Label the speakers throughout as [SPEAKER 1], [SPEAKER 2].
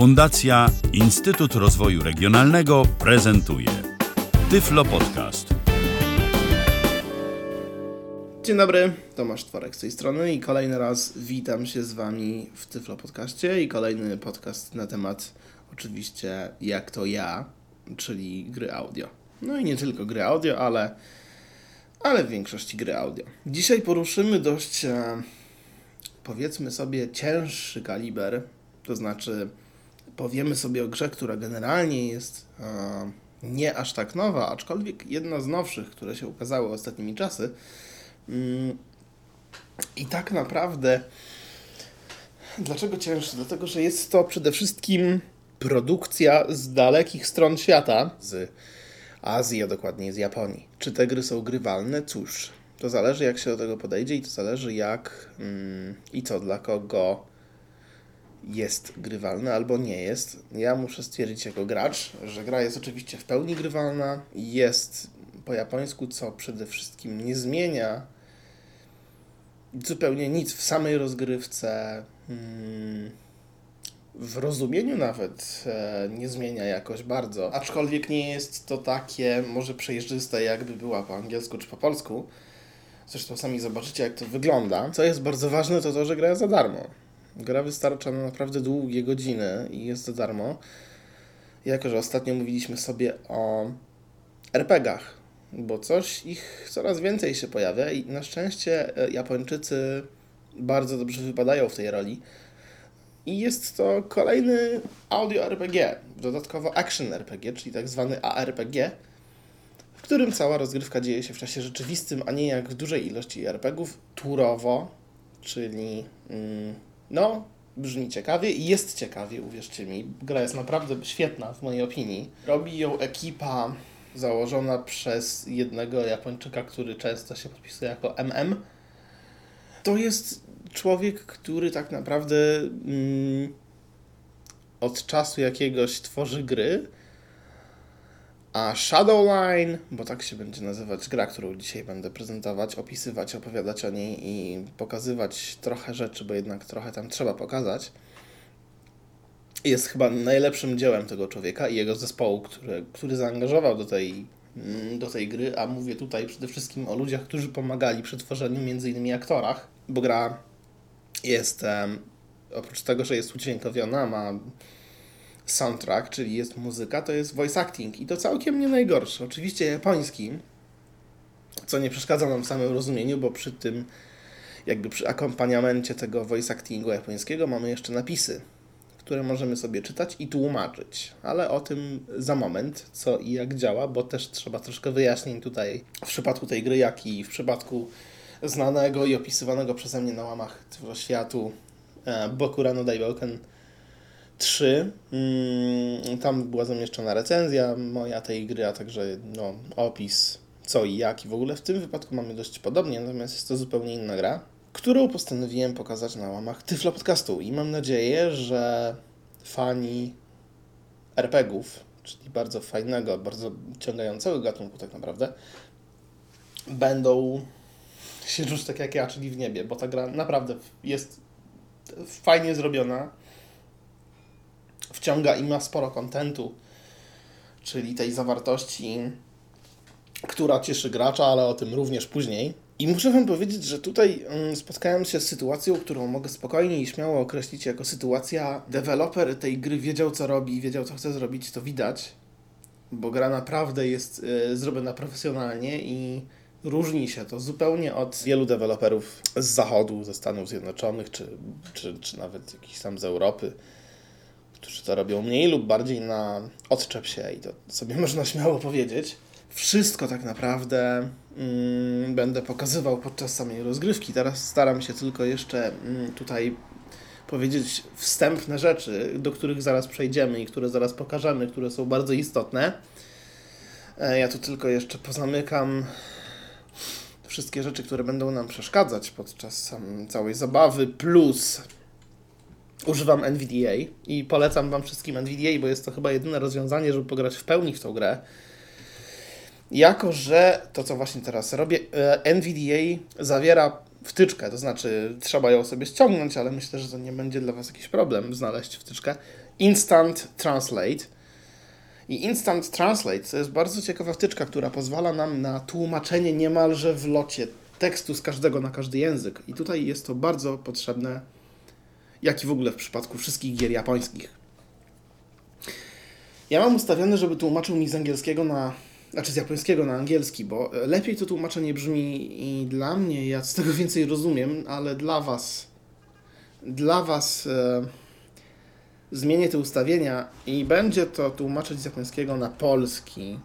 [SPEAKER 1] Fundacja Instytut Rozwoju Regionalnego prezentuje Tyflo Podcast.
[SPEAKER 2] Dzień dobry, Tomasz Tworek z tej strony i kolejny raz witam się z Wami w Tyflo Podcaście i kolejny podcast na temat oczywiście jak to ja, czyli gry audio. No i nie tylko gry audio, ale, ale w większości gry audio. Dzisiaj poruszymy dość, e, powiedzmy sobie, cięższy kaliber, to znaczy powiemy sobie o grze, która generalnie jest e, nie aż tak nowa, aczkolwiek jedna z nowszych, które się ukazały ostatnimi czasy. Mm, I tak naprawdę, dlaczego cięższy? Dlatego, że jest to przede wszystkim produkcja z dalekich stron świata, z Azji, a dokładnie z Japonii. Czy te gry są grywalne? Cóż, to zależy jak się do tego podejdzie i to zależy jak mm, i co dla kogo jest grywalne albo nie jest. Ja muszę stwierdzić jako gracz, że gra jest oczywiście w pełni grywalna, jest po japońsku, co przede wszystkim nie zmienia zupełnie nic w samej rozgrywce. Hmm, w rozumieniu nawet e, nie zmienia jakoś bardzo. Aczkolwiek nie jest to takie może przejrzyste, jakby była po angielsku czy po polsku. Zresztą sami zobaczycie, jak to wygląda. Co jest bardzo ważne, to to, że gra za darmo. Gra wystarcza na naprawdę długie godziny i jest za darmo. Jako, że ostatnio mówiliśmy sobie o RPGach, bo coś ich coraz więcej się pojawia i na szczęście e, Japończycy bardzo dobrze wypadają w tej roli. I jest to kolejny audio RPG, dodatkowo action RPG, czyli tak zwany ARPG, w którym cała rozgrywka dzieje się w czasie rzeczywistym, a nie jak w dużej ilości RPGów, turowo, czyli mm, no, brzmi ciekawie i jest ciekawie, uwierzcie mi. Gra jest naprawdę świetna w mojej opinii. Robi ją ekipa założona przez jednego Japończyka, który często się podpisuje jako MM. To jest człowiek, który tak naprawdę mm, od czasu jakiegoś tworzy gry, a Shadowline, bo tak się będzie nazywać gra, którą dzisiaj będę prezentować, opisywać, opowiadać o niej i pokazywać trochę rzeczy, bo jednak trochę tam trzeba pokazać, jest chyba najlepszym dziełem tego człowieka i jego zespołu, który, który zaangażował do tej, mm, do tej gry, a mówię tutaj przede wszystkim o ludziach, którzy pomagali przy tworzeniu innymi aktorach, bo gra jest, oprócz tego, że jest udźwiękowiona, ma soundtrack, czyli jest muzyka, to jest voice acting i to całkiem nie najgorsze. Oczywiście japoński, co nie przeszkadza nam w samym rozumieniu, bo przy tym, jakby przy akompaniamencie tego voice actingu japońskiego mamy jeszcze napisy, które możemy sobie czytać i tłumaczyć. Ale o tym za moment, co i jak działa, bo też trzeba troszkę wyjaśnień tutaj w przypadku tej gry, jak i w przypadku znanego i opisywanego przeze mnie na łamach światu e, Bokurano Daiboken 3. Mm, tam była zamieszczona recenzja moja tej gry, a także no, opis co i jak. I w ogóle w tym wypadku mamy dość podobnie, natomiast jest to zupełnie inna gra, którą postanowiłem pokazać na łamach Tyflo Podcastu. I mam nadzieję, że fani RPGów, czyli bardzo fajnego, bardzo ciągającego gatunku tak naprawdę, będą się czuć tak jak ja, czyli w niebie, bo ta gra naprawdę jest fajnie zrobiona, wciąga i ma sporo kontentu, czyli tej zawartości, która cieszy gracza, ale o tym również później. I muszę Wam powiedzieć, że tutaj mm, spotkałem się z sytuacją, którą mogę spokojnie i śmiało określić jako sytuacja. Deweloper tej gry wiedział, co robi, wiedział, co chce zrobić, to widać, bo gra naprawdę jest y, zrobiona profesjonalnie i różni się to zupełnie od wielu deweloperów z zachodu, ze Stanów Zjednoczonych, czy, czy, czy nawet jakichś tam z Europy którzy to robią mniej lub bardziej na odczep się i to sobie można śmiało powiedzieć. Wszystko tak naprawdę mm, będę pokazywał podczas samej rozgrywki. Teraz staram się tylko jeszcze mm, tutaj powiedzieć wstępne rzeczy, do których zaraz przejdziemy i które zaraz pokażemy, które są bardzo istotne. E, ja tu tylko jeszcze pozamykam wszystkie rzeczy, które będą nam przeszkadzać podczas całej zabawy, plus używam NVDA i polecam Wam wszystkim NVDA, bo jest to chyba jedyne rozwiązanie, żeby pograć w pełni w tą grę. Jako, że to, co właśnie teraz robię, e, NVDA zawiera wtyczkę, to znaczy trzeba ją sobie ściągnąć, ale myślę, że to nie będzie dla Was jakiś problem znaleźć wtyczkę. Instant Translate. I Instant Translate to jest bardzo ciekawa wtyczka, która pozwala nam na tłumaczenie niemalże w locie tekstu z każdego na każdy język. I tutaj jest to bardzo potrzebne, jak i w ogóle w przypadku wszystkich gier japońskich. Ja mam ustawione, żeby tłumaczył mi z angielskiego na znaczy z japońskiego na angielski, bo lepiej to tłumaczenie brzmi i dla mnie, ja z tego więcej rozumiem, ale dla Was, dla Was e, zmienię te ustawienia i będzie to tłumaczyć z japońskiego na polski.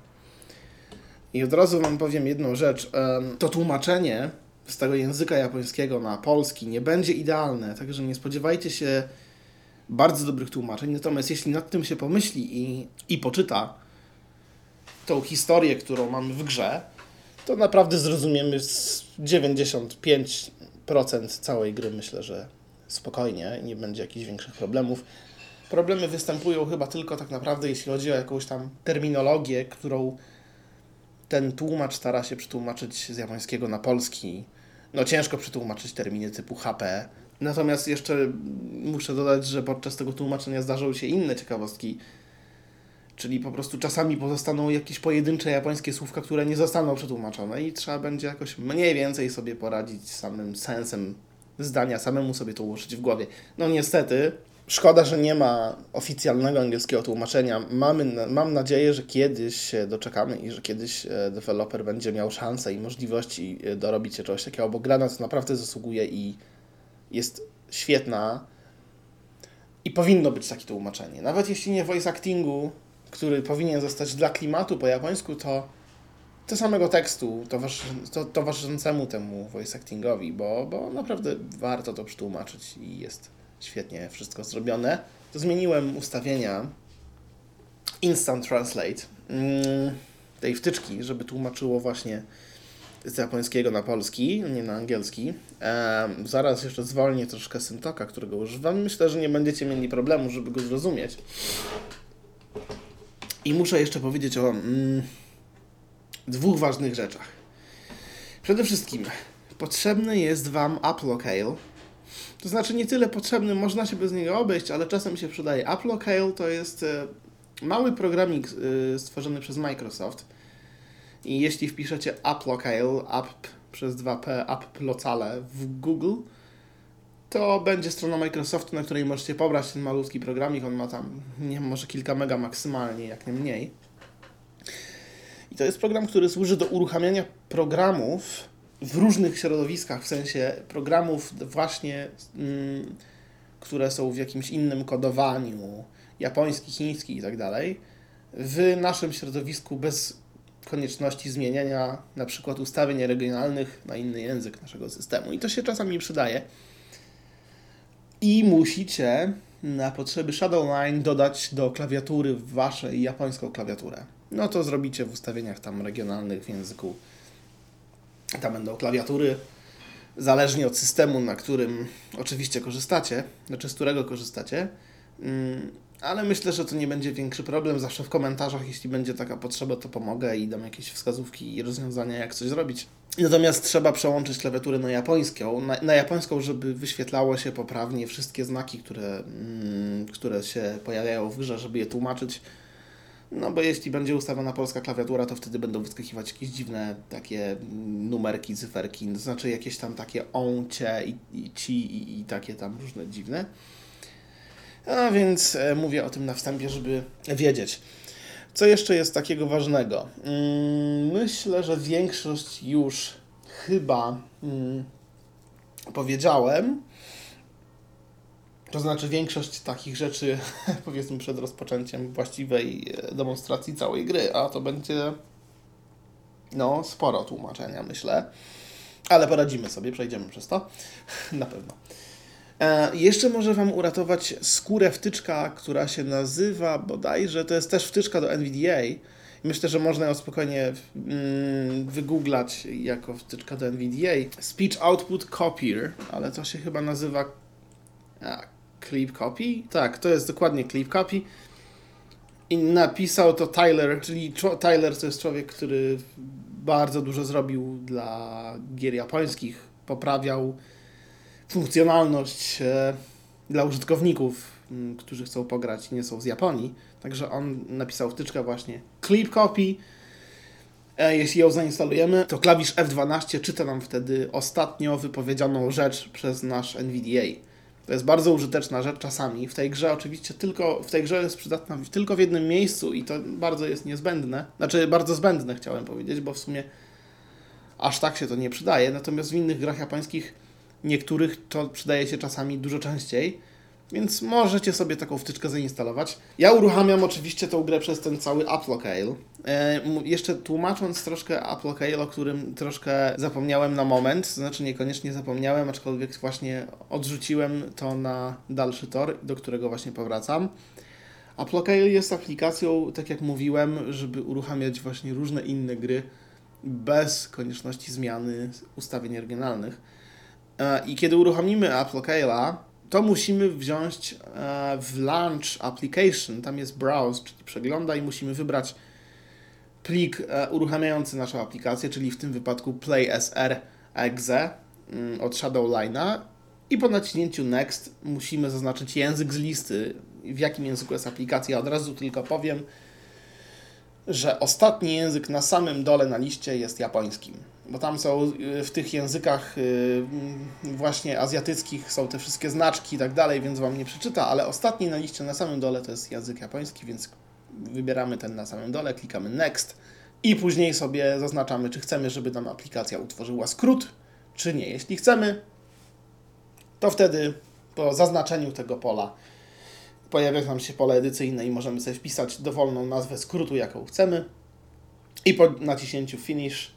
[SPEAKER 2] I od razu Wam powiem jedną rzecz. E, to tłumaczenie z tego języka japońskiego na polski nie będzie idealne, także nie spodziewajcie się bardzo dobrych tłumaczeń. Natomiast jeśli nad tym się pomyśli i, i poczyta, tą historię, którą mamy w grze, to naprawdę zrozumiemy z 95% całej gry. Myślę, że spokojnie, nie będzie jakichś większych problemów. Problemy występują chyba tylko tak naprawdę, jeśli chodzi o jakąś tam terminologię, którą ten tłumacz stara się przetłumaczyć z japońskiego na polski. No ciężko przetłumaczyć terminy typu HP. Natomiast jeszcze muszę dodać, że podczas tego tłumaczenia zdarzały się inne ciekawostki, Czyli po prostu czasami pozostaną jakieś pojedyncze japońskie słówka, które nie zostaną przetłumaczone i trzeba będzie jakoś mniej więcej sobie poradzić samym sensem zdania, samemu sobie to ułożyć w głowie. No niestety, szkoda, że nie ma oficjalnego angielskiego tłumaczenia. Mamy, mam nadzieję, że kiedyś się doczekamy i że kiedyś e, deweloper będzie miał szansę i możliwości e, dorobić się czegoś takiego, bo gra na to naprawdę zasługuje i jest świetna i powinno być takie tłumaczenie. Nawet jeśli nie voice actingu, który powinien zostać dla klimatu po japońsku, to to samego tekstu to, towarzyszącemu temu voice actingowi, bo, bo naprawdę warto to przetłumaczyć i jest świetnie wszystko zrobione. To zmieniłem ustawienia Instant Translate mm, tej wtyczki, żeby tłumaczyło właśnie z japońskiego na polski, nie na angielski. Zaraz jeszcze zwolnię troszkę syntoka, którego używam. Myślę, że nie będziecie mieli problemu, żeby go zrozumieć. I muszę jeszcze powiedzieć o mm, dwóch ważnych rzeczach. Przede wszystkim potrzebny jest Wam Applocale. To znaczy nie tyle potrzebny, można się bez niego obejść, ale czasem się przydaje. Applocale to jest e, mały programik e, stworzony przez Microsoft. I jeśli wpiszecie Applocale, app przez 2p, applocale w Google, to będzie strona Microsoftu, na której możecie pobrać ten malutki programik. On ma tam, nie może kilka mega maksymalnie, jak nie mniej. I to jest program, który służy do uruchamiania programów w różnych środowiskach, w sensie programów właśnie, mm, które są w jakimś innym kodowaniu, japoński, chiński i tak dalej, w naszym środowisku bez konieczności zmieniania na przykład ustawień regionalnych na inny język naszego systemu. I to się czasami przydaje i musicie na potrzeby Shadowline dodać do klawiatury waszej japońską klawiaturę. No to zrobicie w ustawieniach tam regionalnych w języku. Tam będą klawiatury, zależnie od systemu, na którym oczywiście korzystacie, znaczy z którego korzystacie. Mm, ale myślę, że to nie będzie większy problem. Zawsze w komentarzach, jeśli będzie taka potrzeba, to pomogę i dam jakieś wskazówki i rozwiązania, jak coś zrobić. Natomiast trzeba przełączyć klawiaturę na japońską, na, na japońską, żeby wyświetlało się poprawnie wszystkie znaki, które, mm, które się pojawiają w grze, żeby je tłumaczyć. No bo jeśli będzie ustawiona polska klawiatura, to wtedy będą wyskakiwać jakieś dziwne takie numerki, cyferki, to znaczy jakieś tam takie on, cie i, i ci i, i takie tam różne dziwne. A więc e, mówię o tym na wstępie, żeby wiedzieć. Co jeszcze jest takiego ważnego? Mm, myślę, że większość już chyba mm, powiedziałem. To znaczy większość takich rzeczy, powiedzmy przed rozpoczęciem właściwej e, demonstracji całej gry, a to będzie no sporo tłumaczenia, myślę. Ale poradzimy sobie, przejdziemy przez to. Na pewno. E, jeszcze może Wam uratować skórę wtyczka, która się nazywa bodajże, to jest też wtyczka do NVDA. Myślę, że można ją spokojnie mm, wygooglać jako wtyczka do NVDA. Speech Output Copier, ale to się chyba nazywa a, Clip Copy? Tak, to jest dokładnie Clip Copy. I napisał to Tyler, czyli Tyler to jest człowiek, który bardzo dużo zrobił dla gier japońskich poprawiał funkcjonalność e, dla użytkowników, którzy chcą pograć i nie są z Japonii. Także on napisał wtyczkę właśnie Clip Copy. E, Jeśli ją zainstalujemy, to klawisz F12 czyta nam wtedy ostatnio wypowiedzianą rzecz przez nasz NVDA. To jest bardzo użyteczna rzecz czasami. W tej grze oczywiście tylko, w tej grze jest przydatna tylko w jednym miejscu i to bardzo jest niezbędne. Znaczy bardzo zbędne chciałem powiedzieć, bo w sumie aż tak się to nie przydaje. Natomiast w innych grach japońskich niektórych to przydaje się czasami dużo częściej. Więc możecie sobie taką wtyczkę zainstalować. Ja uruchamiam oczywiście tą grę przez ten cały Applocale. E, jeszcze tłumacząc troszkę Applocale, o którym troszkę zapomniałem na moment, znaczy niekoniecznie zapomniałem, aczkolwiek właśnie odrzuciłem to na dalszy tor, do którego właśnie powracam. Applocale jest aplikacją, tak jak mówiłem, żeby uruchamiać właśnie różne inne gry bez konieczności zmiany ustawień oryginalnych. E, I kiedy uruchomimy Applocale'a, to musimy wziąć e, w Launch Application, tam jest Browse, czyli przegląda i musimy wybrać plik e, uruchamiający naszą aplikację, czyli w tym wypadku PlaySR.exe mm, od Shadowline'a. I po naciśnięciu Next musimy zaznaczyć język z listy, w jakim języku jest aplikacja. Od razu tylko powiem, że ostatni język na samym dole na liście jest japońskim, bo tam są y, w tych językach y, właśnie azjatyckich są te wszystkie znaczki i tak dalej, więc Wam nie przeczyta, ale ostatni na liście na samym dole to jest język japoński, więc wybieramy ten na samym dole, klikamy Next i później sobie zaznaczamy, czy chcemy, żeby nam aplikacja utworzyła skrót, czy nie. Jeśli chcemy, to wtedy po zaznaczeniu tego pola pojawia nam się pole edycyjne i możemy sobie wpisać dowolną nazwę skrótu, jaką chcemy. I po naciśnięciu Finish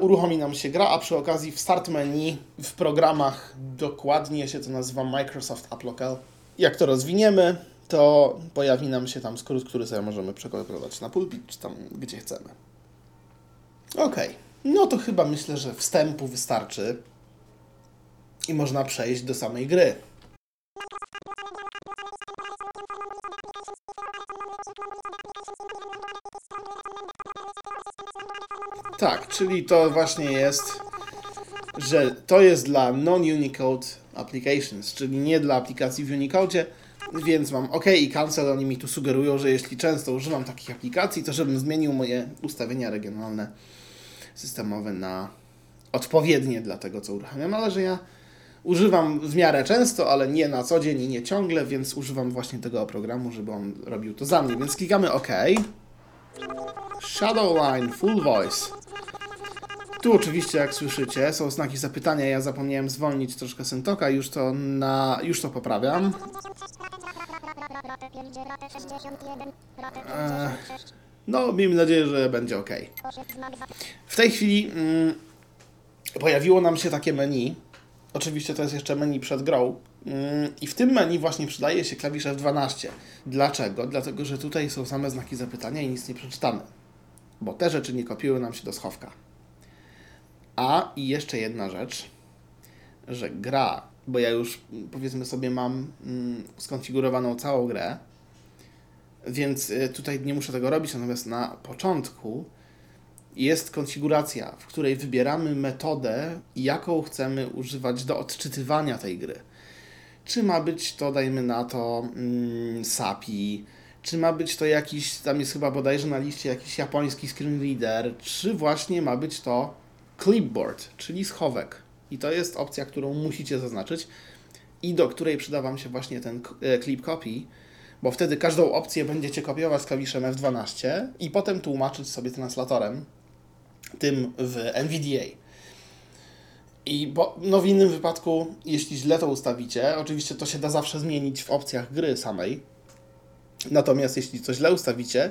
[SPEAKER 2] uruchomi nam się gra, a przy okazji w Start menu w programach dokładnie się to nazywa Microsoft Applocale. Jak to rozwiniemy, to pojawi nam się tam skrót, który sobie możemy przekopiować na pulpit, czy tam gdzie chcemy. Ok, no to chyba myślę, że wstępu wystarczy i można przejść do samej gry. Tak, czyli to właśnie jest, że to jest dla non-Unicode applications, czyli nie dla aplikacji w Unicode, więc mam OK i cancel. Oni mi tu sugerują, że jeśli często używam takich aplikacji, to żebym zmienił moje ustawienia regionalne systemowe na odpowiednie dla tego, co uruchamiam, ale że ja używam w miarę często, ale nie na co dzień i nie ciągle, więc używam właśnie tego programu, żeby on robił to za mnie. Więc klikamy OK. Shadowline Full Voice. Tu oczywiście, jak słyszycie, są znaki zapytania. Ja zapomniałem zwolnić troszkę syntoka, już to na, już to poprawiam. Eee, no, miejmy nadzieję, że będzie ok. W tej chwili mm, pojawiło nam się takie menu. Oczywiście to jest jeszcze menu przed grą. Mm, I w tym menu właśnie przydaje się klawisz F12. Dlaczego? Dlatego, że tutaj są same znaki zapytania i nic nie przeczytamy. Bo te rzeczy nie kopiują nam się do schowka. A i jeszcze jedna rzecz, że gra, bo ja już mm, powiedzmy sobie mam mm, skonfigurowaną całą grę, więc y, tutaj nie muszę tego robić, natomiast na początku jest konfiguracja, w której wybieramy metodę, jaką chcemy używać do odczytywania tej gry. Czy ma być to, dajmy na to, mm, SAPI, czy ma być to jakiś, tam jest chyba bodajże na liście jakiś japoński screen reader, czy właśnie ma być to clipboard, czyli schowek. I to jest opcja, którą musicie zaznaczyć i do której przyda Wam się właśnie ten e, clip copy, bo wtedy każdą opcję będziecie kopiować z klawiszem F12 i potem tłumaczyć sobie translatorem, tym w NVDA. I bo, no w innym wypadku, jeśli źle to ustawicie, oczywiście to się da zawsze zmienić w opcjach gry samej. Natomiast jeśli coś źle ustawicie,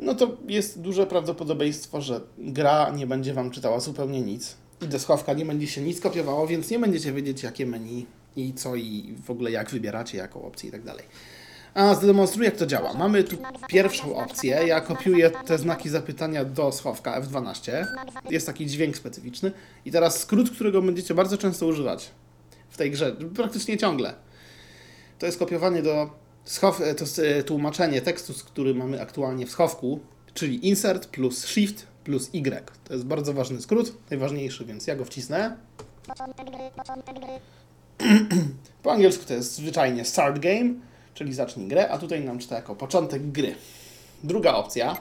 [SPEAKER 2] no to jest duże prawdopodobieństwo, że gra nie będzie Wam czytała zupełnie nic i do schowka nie będzie się nic kopiowało, więc nie będziecie wiedzieć jakie menu i co i w ogóle jak wybieracie, jaką opcję i tak dalej. A zademonstruję jak to działa. Mamy tu pierwszą opcję. Ja kopiuję te znaki zapytania do schowka F12. Jest taki dźwięk specyficzny. I teraz skrót, którego będziecie bardzo często używać w tej grze, praktycznie ciągle. To jest kopiowanie do schow, to jest e, tłumaczenie tekstu, który mamy aktualnie w schowku, czyli insert plus shift plus y. To jest bardzo ważny skrót, najważniejszy, więc ja go wcisnę. Po angielsku to jest zwyczajnie start game, czyli zacznij grę, a tutaj nam czyta jako początek gry. Druga opcja.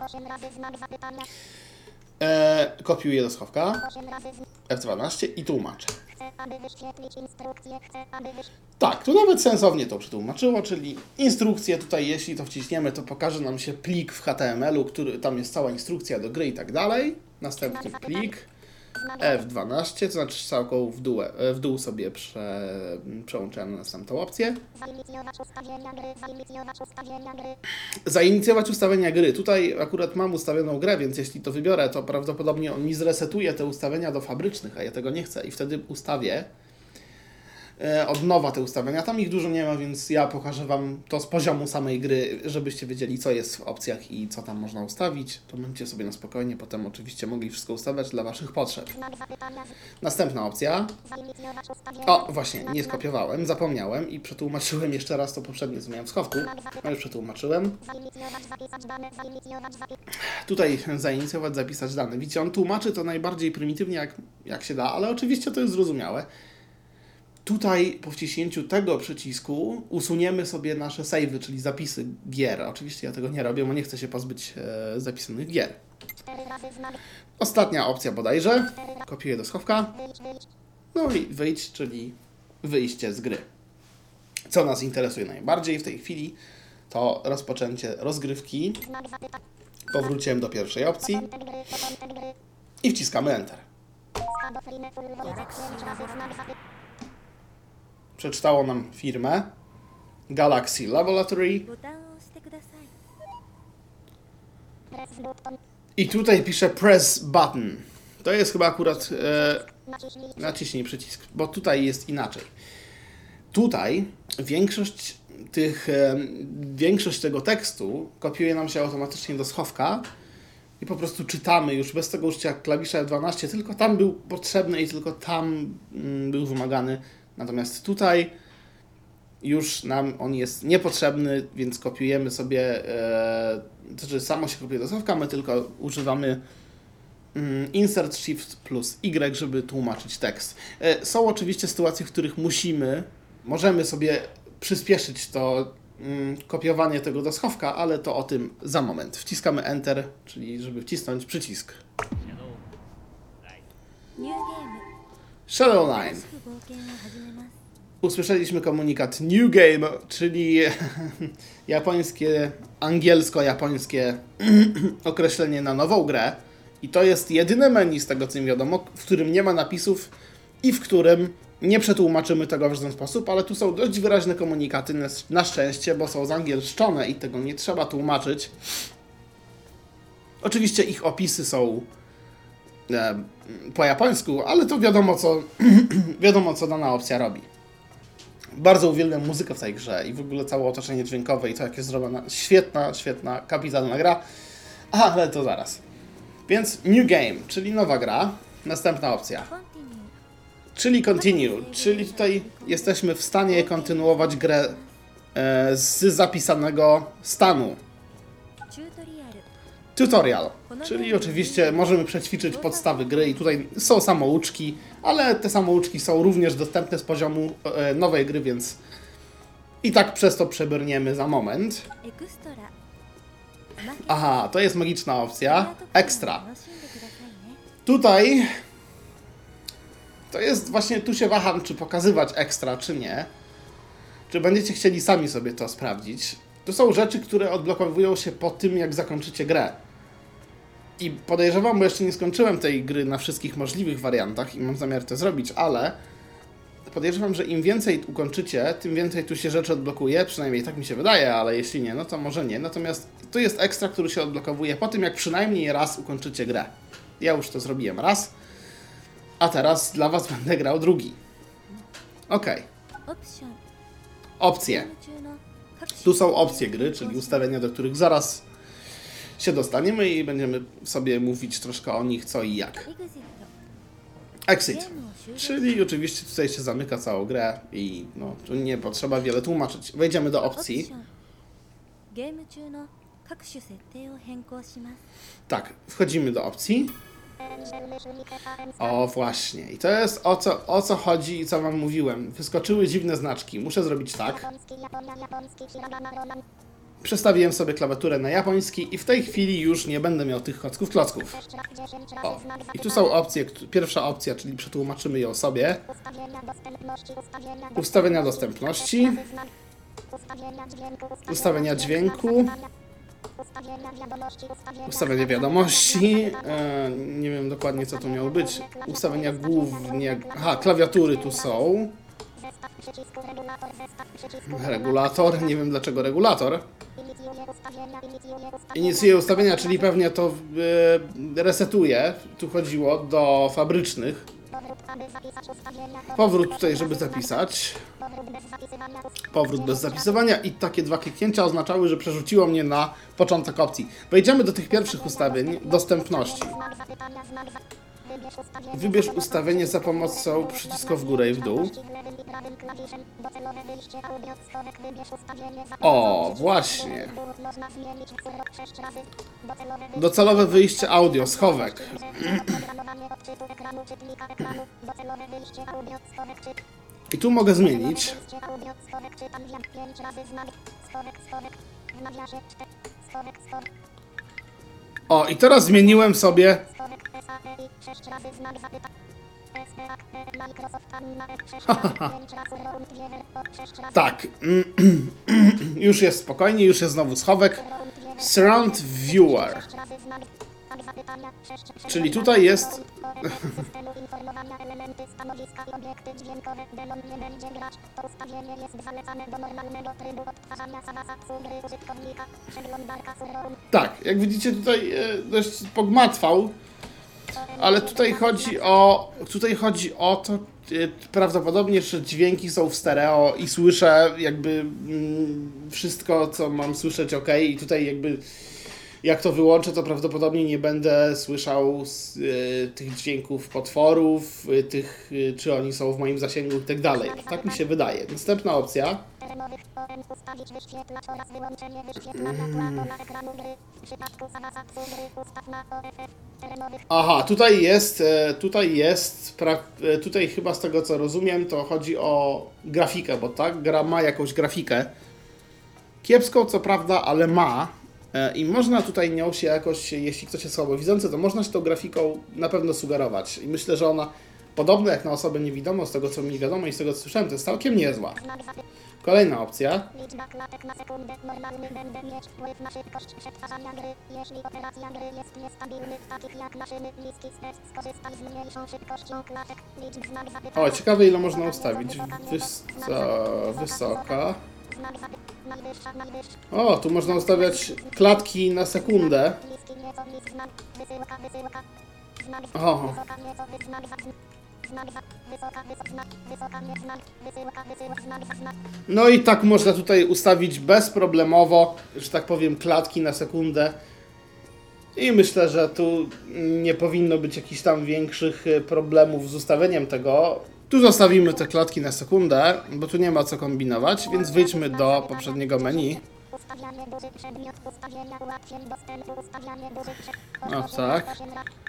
[SPEAKER 2] E, kopiuję do schowka F12 i tłumaczę. Tak, tu nawet sensownie to przetłumaczyło, czyli instrukcje tutaj, jeśli to wciśniemy, to pokaże nam się plik w HTML-u, który tam jest cała instrukcja do gry i tak dalej. Następny plik F12, to znaczy strzałką w dół, e, w dół sobie prze, przełączamy na następną opcję. Zainicjować ustawienia gry. Tutaj akurat mam ustawioną grę, więc jeśli to wybiorę, to prawdopodobnie on mi zresetuje te ustawienia do fabrycznych, a ja tego nie chcę i wtedy ustawię od nowa te ustawienia. Tam ich dużo nie ma, więc ja pokażę Wam to z poziomu samej gry, żebyście wiedzieli, co jest w opcjach i co tam można ustawić. To będziecie sobie na spokojnie potem oczywiście mogli wszystko ustawiać dla Waszych potrzeb. Następna opcja. O, właśnie, nie skopiowałem, zapomniałem i przetłumaczyłem jeszcze raz to poprzednie, co miałem w schowku. No już przetłumaczyłem. Tutaj zainicjować, zapisać dane. Widzicie, on tłumaczy to najbardziej prymitywnie, jak, jak się da, ale oczywiście to jest zrozumiałe. Tutaj po wciśnięciu tego przycisku usuniemy sobie nasze savey, czyli zapisy gier. Oczywiście ja tego nie robię, bo nie chcę się pozbyć e, zapisanych gier. Ostatnia opcja bodajże. Kopiuję do schowka. No i wyjdź, czyli wyjście z gry. Co nas interesuje najbardziej w tej chwili, to rozpoczęcie rozgrywki. Powróciłem do pierwszej opcji i wciskamy Enter przeczytało nam firmę Galaxy Laboratory. I tutaj pisze press button. To jest chyba akurat e, naciśnij przycisk, bo tutaj jest inaczej. Tutaj większość tych, e, większość tego tekstu kopiuje nam się automatycznie do schowka i po prostu czytamy już bez tego użycia klawisza F12, tylko tam był potrzebny i tylko tam mm, był wymagany Natomiast tutaj już nam on jest niepotrzebny, więc kopiujemy sobie, e, to znaczy samo się kopiuje do słowka, my tylko używamy mm, insert shift plus Y, żeby tłumaczyć tekst. E, są oczywiście sytuacje, w których musimy, możemy sobie przyspieszyć to mm, kopiowanie tego do schowka, ale to o tym za moment. Wciskamy Enter, czyli żeby wcisnąć przycisk. Shadowline usłyszeliśmy komunikat New Game, czyli japońskie, angielsko-japońskie określenie na nową grę. I to jest jedyne menu z tego co mi wiadomo, w którym nie ma napisów i w którym nie przetłumaczymy tego w żaden sposób, ale tu są dość wyraźne komunikaty, na- szczęście, bo są zangielszczone i tego nie trzeba tłumaczyć. Oczywiście ich opisy są e, po japońsku, ale to wiadomo co, wiadomo co dana opcja robi. Bardzo uwielbiam muzykę w tej grze i w ogóle całe otoczenie dźwiękowe i to, jak jest zrobiona. Świetna, świetna, kapitalna gra. Aha, ale to zaraz. Więc New Game, czyli nowa gra. Następna opcja. Czyli Continue, czyli tutaj jesteśmy w stanie kontynuować grę e, z zapisanego stanu tutorial, czyli oczywiście możemy przećwiczyć podstawy gry i tutaj są samouczki, ale te samouczki są również dostępne z poziomu e, nowej gry, więc i tak przez to przebrniemy za moment. Aha, to jest magiczna opcja. Ekstra. Tutaj to jest właśnie, tu się waham, czy pokazywać ekstra, czy nie. Czy będziecie chcieli sami sobie to sprawdzić. To są rzeczy, które odblokowują się po tym, jak zakończycie grę. I podejrzewam, bo jeszcze nie skończyłem tej gry na wszystkich możliwych wariantach i mam zamiar to zrobić, ale podejrzewam, że im więcej ukończycie, tym więcej tu się rzeczy odblokuje, przynajmniej tak mi się wydaje, ale jeśli nie, no to może nie. Natomiast tu jest ekstra, który się odblokowuje po tym, jak przynajmniej raz ukończycie grę. Ja już to zrobiłem raz, a teraz dla Was będę grał drugi. Ok. Opcje. Tu są opcje gry, czyli ustawienia, do których zaraz się dostaniemy i będziemy sobie mówić troszkę o nich, co i jak. Exit. Czyli oczywiście tutaj się zamyka całą grę i no, tu nie potrzeba wiele tłumaczyć. Wejdziemy do opcji. Tak, wchodzimy do opcji. O właśnie, i to jest o co, o co chodzi i co wam mówiłem. Wyskoczyły dziwne znaczki. Muszę zrobić tak. Przestawiłem sobie klawiaturę na japoński i w tej chwili już nie będę miał tych klocków klocków. O, i tu są opcje. Pierwsza opcja, czyli przetłumaczymy ją sobie. Ustawienia dostępności. Ustawienia dźwięku. Ustawienia wiadomości. E, nie wiem dokładnie co to miało być. Ustawienia głównie. Aha, klawiatury tu są. Regulator. Nie wiem dlaczego regulator. Inicjuje ustawienia, czyli pewnie to e, resetuje. Tu chodziło do fabrycznych. Powrót tutaj, żeby zapisać. Powrót bez zapisywania i takie dwa kliknięcia oznaczały, że przerzuciło mnie na początek opcji. Wejdziemy do tych pierwszych ustawień dostępności. Wybierz ustawienie za pomocą przycisku w górę i w dół. O, właśnie. Docelowe wyjście audio, schowek. I tu mogę zmienić. O, i teraz zmieniłem sobie. Tak. Już jest spokojnie, już jest znowu schowek. Surround Viewer. Czyli tutaj jest. Tak, jak widzicie tutaj e, dość pogmatwał, ale tutaj chodzi o tutaj chodzi o to e, prawdopodobnie, że dźwięki są w stereo i słyszę jakby mm, wszystko co mam słyszeć ok i tutaj jakby jak to wyłączę, to prawdopodobnie nie będę słyszał z, e, tych dźwięków potworów, e, tych, e, czy oni są w moim zasięgu i tak dalej. Tak mi się wydaje. Następna opcja. Aha, tutaj jest, tutaj jest, pra, tutaj chyba z tego co rozumiem, to chodzi o grafikę, bo tak, gra ma jakąś grafikę. Kiepską co prawda, ale ma. E, I można tutaj nią się jakoś, jeśli ktoś jest słabowidzący, to można się tą grafiką na pewno sugerować. I myślę, że ona, podobno jak na osobę niewidomą, z tego co mi wiadomo i z tego co słyszałem, to jest całkiem niezła. Kolejna opcja. O, ciekawe ile można ustawić. Wys co, wysoka. O, tu można ustawiać klatki na sekundę. O. No i tak można tutaj ustawić bezproblemowo, że tak powiem, klatki na sekundę. I myślę, że tu nie powinno być jakichś tam większych y, problemów z ustawieniem tego. Tu zostawimy te klatki na sekundę, bo tu nie ma co kombinować, więc wyjdźmy do poprzedniego menu. No tak.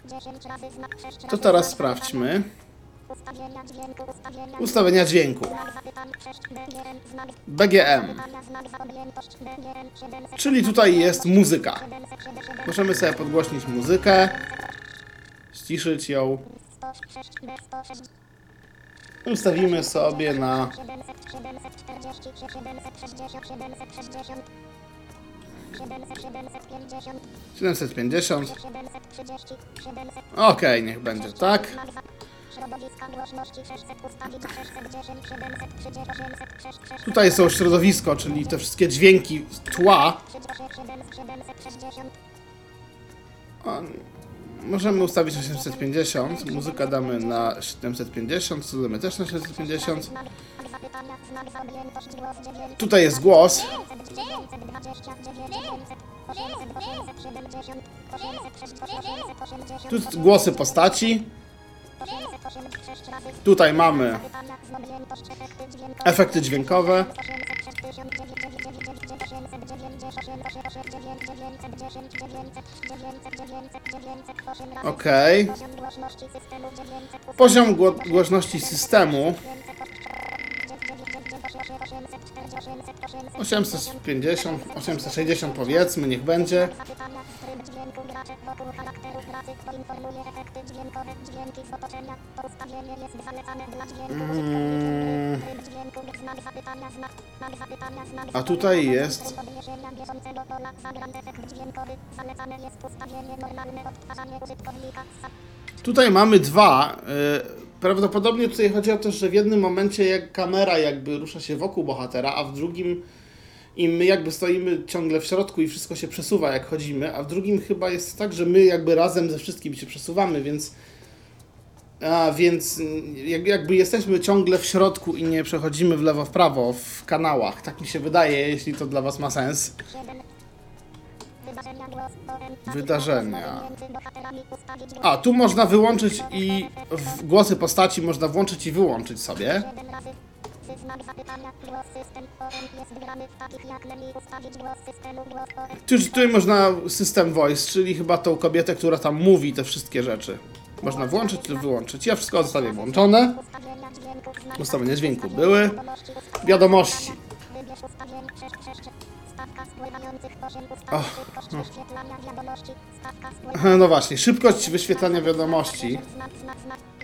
[SPEAKER 3] 10 razy znak 6 razy
[SPEAKER 2] To teraz sprawdźmy.
[SPEAKER 3] Ustawienia dźwięku ustawienia
[SPEAKER 2] Ustawienia dźwięku.
[SPEAKER 3] znak zapytań 6 BGM znak
[SPEAKER 2] BGM.
[SPEAKER 3] zapytania znak za objętość BGM 700
[SPEAKER 2] Czyli tutaj jest muzyka.
[SPEAKER 3] 707
[SPEAKER 2] Możemy sobie podgłośnić muzykę, ściszyć ją.
[SPEAKER 3] 106 B 106
[SPEAKER 2] Ustawimy sobie na
[SPEAKER 3] 700 740 760 760 700 750
[SPEAKER 2] 750.
[SPEAKER 3] 730 700
[SPEAKER 2] Okej, niech będzie tak.
[SPEAKER 3] znak za środowiska głośności 600 ustawić 610 730 800
[SPEAKER 2] Tutaj są środowisko, czyli te wszystkie dźwięki tła.
[SPEAKER 3] 760
[SPEAKER 2] O, Możemy ustawić na 750. Muzykę damy na 750. Co też na 750.
[SPEAKER 3] znak zapytania znak za objętość głos 9
[SPEAKER 2] Tutaj jest głos.
[SPEAKER 3] 929 800 870 806 880
[SPEAKER 2] Tu głosy postaci. Tutaj mamy efekty dźwiękowe. Ok. Poziom gło głośności systemu 850, 860 powiedzmy, niech będzie. Mm. A tutaj jest Tutaj mamy dwa. y, Prawdopodobnie tutaj chodzi o to, że w jednym momencie jak kamera jakby rusza się wokół bohatera, a w drugim i my jakby stoimy ciągle w środku i wszystko się przesuwa jak chodzimy, a w drugim chyba jest tak, że my jakby razem ze wszystkim się przesuwamy, więc a więc jak- jakby jesteśmy ciągle w środku i nie przechodzimy w lewo w prawo w kanałach. Tak mi się wydaje, jeśli to dla was ma sens. Wydarzenia. A, tu można wyłączyć i głosy postaci można włączyć i wyłączyć sobie. Tu, tutaj można system voice, czyli chyba tą kobietę, która tam mówi te wszystkie rzeczy. Można włączyć lub wyłączyć. Ja wszystko zostawię włączone. Ustawienia dźwięku były. Wiadomości. O, no. no właśnie, szybkość wyświetlania wiadomości.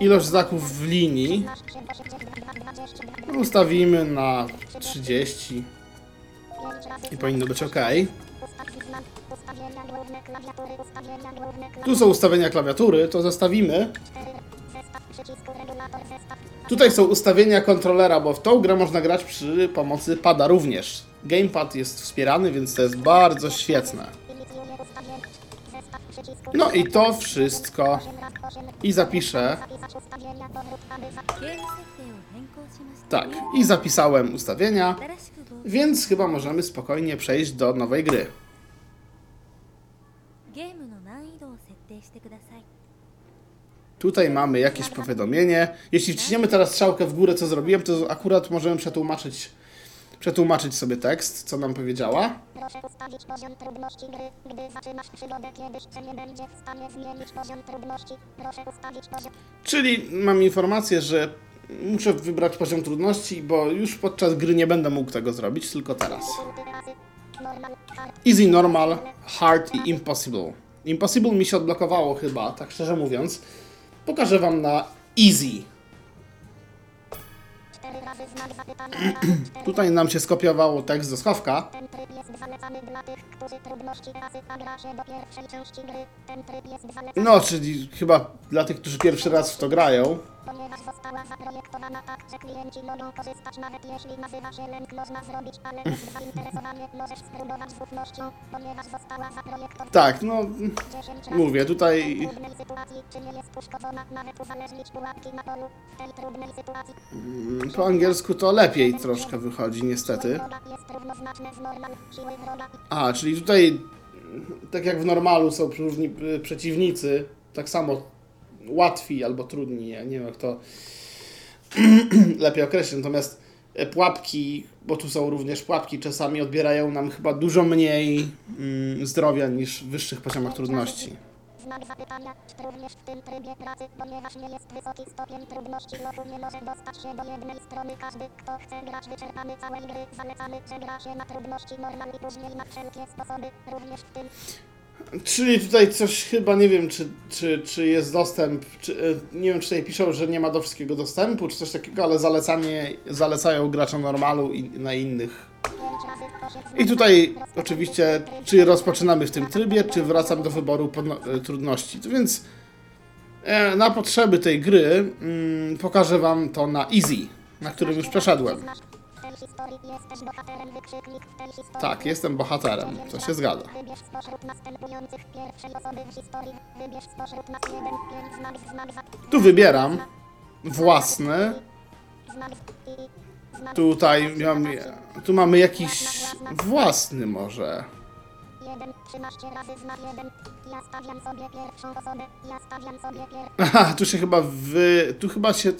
[SPEAKER 2] Ilość znaków w linii ustawimy na 30 i powinno być ok. Tu są ustawienia klawiatury, to zostawimy. Tutaj są ustawienia kontrolera, bo w tą grę można grać przy pomocy pada również. Gamepad jest wspierany, więc to jest bardzo świetne. No i to wszystko. I zapiszę. Tak, i zapisałem ustawienia, więc chyba możemy spokojnie przejść do nowej gry. Tutaj mamy jakieś powiadomienie. Jeśli wciśniemy teraz strzałkę w górę, co zrobiłem, to akurat możemy przetłumaczyć przetłumaczyć sobie tekst, co nam powiedziała.
[SPEAKER 3] Proszę ustawić poziom trudności gry. Gdy zaczynasz przygodę, kiedy jeszcze nie będzie w stanie zmienić poziom trudności. Proszę ustawić poziom
[SPEAKER 2] Czyli mam informację, że muszę wybrać poziom trudności, bo już podczas gry nie będę mógł tego zrobić, tylko teraz. Easy, normal, hard i impossible. Impossible mi się odblokowało chyba, tak szczerze mówiąc. Pokażę wam na easy. Tutaj nam się skopiowało tekst do schowka. No, czyli chyba dla tych, którzy pierwszy raz w to grają.
[SPEAKER 3] Ponieważ została zaprojektowana tak, że klienci mogą korzystać nawet jeśli nazywa się lęk można zrobić, ale jest zainteresowany, możesz spróbować z ufnością, ponieważ została zaprojektowana
[SPEAKER 2] Tak, no
[SPEAKER 3] 10 razy.
[SPEAKER 2] mówię, tutaj mm, po angielsku to lepiej troszkę wychodzi, niestety. A, czyli tutaj, tak jak w normalu są różni y, przeciwnicy, tak samo łatwi albo trudni, ja nie wiem jak to lepiej określić, natomiast pułapki, bo tu są również pułapki, czasami odbierają nam chyba dużo mniej mm, zdrowia niż w wyższych poziomach trudności.
[SPEAKER 3] Znak zapytania, również w tym trybie pracy, ponieważ nie jest wysoki stopień trudności nie może dostać się do jednej strony. Każdy, kto chce grać wyczerpany całej gry, zalecamy, że gra się na trudności później na wszelkie sposoby, również w tym.
[SPEAKER 2] Czyli tutaj coś chyba, nie wiem, czy, czy, czy jest dostęp, czy, e, nie wiem, czy tutaj piszą, że nie ma do wszystkiego dostępu, czy coś takiego, ale zalecanie, zalecają graczom normalu i na innych. I tutaj oczywiście, czy rozpoczynamy w tym trybie, czy wracam do wyboru e, trudności. To więc e, na potrzeby tej gry mm, pokażę Wam to na easy, na którym już przeszedłem.
[SPEAKER 3] Jesteś bohaterem, wykrzyknik w tej historii.
[SPEAKER 2] Tak, jestem bohaterem. To się zgadza.
[SPEAKER 3] Wybierz spośród następujących pierwszej osoby w historii. Wybierz spośród nas jeden, pięć, znak, znak, znak,
[SPEAKER 2] Tu wybieram własny. Tutaj mamy, tu mamy jakiś własny może.
[SPEAKER 3] jeden, 13 razy znak jeden. Ja stawiam sobie pierwszą osobę. Ja stawiam sobie pierwszą.
[SPEAKER 2] Aha, tu się chyba wy... tu chyba się...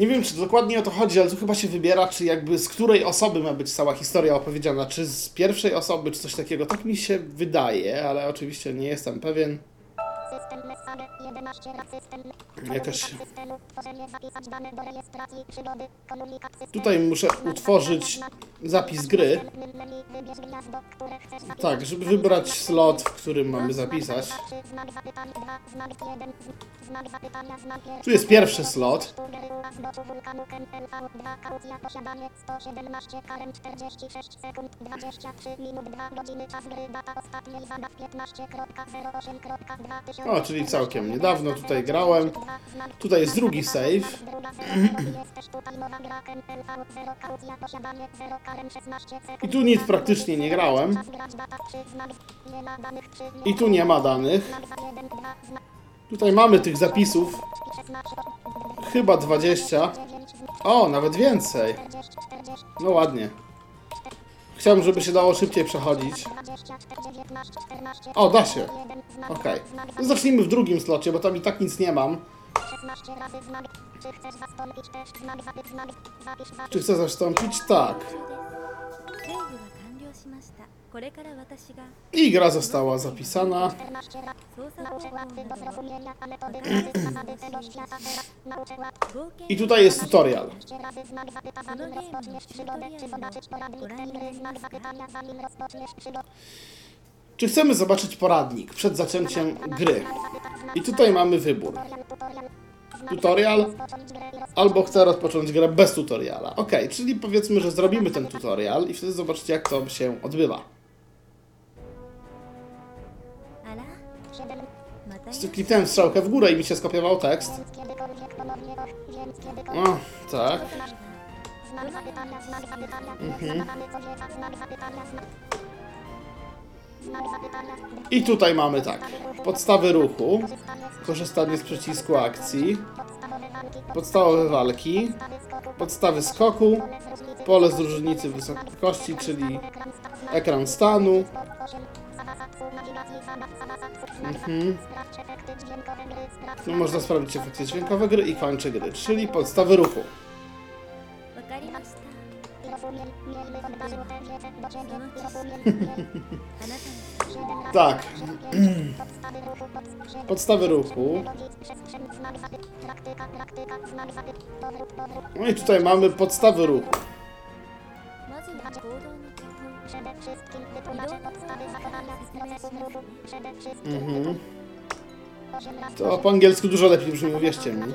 [SPEAKER 2] Nie wiem, czy dokładnie o to chodzi, ale tu chyba się wybiera, czy jakby z której osoby ma być cała historia opowiedziana, czy z pierwszej osoby, czy coś takiego. Tak mi się wydaje, ale oczywiście nie jestem pewien.
[SPEAKER 3] System Message 11 razy system.
[SPEAKER 2] Jakaś-
[SPEAKER 3] Komunikat systemu. Tworzenie zapisać dane do rejestracji przygody. Komunikat systemu.
[SPEAKER 2] Tutaj muszę utworzyć zapis gry. Tak, żeby wybrać slot, w którym mamy zapisać.
[SPEAKER 3] Trzy, Znak zapytania 2, znak 1, z- znak zapytania, znak pierwszy.
[SPEAKER 2] Tu jest pierwszy slot.
[SPEAKER 3] Tugeryła z boku wulkanu Ken LV2 kaucja posiadanie 117 karen 46 sekund 23 minut 2 godziny czas gry data ostatniej zabaw 15.08.2000
[SPEAKER 2] O, czyli całkiem niedawno tutaj grałem. Tutaj jest drugi save.
[SPEAKER 3] Druga zero, jesteś tutaj nowa gra Ken LV0 kaucja posiadanie 0 karen 16 sekund
[SPEAKER 2] I tu nic praktycznie nie grałem.
[SPEAKER 3] czas grać data 3 znak nie ma danych 3
[SPEAKER 2] I tu nie ma danych.
[SPEAKER 3] znak za 1 2 znak
[SPEAKER 2] Tutaj mamy tych zapisów
[SPEAKER 3] 16
[SPEAKER 2] chyba 20.
[SPEAKER 3] 9
[SPEAKER 2] O, nawet więcej.
[SPEAKER 3] 40 40
[SPEAKER 2] No ładnie. Chciałbym, żeby się dało szybciej przechodzić.
[SPEAKER 3] 24 19 14
[SPEAKER 2] O, da się.
[SPEAKER 3] 1 znak
[SPEAKER 2] Okej.
[SPEAKER 3] znak
[SPEAKER 2] No zacznijmy w drugim slocie, bo tam i tak nic nie mam.
[SPEAKER 3] 16 razy znak. Czy chcesz zastąpić też znak za znak? Zapisz zapisz.
[SPEAKER 2] Czy chcę zastąpić? Tak. I gra została zapisana. I tutaj jest tutorial.
[SPEAKER 3] Czy
[SPEAKER 2] chcemy zobaczyć poradnik przed zaczęciem gry? I tutaj mamy wybór.
[SPEAKER 3] Tutorial,
[SPEAKER 2] albo chcę rozpocząć grę bez tutoriala. Ok, czyli powiedzmy, że zrobimy ten tutorial i wtedy zobaczycie, jak to się odbywa. Kliknąłem strzałkę w górę i mi się skopiował tekst. O, tak.
[SPEAKER 3] Zapytania.
[SPEAKER 2] I tutaj mamy tak. Podstawy ruchu, korzystanie z przycisku akcji,
[SPEAKER 3] Podstawowe walki.
[SPEAKER 2] podstawy
[SPEAKER 3] skoku. pole z różnicy
[SPEAKER 2] wysokości, czyli ekran stanu.
[SPEAKER 3] Mhm.
[SPEAKER 2] No, można sprawdzić efekty dźwiękowe gry i kończy gry, czyli podstawy ruchu. tak.
[SPEAKER 3] Podstawy ruchu.
[SPEAKER 2] No i tutaj mamy podstawy ruchu
[SPEAKER 3] wszystkim wytłumaczę podstawy zachowania procesów ruchu. Przede wszystkim
[SPEAKER 2] Mhm. To po angielsku dużo lepiej brzmi, uwierzcie mi.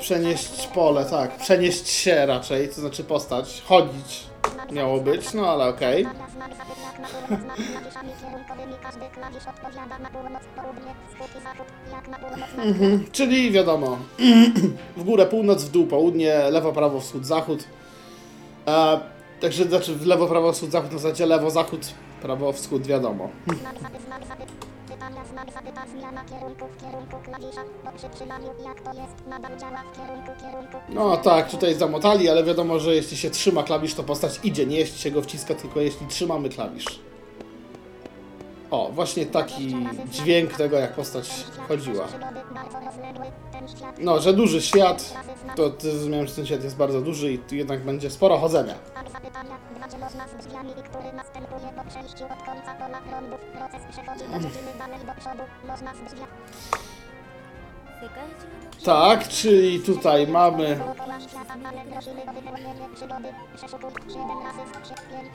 [SPEAKER 3] Przenieść pole
[SPEAKER 2] tak. Przenieść się raczej, to znaczy postać. Chodzić miało być, no ale okej.
[SPEAKER 3] Znak zapyt jak na północ, znak klawiszami kierunkowymi. Każdy klawisz odpowiada na północ, południe, wschód i zachód. Jak na północ, na
[SPEAKER 2] Mhm. Czyli wiadomo, w górę północ, w dół południe, lewo, prawo, wschód, zachód. E, także znaczy w lewo, prawo, wschód, zachód, na zasadzie lewo, zachód, prawo, wschód, wiadomo. No tak, tutaj zamotali, ale wiadomo, że jeśli się trzyma klawisz, to postać idzie. Nie jeśli się go wciska, tylko jeśli trzymamy klawisz. O, właśnie taki dźwięk tego, jak postać chodziła. No, że duży świat, to zrozumiałem, że ten świat jest bardzo duży i tu jednak będzie sporo chodzenia. Tak, czyli tutaj mamy...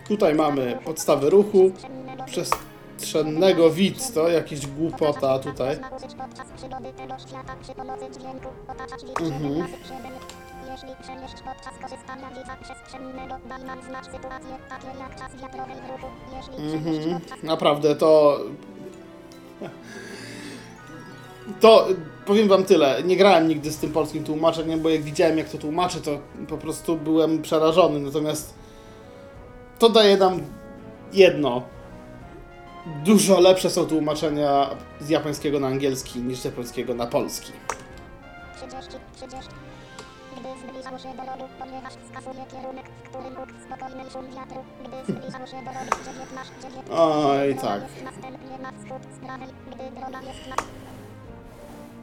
[SPEAKER 2] Tutaj mamy podstawy ruchu, przez przestrzennego widz, to jakieś głupota tutaj. Mhm.
[SPEAKER 3] 7 razy 7. Jeśli przenieść podczas korzystania widza przestrzennego, daj nam znać sytuacje takie jak czas wiatrowej w ruchu. Jeśli przenieść
[SPEAKER 2] Mhm, naprawdę to... To powiem wam tyle. Nie grałem nigdy z tym polskim tłumaczeniem, bo jak widziałem jak to tłumaczy, to po prostu byłem przerażony. Natomiast to daje nam jedno. Dużo lepsze są tłumaczenia z japońskiego na angielski niż z japońskiego na polski.
[SPEAKER 3] 30, 30. Gdy zbliżał się do lodu, ponieważ wskazuje kierunek, w którym huk spokojny szum wiatru. Gdy zbliżał się do lodu, 19, 19.
[SPEAKER 2] Oj, tak.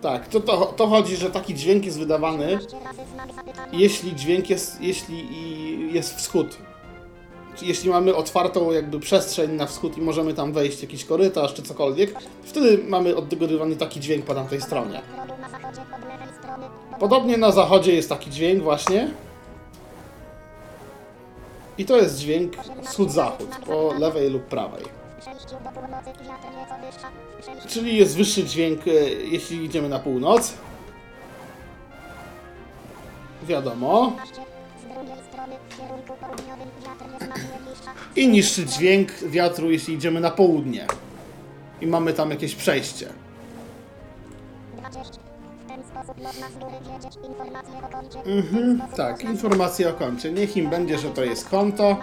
[SPEAKER 2] Tak, to, to, to chodzi, że taki dźwięk jest wydawany,
[SPEAKER 3] 15 razy znak zapytania.
[SPEAKER 2] jeśli dźwięk jest, jeśli i jest wschód. Jeśli mamy otwartą jakby przestrzeń na wschód i możemy tam wejść, jakiś korytarz czy cokolwiek, wtedy mamy oddekodowany taki dźwięk po tamtej stronie. Podobnie na zachodzie jest taki dźwięk właśnie. I to jest dźwięk wschód-zachód, po lewej lub prawej. Czyli jest wyższy dźwięk, e, jeśli idziemy na północ. Wiadomo. I niższy dźwięk wiatru, jeśli idziemy na południe. I mamy tam jakieś przejście.
[SPEAKER 3] 20. W ten sposób można z góry wiedzieć informacje o koncie.
[SPEAKER 2] Mhm, tak, informacja o koncie. Niech im będzie, że to jest konto.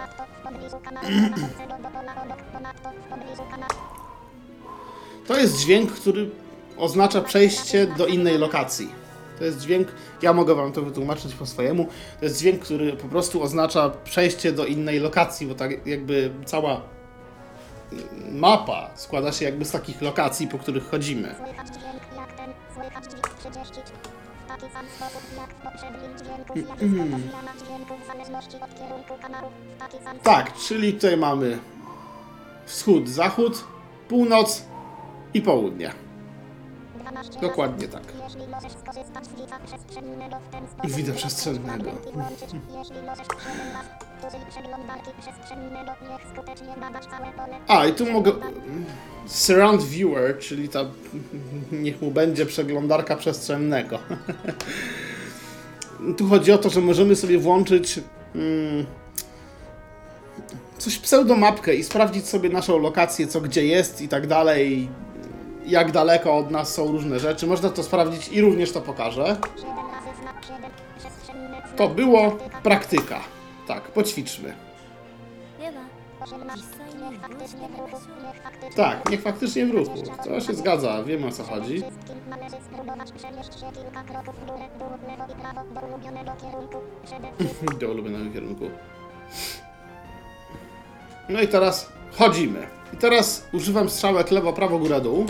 [SPEAKER 2] To jest dźwięk, który oznacza przejście do innej lokacji. To jest dźwięk, ja mogę wam to wytłumaczyć po swojemu. To jest dźwięk, który po prostu oznacza przejście do innej lokacji, bo tak jakby cała mapa składa się jakby z takich lokacji, po których chodzimy.
[SPEAKER 3] Słychać dźwięk jak ten. Słychać dźwięk 30. W taki sam sposób jak w poprzednim dźwięku zjawiska zmiana dźwięku w zależności od kierunku kanału. W taki sam
[SPEAKER 2] Tak, czyli tutaj mamy wschód, zachód, północ i południe.
[SPEAKER 3] 12
[SPEAKER 2] Dokładnie tak.
[SPEAKER 3] Widza przestrzennego w ten sposób.
[SPEAKER 2] Widza przestrzennego.
[SPEAKER 3] i włączyć. Jeśli możesz 7 raz użyj przeglądarki przestrzennego, niech skutecznie badać całe pole.
[SPEAKER 2] A, i tu mogę. Surround Viewer, czyli ta. Niech mu będzie przeglądarka przestrzennego. tu chodzi o to, że możemy sobie włączyć. Mm, coś pseudomapkę i sprawdzić sobie naszą lokację, co gdzie jest i tak dalej. Jak daleko od nas są różne rzeczy. Można to sprawdzić i również to pokażę.
[SPEAKER 3] 7 razy znak 7 przestrzenny znak
[SPEAKER 2] To było praktyka. Tak, poćwiczmy.
[SPEAKER 4] では
[SPEAKER 3] 18 niech faktycznie w ruchu, niech faktycznie
[SPEAKER 2] Tak, niech faktycznie w ruchu. To się zgadza, wiemy o co chodzi.
[SPEAKER 3] Do ulubionego kierunku.
[SPEAKER 2] No i teraz chodzimy. I teraz używam strzałek lewo, prawo, góra, dół.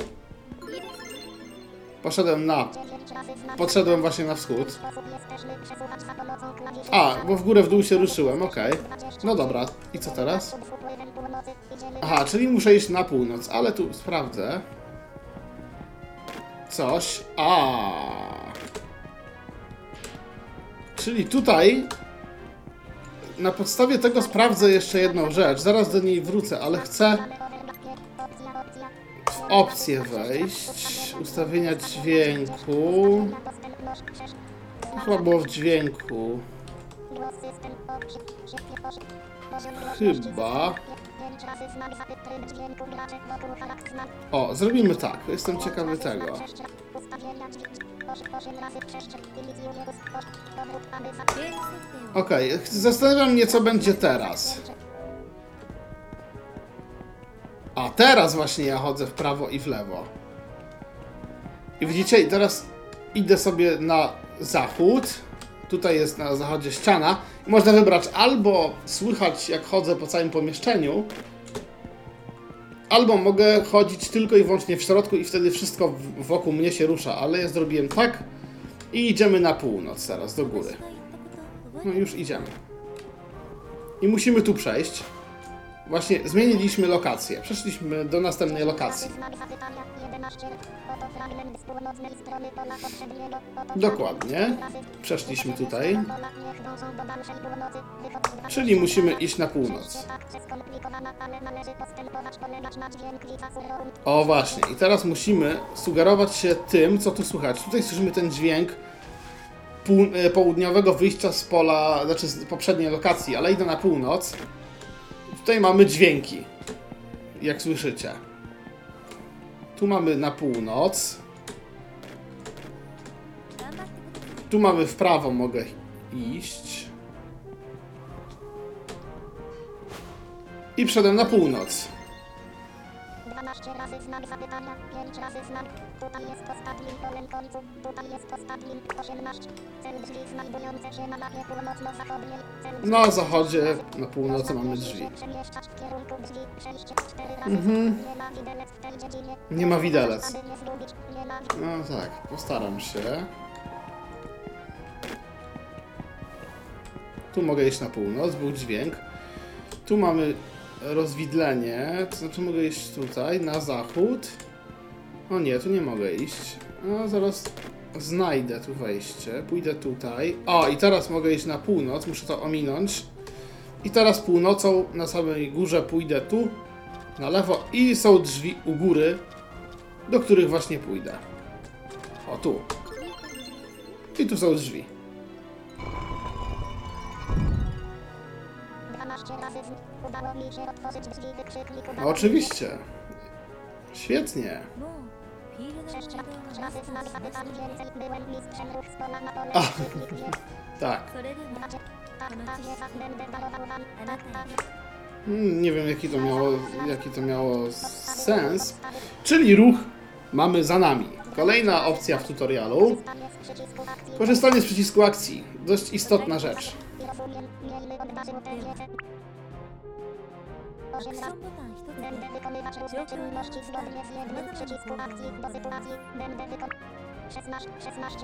[SPEAKER 2] Poszedłem na...
[SPEAKER 3] 9 razy znak
[SPEAKER 2] Podszedłem właśnie na wschód. A, bo w górę, w dół się ruszyłem, okej. No dobra, i co teraz? Aha, czyli muszę iść na północ, ale tu sprawdzę. Coś. A. Czyli tutaj na podstawie tego sprawdzę jeszcze jedną rzecz. Zaraz do niej wrócę, ale chcę w opcję wejść, ustawienia dźwięku.
[SPEAKER 3] To
[SPEAKER 2] chyba było w dźwięku. Chyba. O, zrobimy tak. Jestem ciekawy tego. Okej, okay. zastanawiam mnie, co będzie teraz. A teraz właśnie ja chodzę w prawo i w lewo. I widzicie, i teraz idę sobie na zachód. Tutaj jest na zachodzie ściana. Można wybrać albo słychać, jak chodzę po całym pomieszczeniu, albo mogę chodzić tylko i wyłącznie w środku i wtedy wszystko wokół mnie się rusza, ale ja zrobiłem tak i idziemy na północ teraz, do góry. No już idziemy. I musimy tu przejść. Właśnie zmieniliśmy lokację. Przeszliśmy do następnej lokacji.
[SPEAKER 3] Znak zapytania 11. Oto fragment z północnej strony pola poprzedniego. Oto
[SPEAKER 2] Dokładnie. Przeszliśmy tutaj. Czyli musimy iść na północ. O właśnie. I teraz musimy sugerować się tym, co tu słychać. Tutaj słyszymy ten dźwięk e, południowego wyjścia z pola, znaczy z poprzedniej lokacji, ale idę na północ. Tutaj mamy dźwięki, jak słyszycie. Tu mamy na północ. Tu mamy w prawo mogę iść. I przedem na północ.
[SPEAKER 3] 12 razy znak zapytania, 5 razy znak. Tutaj jest ostatnim polem końcu, tutaj jest ostatnim 18. Cel drzwi znajdujące się na mapie północno-zachodniej.
[SPEAKER 2] Na zachodzie, na północy mamy drzwi.
[SPEAKER 3] Przemieszczać w kierunku drzwi, przejście 4 razy. Nie ma widelec
[SPEAKER 2] No tak, postaram się. Tu mogę iść na północ, był dźwięk. Tu mamy rozwidlenie, to znaczy mogę iść tutaj, na zachód. O nie, tu nie mogę iść. No, zaraz znajdę tu wejście. Pójdę tutaj. O, i teraz mogę iść na północ, muszę to ominąć. I teraz północą na samej górze pójdę tu, na lewo i są drzwi u góry, do których właśnie pójdę. O, tu. I tu są drzwi. No, oczywiście. Świetnie. Tak. Hmm, nie wiem jaki to miało, jaki to miało sens. Czyli ruch mamy za nami. Kolejna opcja w tutorialu. Korzystanie z przycisku akcji. Dość istotna rzecz.
[SPEAKER 3] Rozumiem, miejmy odważył tę wiedzę. Będę wykonywać różne czynności zgodnie z jednym przycisku akcji do sytuacji. Będę wykonywać... 16, 16.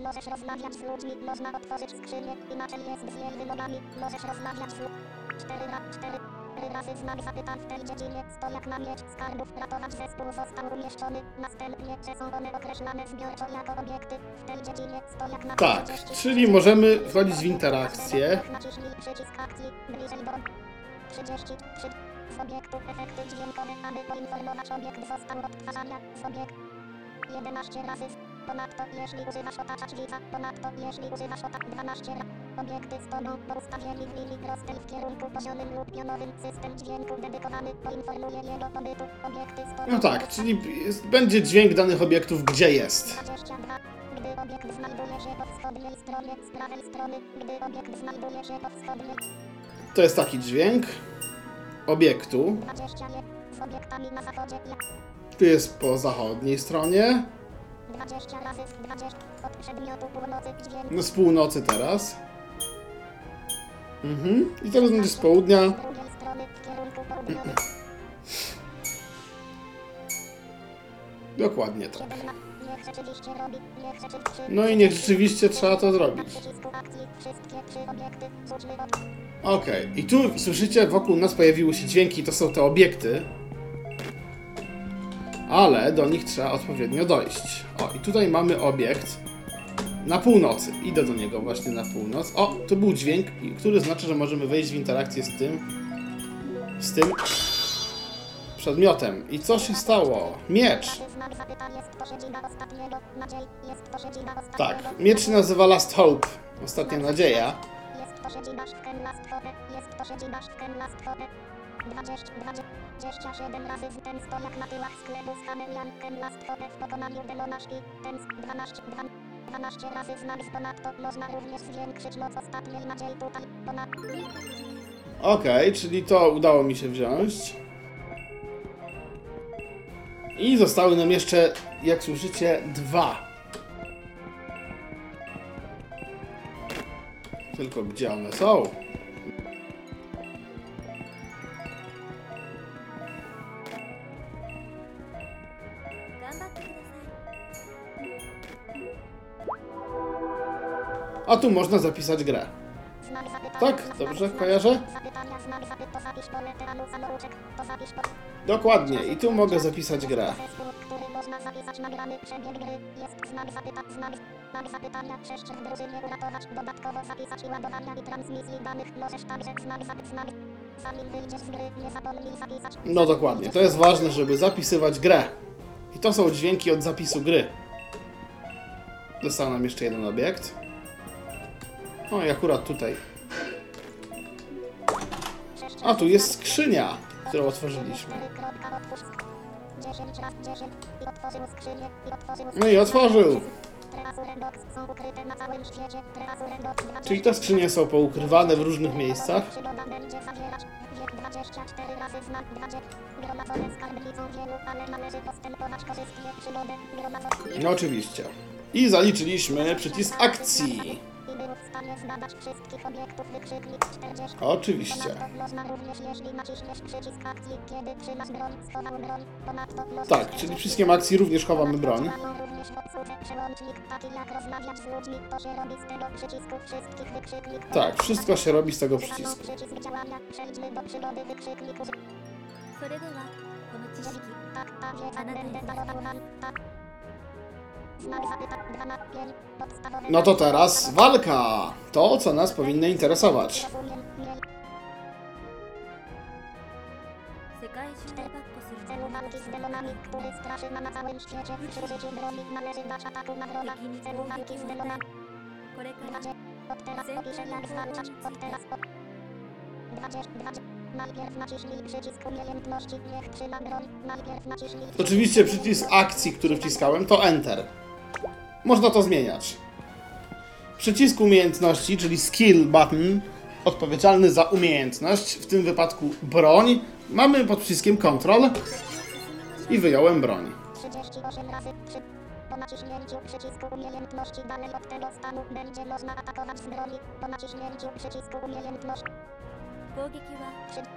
[SPEAKER 3] Możesz rozmawiać z ludźmi, można otworzyć skrzynię, inaczej jest z jej wymogami. Możesz rozmawiać z... 4 na 4 razy znak zapytań w tej dziedzinie. Na miecz skarbów ratować zespół został umieszczony. Następnie że są one określane zbiorczo jako obiekty. W tej dziedzinie na
[SPEAKER 2] Tak,
[SPEAKER 3] 40.
[SPEAKER 2] czyli możemy wchodzić w interakcję.
[SPEAKER 3] Naciśnij przycisk akcji bliżej do 33 z obiektu efekty dźwiękowe, aby poinformować obiekt został odtwarzania z obiektu 11 razy. Ponadto jeśli używasz otaczacz widza, ponadto jeśli używasz otaczacz 12 razy. Obiekty w linii prostej w kierunku poziomym lub pionowym system dźwięku dedykowany poinformuje jego pobytu. Obiekty z tobą
[SPEAKER 2] No tak, czyli jest, będzie dźwięk danych obiektów, gdzie jest.
[SPEAKER 3] 22. Gdy obiekt znajduje się po wschodniej stronie, z prawej strony, gdy obiekt znajduje się po wschodniej
[SPEAKER 2] To jest taki dźwięk obiektu.
[SPEAKER 3] 21 z obiektami na zachodzie
[SPEAKER 2] Tu jest po zachodniej stronie.
[SPEAKER 3] 20 razy z 20 od przedmiotu północy dźwięk
[SPEAKER 2] No z północy teraz. Mhm. I teraz będzie z południa.
[SPEAKER 3] z drugiej strony w kierunku południowym
[SPEAKER 2] Dokładnie tak.
[SPEAKER 3] 7 na niech rzeczywiście robi, niech rzeczywiście
[SPEAKER 2] No i niech rzeczywiście trzeba to zrobić.
[SPEAKER 3] przycisku akcji wszystkie trzy obiekty rzućmy od
[SPEAKER 2] Okej, i tu słyszycie, wokół nas pojawiły się dźwięki, to są te obiekty. Ale do nich trzeba odpowiednio dojść. O, i tutaj mamy obiekt na północy. Idę do niego właśnie na północ. O, tu był dźwięk, który znaczy, że możemy wejść w interakcję z tym. z tym przedmiotem. I co się stało? Miecz.
[SPEAKER 3] to to
[SPEAKER 2] Tak, miecz się nazywa Last Hope. Ostatnia nadzieja.
[SPEAKER 3] Jest to siedziba Szken Last Hope, jest to siedziba Szken Last Hope. 20, 27 razy z ten stojak na tyłach sklepu z Hameliankiem Last Hope w pokonaniu demonaszki. Ten z 12, 2, 12 razy z ponadto można również zwiększyć moc ostatniej nadziei tutaj. Ponad
[SPEAKER 2] Okej, czyli to udało mi się wziąć. I zostały nam jeszcze, jak słyszycie, dwa. Tylko gdzie one są? A tu można zapisać grę. Tak, dobrze, kojarzę? Dokładnie, i tu mogę zapisać grę. No dokładnie, to jest ważne, żeby zapisywać grę. I to są dźwięki od zapisu gry. Został nam jeszcze jeden obiekt. O, i akurat tutaj. A, tu jest skrzynia, którą otworzyliśmy.
[SPEAKER 3] 10 raz 10 i otworzył skrzynię i otworzył
[SPEAKER 2] No i otworzył.
[SPEAKER 3] Treasurendox są ukryte na całym świecie. Treasurendox 20.
[SPEAKER 2] Czyli te skrzynie są poukrywane w różnych miejscach.
[SPEAKER 3] Przygoda będzie zawierać wiek 24 razy znak 20. Gromadzone skarbki są wielu, ale należy postępować korzystnie. Przygodę gromadzone
[SPEAKER 2] No oczywiście. I zaliczyliśmy przycisk akcji.
[SPEAKER 3] I był w stanie zbadać wszystkich obiektów wykrzyknik 40.
[SPEAKER 2] Oczywiście.
[SPEAKER 3] Ponadto można również, jeśli naciśniesz przycisk akcji, kiedy trzymasz broń, schował broń. Ponadto można
[SPEAKER 2] Tak, czyli przyciskiem akcji również chowamy broń.
[SPEAKER 3] Mają również obsługę przełącznik, taki jak rozmawiać z ludźmi, to się robi z tego przycisku wszystkich wykrzyknik.
[SPEAKER 2] Tak, wszystko się robi z tego przycisku. No to teraz walka. To, co nas powinno interesować. Oczywiście przycisk akcji, który wciskałem, to Enter. Można to zmieniać. Przycisk umiejętności, czyli skill button, odpowiedzialny za umiejętność, w tym wypadku broń, mamy pod przyciskiem Ctrl i wyjąłem broń.
[SPEAKER 3] 38 razy 3. Po naciśnięciu przycisku umiejętności dalej od tego stanu będzie można atakować z broni. Po naciśnięciu przycisku umiejętności
[SPEAKER 4] 攻撃は
[SPEAKER 3] 3.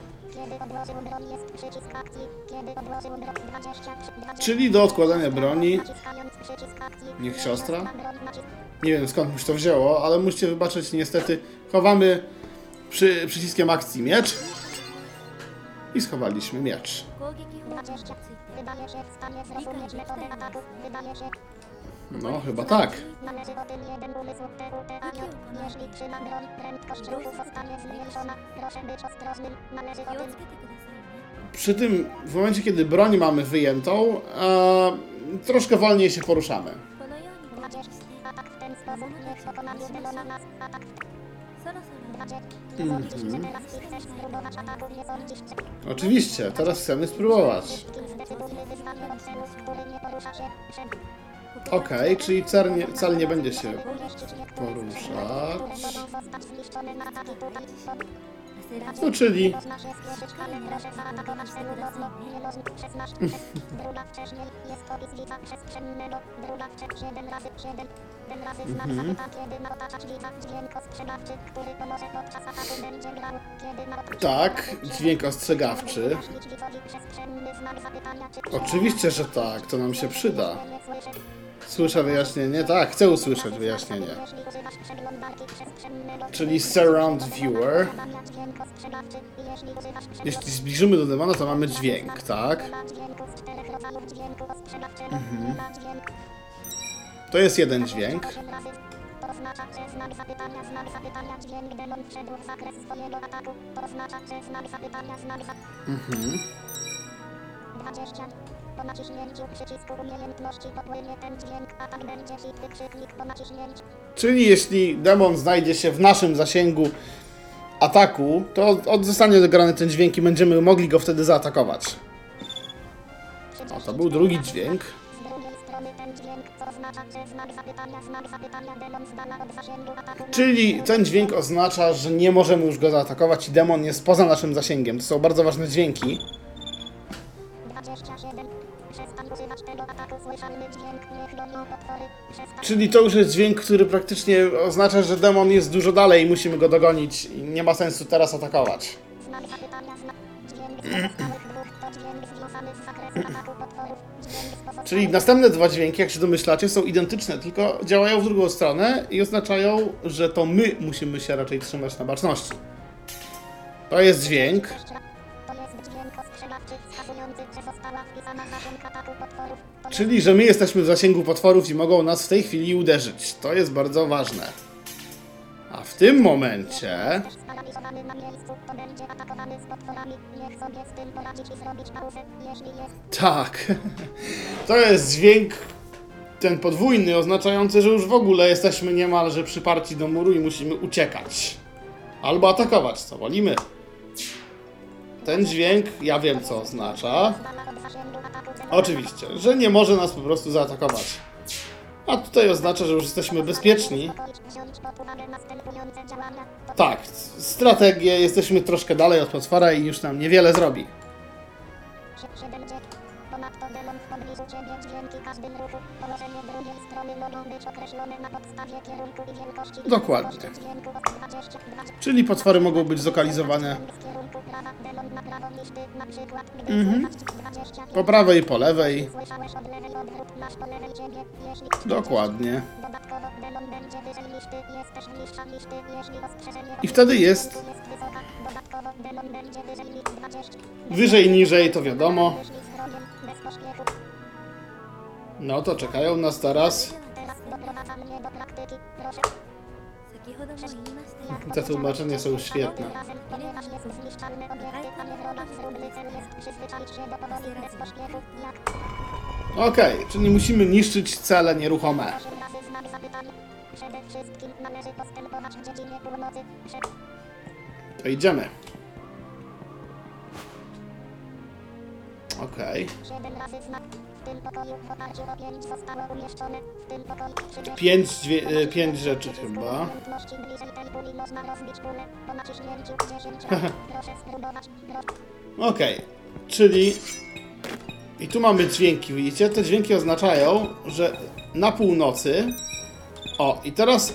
[SPEAKER 2] Czyli do odkładania broni. Niech siostra. Nie wiem skąd mi się to wzięło, ale musicie wybaczyć, niestety chowamy przy przyciskiem akcji miecz. I schowaliśmy miecz. No, chyba tak.
[SPEAKER 3] Należy tym jeden umysł. Jeśli broń, prędkość ruchu zostanie zmniejszona. Proszę być ostrożnym, należy o tym...
[SPEAKER 2] Przy tym, w momencie kiedy broń mamy wyjętą, e, troszkę wolniej się poruszamy.
[SPEAKER 3] Mhm.
[SPEAKER 2] Oczywiście, teraz chcemy spróbować. Okej, okay, czyli cel nie, nie będzie się poruszać. No czyli...
[SPEAKER 3] Mhm.
[SPEAKER 2] Tak, dźwięk ostrzegawczy. Oczywiście, że tak, to nam się przyda. Słyszę wyjaśnienie? Tak, chcę usłyszeć wyjaśnienie. Czyli surround viewer.
[SPEAKER 3] Jeśli
[SPEAKER 2] zbliżymy do demona, to mamy dźwięk, tak?
[SPEAKER 3] Dźwięku
[SPEAKER 2] To jest jeden dźwięk.
[SPEAKER 3] osiem razy. To oznacza, że znak zapytania, znak zapytania, dźwięk demon wszedł w zakres swojego ataku. To oznacza, że znak zapytania, znak zapytania. 20. Po naciśnięciu przycisku umiejętności popłynie ten dźwięk. Atak będzie hit wykrzyknik po naciśnięciu.
[SPEAKER 2] Czyli jeśli demon znajdzie się w naszym zasięgu ataku, to od- zostanie dograny ten dźwięk i będziemy mogli go wtedy zaatakować. O, to był drugi dźwięk. Czyli ten dźwięk oznacza, że nie możemy już go zaatakować i demon jest poza naszym zasięgiem. To są bardzo ważne dźwięki.
[SPEAKER 3] 27.
[SPEAKER 2] Czyli to już jest dźwięk, który praktycznie oznacza, że demon jest dużo dalej i musimy go dogonić i nie ma sensu teraz atakować. Czyli następne dwa dźwięki, jak się domyślacie, są identyczne, tylko działają w drugą stronę i oznaczają, że to my musimy się raczej trzymać na baczności. To jest dźwięk, czyli że my jesteśmy w zasięgu potworów i mogą nas w tej chwili uderzyć. To jest bardzo ważne. A w tym momencie. Tak. To jest dźwięk ten podwójny, oznaczający, że już w ogóle jesteśmy niemalże przyparci do muru i musimy uciekać. Albo atakować, co wolimy. Ten dźwięk, ja wiem co oznacza. Oczywiście, że nie może nas po prostu zaatakować. A tutaj oznacza, że już jesteśmy bezpieczni. Tak, strategię, jesteśmy troszkę dalej od potwora i już nam niewiele zrobi.
[SPEAKER 3] 7 dzień. Ponadto demon w pobliżu ciebie dźwięki każdym ruchu. Położenie drugiej strony mogą być określone na podstawie kierunku i wielkości.
[SPEAKER 2] Dokładnie.
[SPEAKER 3] Dźwięku 20, 20
[SPEAKER 2] Czyli potwory mogą być zlokalizowane Mhm.
[SPEAKER 3] słychać 20.
[SPEAKER 2] po prawej i po lewej. Dokładnie. I wtedy jest
[SPEAKER 3] wyżej niż 20.
[SPEAKER 2] wyżej, niżej, to wiadomo. No to czekają nas teraz. Te tłumaczenia są świetne. Okej, czyli musimy niszczyć cele nieruchome. To idziemy. Okej.
[SPEAKER 3] 7 razy znak. W tym pokoju w oparciu o 5 zostało umieszczone. W tym pokoju 30
[SPEAKER 2] Pięć, dźwie- e, pięć rzeczy chyba.
[SPEAKER 3] umiejętności bliżej tej puli można rozbić pulę. Po naciśnięciu 10 razy. Proszę spróbować. Proszę.
[SPEAKER 2] Okej, czyli... I tu mamy dźwięki, widzicie? Te dźwięki oznaczają, że na północy... O, i teraz...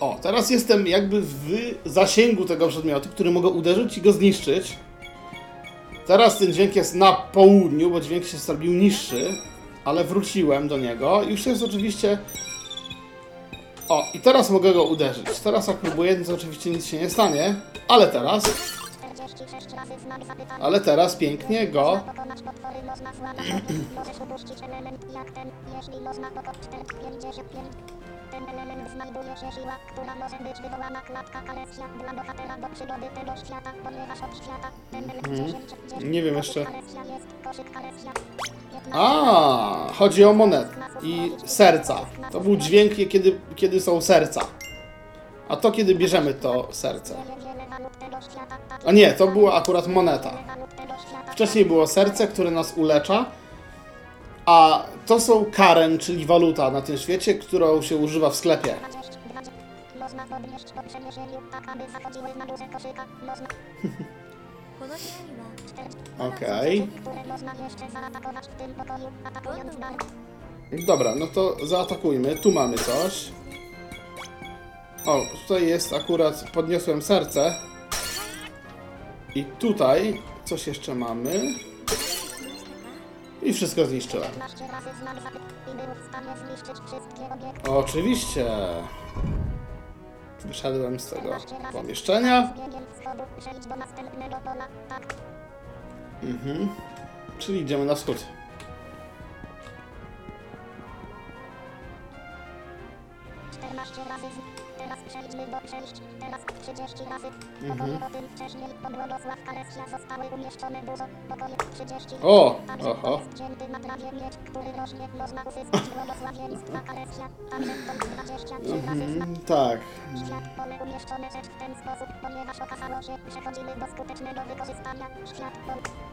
[SPEAKER 2] O, teraz jestem jakby w zasięgu tego przedmiotu, który mogę uderzyć i go zniszczyć. Teraz ten dźwięk jest na południu, bo dźwięk się zrobił niższy, ale wróciłem do niego. Już jest oczywiście... O, i teraz mogę go uderzyć. Teraz jak próbuję, to oczywiście nic się nie stanie, ale teraz...
[SPEAKER 3] 46 razy znak zapytania.
[SPEAKER 2] Ale teraz pięknie go.
[SPEAKER 3] Pokonać potwory można złapać. Możesz upuścić element jak ten, jeśli można pokonać 55. Ten element znajduje się siła, która może być wywołana klatka Kalesja dla bohatera do przygody tego świata, ponieważ od świata ten element 10, 10,
[SPEAKER 2] Nie wiem jeszcze.
[SPEAKER 3] Kalesja jest koszyk Kalesja. 15.
[SPEAKER 2] A, chodzi o monet i serca. To był dźwięk, kiedy, kiedy są serca. A to kiedy bierzemy to serce.
[SPEAKER 3] A
[SPEAKER 2] nie, to była akurat moneta. Wcześniej było serce, które nas ulecza. A to są karen, czyli waluta na tym świecie, którą się używa w sklepie. Okej.
[SPEAKER 3] Okay.
[SPEAKER 2] Dobra, no to zaatakujmy. Tu mamy coś. O, tutaj jest akurat, podniosłem serce. I tutaj coś jeszcze mamy. I wszystko zniszczyłem.
[SPEAKER 3] 15 razy znak zapytania i był w stanie zniszczyć wszystkie obiekty.
[SPEAKER 2] Oczywiście. Wyszedłem z tego pomieszczenia. Mhm. Czyli idziemy na wschód.
[SPEAKER 3] Teraz przejdźmy do przejść. Teraz 30 razy.
[SPEAKER 2] Mhm.
[SPEAKER 3] O tym wcześniej po Błogosław Kalesja zostały umieszczone dużo. Pokoje 30.
[SPEAKER 2] O, oho.
[SPEAKER 3] cięty na trawie miecz, który rośnie. Można uzyskać błogosławieństwa Kalesja. Także to 23 razy.
[SPEAKER 2] Mhm, tak.
[SPEAKER 3] Świat pole umieszczone rzecz w ten sposób, ponieważ okazało się, przechodzimy do skutecznego wykorzystania. Świat.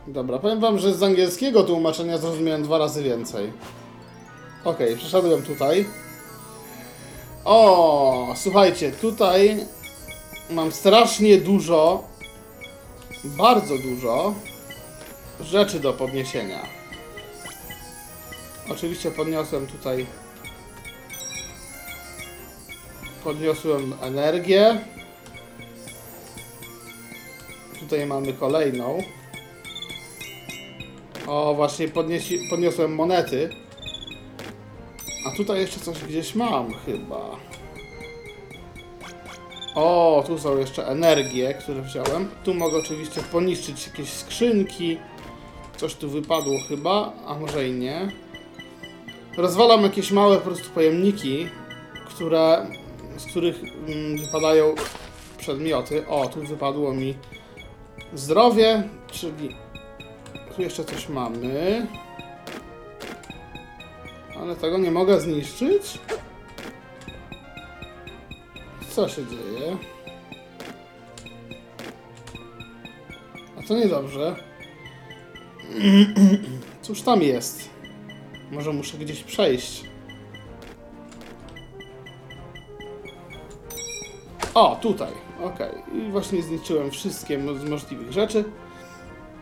[SPEAKER 2] Dobra, powiem wam, że z angielskiego tłumaczenia zrozumiałem dwa razy więcej. Okej, przeszedłem tutaj. O, słuchajcie, tutaj mam strasznie dużo, bardzo dużo rzeczy do podniesienia. Oczywiście podniosłem tutaj podniosłem energię. Tutaj mamy kolejną. O, właśnie podniesi, podniosłem monety. A tutaj jeszcze coś gdzieś mam chyba. O, tu są jeszcze energie, które wziąłem. Tu mogę oczywiście poniszczyć jakieś skrzynki. Coś tu wypadło chyba, a może i nie. Rozwalam jakieś małe po prostu pojemniki, które z których mm, wypadają przedmioty. O, tu wypadło mi zdrowie, czyli tu jeszcze coś mamy. Ale tego nie mogę zniszczyć? Co się dzieje? A to niedobrze. Cóż tam jest? Może muszę gdzieś przejść. O, tutaj. Okej. I właśnie zniszczyłem wszystkie z możliwych rzeczy.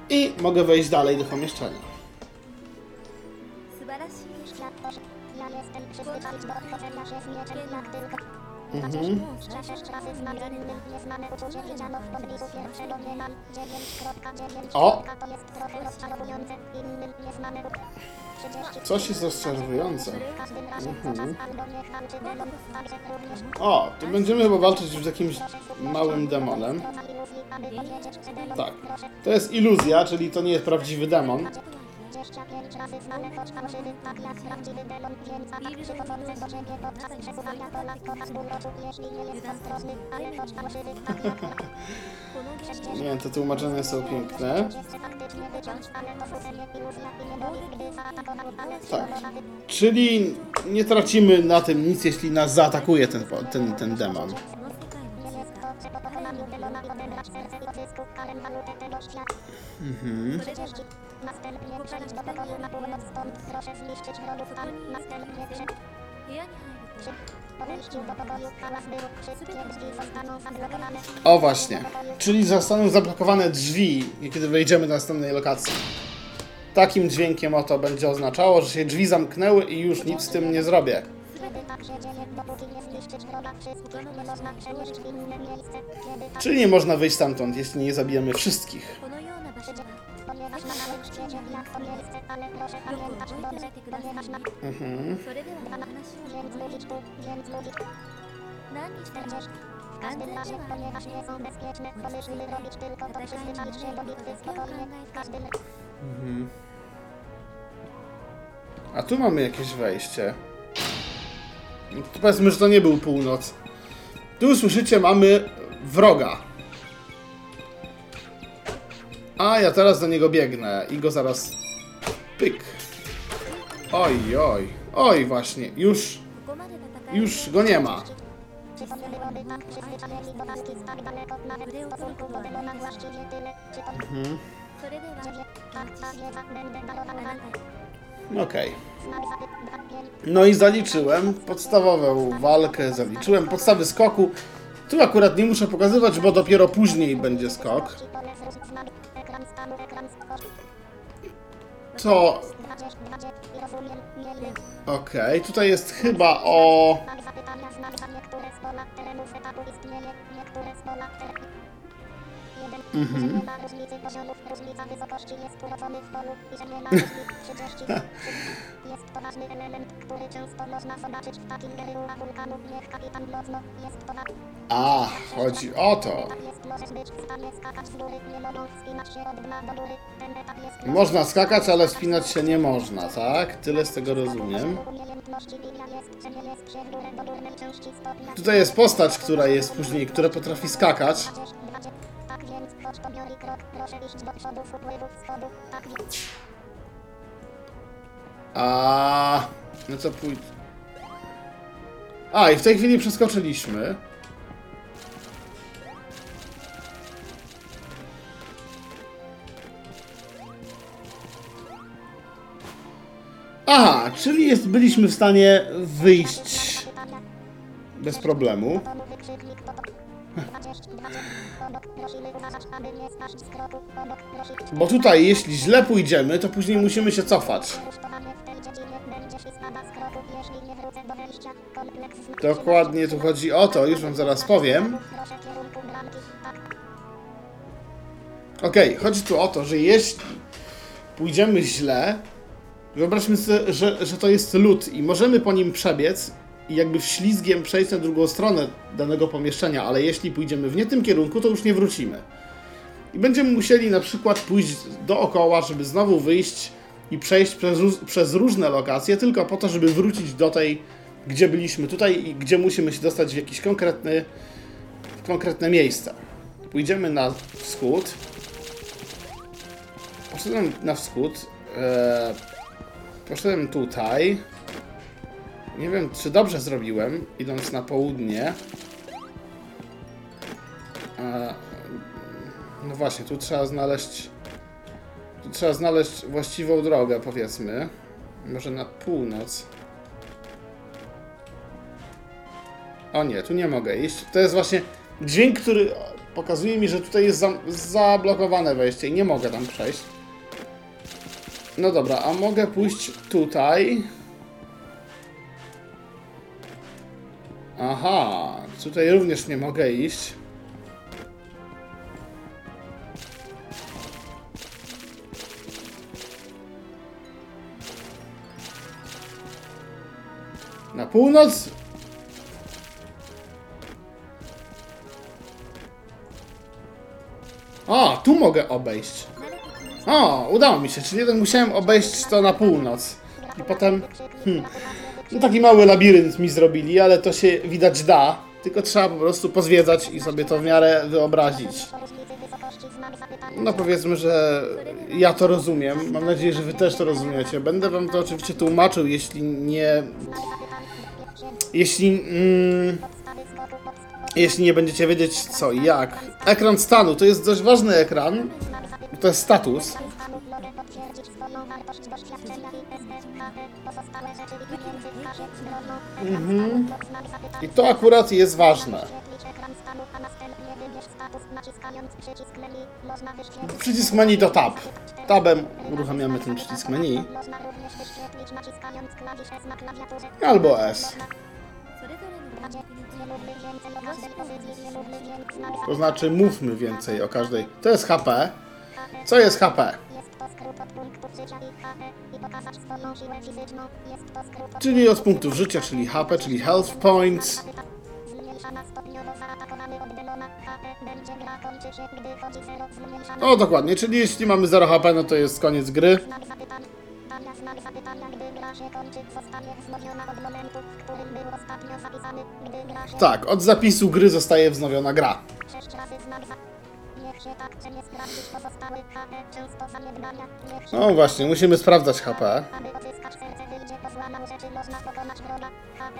[SPEAKER 2] I mogę wejść dalej do pomieszczenia.
[SPEAKER 4] U- 30
[SPEAKER 2] Coś jest rozczarowujące.
[SPEAKER 4] również
[SPEAKER 2] O, tu będziemy chyba walczyć z jakimś małym demonem. Tak. To jest iluzja, czyli to nie jest prawdziwy demon.
[SPEAKER 4] 25 razy znane, choć fałszywy tak jak prawdziwy demon, więc przychodzący do ciebie podczas przesuwania jeśli nie jest ale choć fałszywy tak jak
[SPEAKER 2] nie, te tłumaczenia są piękne. Tak. Czyli nie tracimy na tym nic, jeśli nas zaatakuje ten, ten, ten demon.
[SPEAKER 4] Mhm. Do pokoju na północ, stąd proszę zniszczyć wrogów
[SPEAKER 2] O właśnie, czyli zostaną zablokowane drzwi, kiedy wejdziemy do następnej lokacji. Takim dźwiękiem oto będzie oznaczało, że się drzwi zamknęły i już nic z tym nie zrobię. Czyli nie można wyjść stamtąd, jeśli nie zabijemy wszystkich
[SPEAKER 5] このような場所は
[SPEAKER 4] ponieważ na małym świecie jak to miejsce, ale proszę
[SPEAKER 5] よく
[SPEAKER 4] pamiętać
[SPEAKER 5] 覚えておい
[SPEAKER 4] dobrze,
[SPEAKER 5] てください
[SPEAKER 4] ponieważ na
[SPEAKER 5] ねそれではお話を
[SPEAKER 4] więc mówić tu, więc mówić tu.
[SPEAKER 5] 何にしても
[SPEAKER 4] W każdym razie, ponieważ nie są bezpieczne, pomysły robić tylko to przyzwyczaić się do bitwy spokojnie. W każdym
[SPEAKER 2] A tu mamy jakieś wejście. No to powiedzmy, że to nie był północ. Tu słyszycie, mamy wroga. A ja teraz do niego biegnę i go zaraz... Pyk. Oj, oj. Oj, właśnie. Już... Już go nie ma.
[SPEAKER 5] Mhm.
[SPEAKER 2] Okej.
[SPEAKER 4] Okay.
[SPEAKER 2] No i zaliczyłem podstawową walkę, zaliczyłem podstawy skoku. Tu akurat nie muszę pokazywać, bo dopiero później będzie skok. To
[SPEAKER 4] 20, 20, i rozumiem, nie jest.
[SPEAKER 2] okej, tutaj jest chyba o...
[SPEAKER 4] 30. Jest to ważny element, który często można zobaczyć w takim geryła wulkanu. Niech kapitan mocno, jest to.
[SPEAKER 2] A, chodzi o to.
[SPEAKER 4] Jest, możesz być w stanie skakać z góry, nie mogą wspinać się od dna do góry. Ten etap jest
[SPEAKER 2] Można skakać, ale wspinać się nie można, tak? Tyle z tego rozumiem. Tutaj jest postać, która jest później, która potrafi skakać.
[SPEAKER 4] 20, 20. Więc, chodź pobiorij krok, proszę iść do przodu w upływu schodu. Tak
[SPEAKER 2] A, no co pójdę. A, i w tej chwili przeskoczyliśmy. Aha, czyli jest, byliśmy w stanie wyjść bez problemu.
[SPEAKER 4] Domu wykrzyknik to to. 20, 20. Obok, prosimy uważać, aby nie spaść z kroku. Obok, prosimy.
[SPEAKER 2] Bo tutaj, jeśli źle pójdziemy, to później musimy się cofać. Dokładnie tu chodzi o to, już wam zaraz powiem.
[SPEAKER 4] Tak.
[SPEAKER 2] Okej, chodzi tu o to, że jeśli pójdziemy źle, wyobraźmy sobie, że, że to jest lód i możemy po nim przebiec i jakby wślizgiem przejść na drugą stronę danego pomieszczenia, ale jeśli pójdziemy w nie tym kierunku, to już nie wrócimy. I będziemy musieli na przykład pójść dookoła, żeby znowu wyjść i przejść przez, przez różne lokacje, tylko po to, żeby wrócić do tej gdzie byliśmy tutaj i gdzie musimy się dostać w jakiś konkretny, w konkretne miejsce. Pójdziemy na wschód. Poszedłem na wschód. E, poszedłem tutaj. Nie wiem, czy dobrze zrobiłem, idąc na południe. No właśnie, tu trzeba znaleźć. Tu trzeba znaleźć właściwą drogę, powiedzmy. Może na północ. O nie, tu nie mogę iść. To jest właśnie dźwięk, który pokazuje mi, że tutaj jest za zablokowane wejście i nie mogę tam przejść. No dobra, a mogę pójść tutaj. Aha, tutaj również nie mogę iść. Na północ? O, tu mogę obejść. O, udało mi się, czyli jednak musiałem obejść to na północ. I potem, hmm, no taki mały labirynt mi zrobili, ale to się widać da. Tylko trzeba po prostu pozwiedzać i sobie to w miarę wyobrazić. No powiedzmy, że ja to rozumiem. Mam nadzieję, że wy też to rozumiecie. Będę wam to oczywiście tłumaczył, jeśli nie... Jeśli... Mm, jeśli nie będziecie wiedzieć co i jak. Ekran stanu to jest dość ważny ekran. To jest status potwierdzić swoją wartość doświadczenia i Pozostałe rzeczy Mhm. I to akurat jest ważne. Przycisk menu to tab. Tabem uruchamiamy ten przycisk menu. Albo S. To znaczy mówmy więcej o każdej. To jest HP. Co jest HP? Czyli od punktów życia, czyli HP, czyli health points. O, dokładnie, czyli jeśli mamy 0 HP, no to jest koniec gry. Tak, od zapisu gry zostaje wznowiona gra. No właśnie, musimy sprawdzać HP.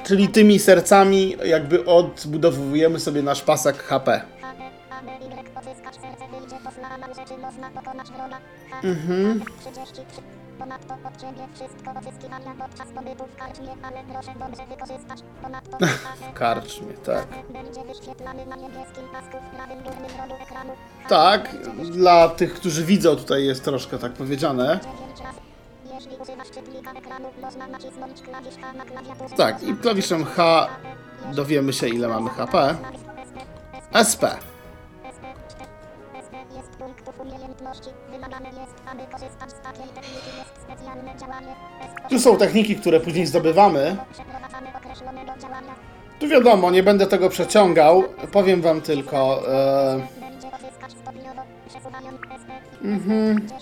[SPEAKER 2] Czyli tymi sercami jakby odbudowujemy sobie nasz pasek HP. Mhm.
[SPEAKER 3] Ponadto wszystko odzyskiwania podczas pobytu w karczmie, ale proszę dobrze wykorzystać. Ponadto
[SPEAKER 2] W karczmie, tak.
[SPEAKER 3] będzie wyświetlany na niebieskim pasku w prawym górnym rogu ekranu.
[SPEAKER 2] Tak, dla tych, którzy widzą, tutaj jest troszkę tak powiedziane.
[SPEAKER 3] 9 razy. Jeśli używasz czytnika ekranu, można nacisnąć klawisz H na klawiaturze.
[SPEAKER 2] Tak, i klawiszem H dowiemy się, ile mamy HP. SP. Tu są techniki, które później zdobywamy. Tu wiadomo, nie będę tego przeciągał. Powiem wam tylko. E, mhm,
[SPEAKER 3] 10.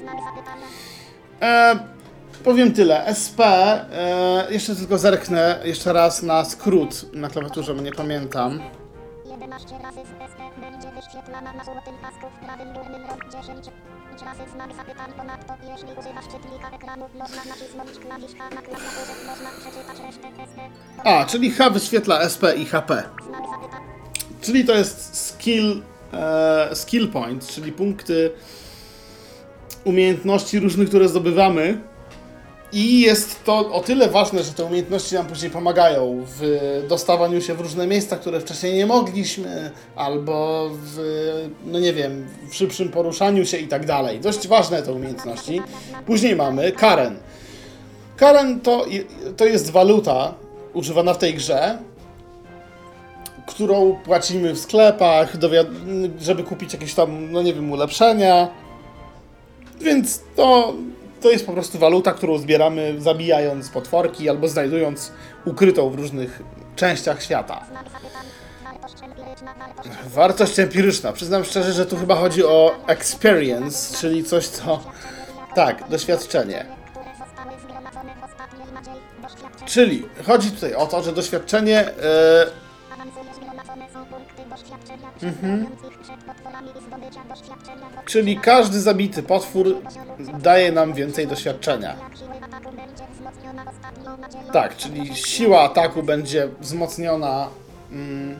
[SPEAKER 3] Znak zapytania.
[SPEAKER 2] e, powiem tyle. SP. E, jeszcze tylko zerknę jeszcze raz na skrót na klawiaturze, bo nie pamiętam.
[SPEAKER 3] 11 razy z SP będzie wyświetlana na złotym pasku w prawym górnym rogu 10 razy znak zapytań ponadto jeśli używasz czytnika ekranu można nacisnąć klawisz H na klawiaturze można przeczytać resztę SP
[SPEAKER 2] A, czyli H wyświetla SP i HP. Czyli to jest skill, e, skill point, czyli punkty umiejętności różnych, które zdobywamy. I jest to o tyle ważne, że te umiejętności nam później pomagają w dostawaniu się w różne miejsca, które wcześniej nie mogliśmy, albo w, no nie wiem, w szybszym poruszaniu się i tak dalej. Dość ważne te umiejętności. Później mamy Karen. Karen to, to jest waluta używana w tej grze, którą płacimy w sklepach, żeby kupić jakieś tam, no nie wiem, ulepszenia. Więc to, to jest po prostu waluta, którą zbieramy zabijając potworki albo znajdując ukrytą w różnych częściach świata.
[SPEAKER 3] wartość empiryczna.
[SPEAKER 2] Przyznam szczerze, że tu chyba chodzi o experience, czyli coś, co... Tak, doświadczenie. Czyli chodzi tutaj o to, że doświadczenie e,
[SPEAKER 3] Awansujesz
[SPEAKER 2] Czyli każdy zabity potwór daje nam więcej doświadczenia. Tak, czyli siła ataku będzie wzmocniona mm,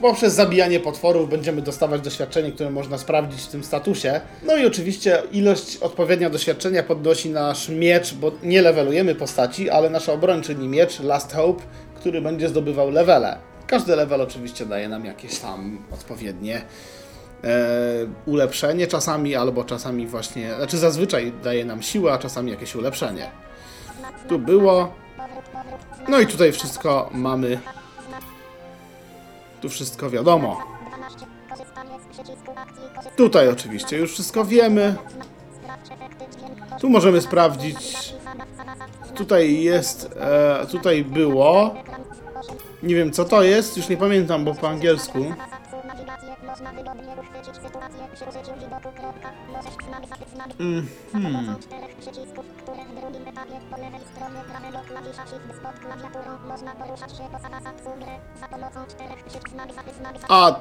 [SPEAKER 2] poprzez zabijanie potworów. Będziemy dostawać doświadczenie, które można sprawdzić w tym statusie. No i oczywiście ilość odpowiednia doświadczenia podnosi nasz miecz, bo nie levelujemy postaci, ale nasz obrończyni miecz Last Hope, który będzie zdobywał levele. Każdy level oczywiście daje nam jakieś tam odpowiednie ulepszenie czasami, albo czasami właśnie, znaczy zazwyczaj daje nam siłę, a czasami jakieś ulepszenie. Tu było. No i tutaj wszystko mamy. Tu wszystko wiadomo.
[SPEAKER 3] 12. Korzystanie z przycisku akcji. Korzystanie
[SPEAKER 2] Tutaj oczywiście już wszystko wiemy. Tu możemy sprawdzić. Tutaj jest. E, tutaj było. Nie wiem co to jest, już nie pamiętam, bo po angielsku.
[SPEAKER 3] Napisać znamy.
[SPEAKER 2] A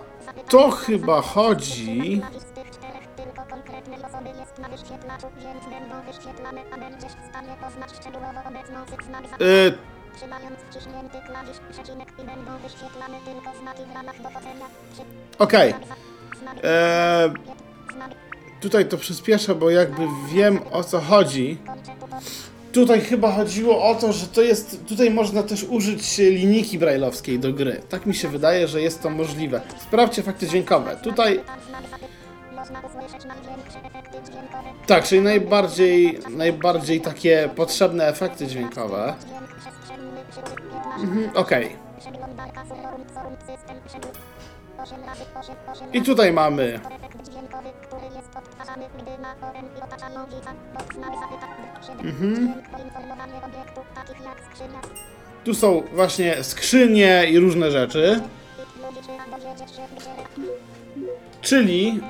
[SPEAKER 2] to chyba chodzi.
[SPEAKER 3] Klawisz z tych czterech tylko konkretnej osoby jest na wyświetlaczu, więc będą wyświetlane, a będziesz w stanie poznać szczegółowo obecną syk znamy.
[SPEAKER 2] Y,
[SPEAKER 3] Trzymając wciśnięty klawisz przecinek i będą wyświetlane tylko znaki w ramach dochodzenia.
[SPEAKER 2] Okej.
[SPEAKER 3] Znamy.
[SPEAKER 2] E,
[SPEAKER 3] Znamy.
[SPEAKER 2] Tutaj to przyspieszę, bo jakby wiem o co chodzi. Tutaj chyba chodziło o to, że to jest. Tutaj można też użyć linijki brajlowskiej do gry. Tak mi się wydaje, że jest to możliwe. Sprawdźcie efekty dźwiękowe. Tutaj. Tak, czyli najbardziej, najbardziej takie potrzebne efekty dźwiękowe.
[SPEAKER 3] Dźwięk przestrzenny przy użyciu 15.
[SPEAKER 2] Mhm, Okej.
[SPEAKER 3] Przeglądarka
[SPEAKER 2] I tutaj mamy.
[SPEAKER 3] efekt dźwiękowy, który jest odtwarzany, gdy na forum i otaczają widza. Box na zapytać 7.
[SPEAKER 2] Mhm. Tu są właśnie skrzynie i różne rzeczy. Czyli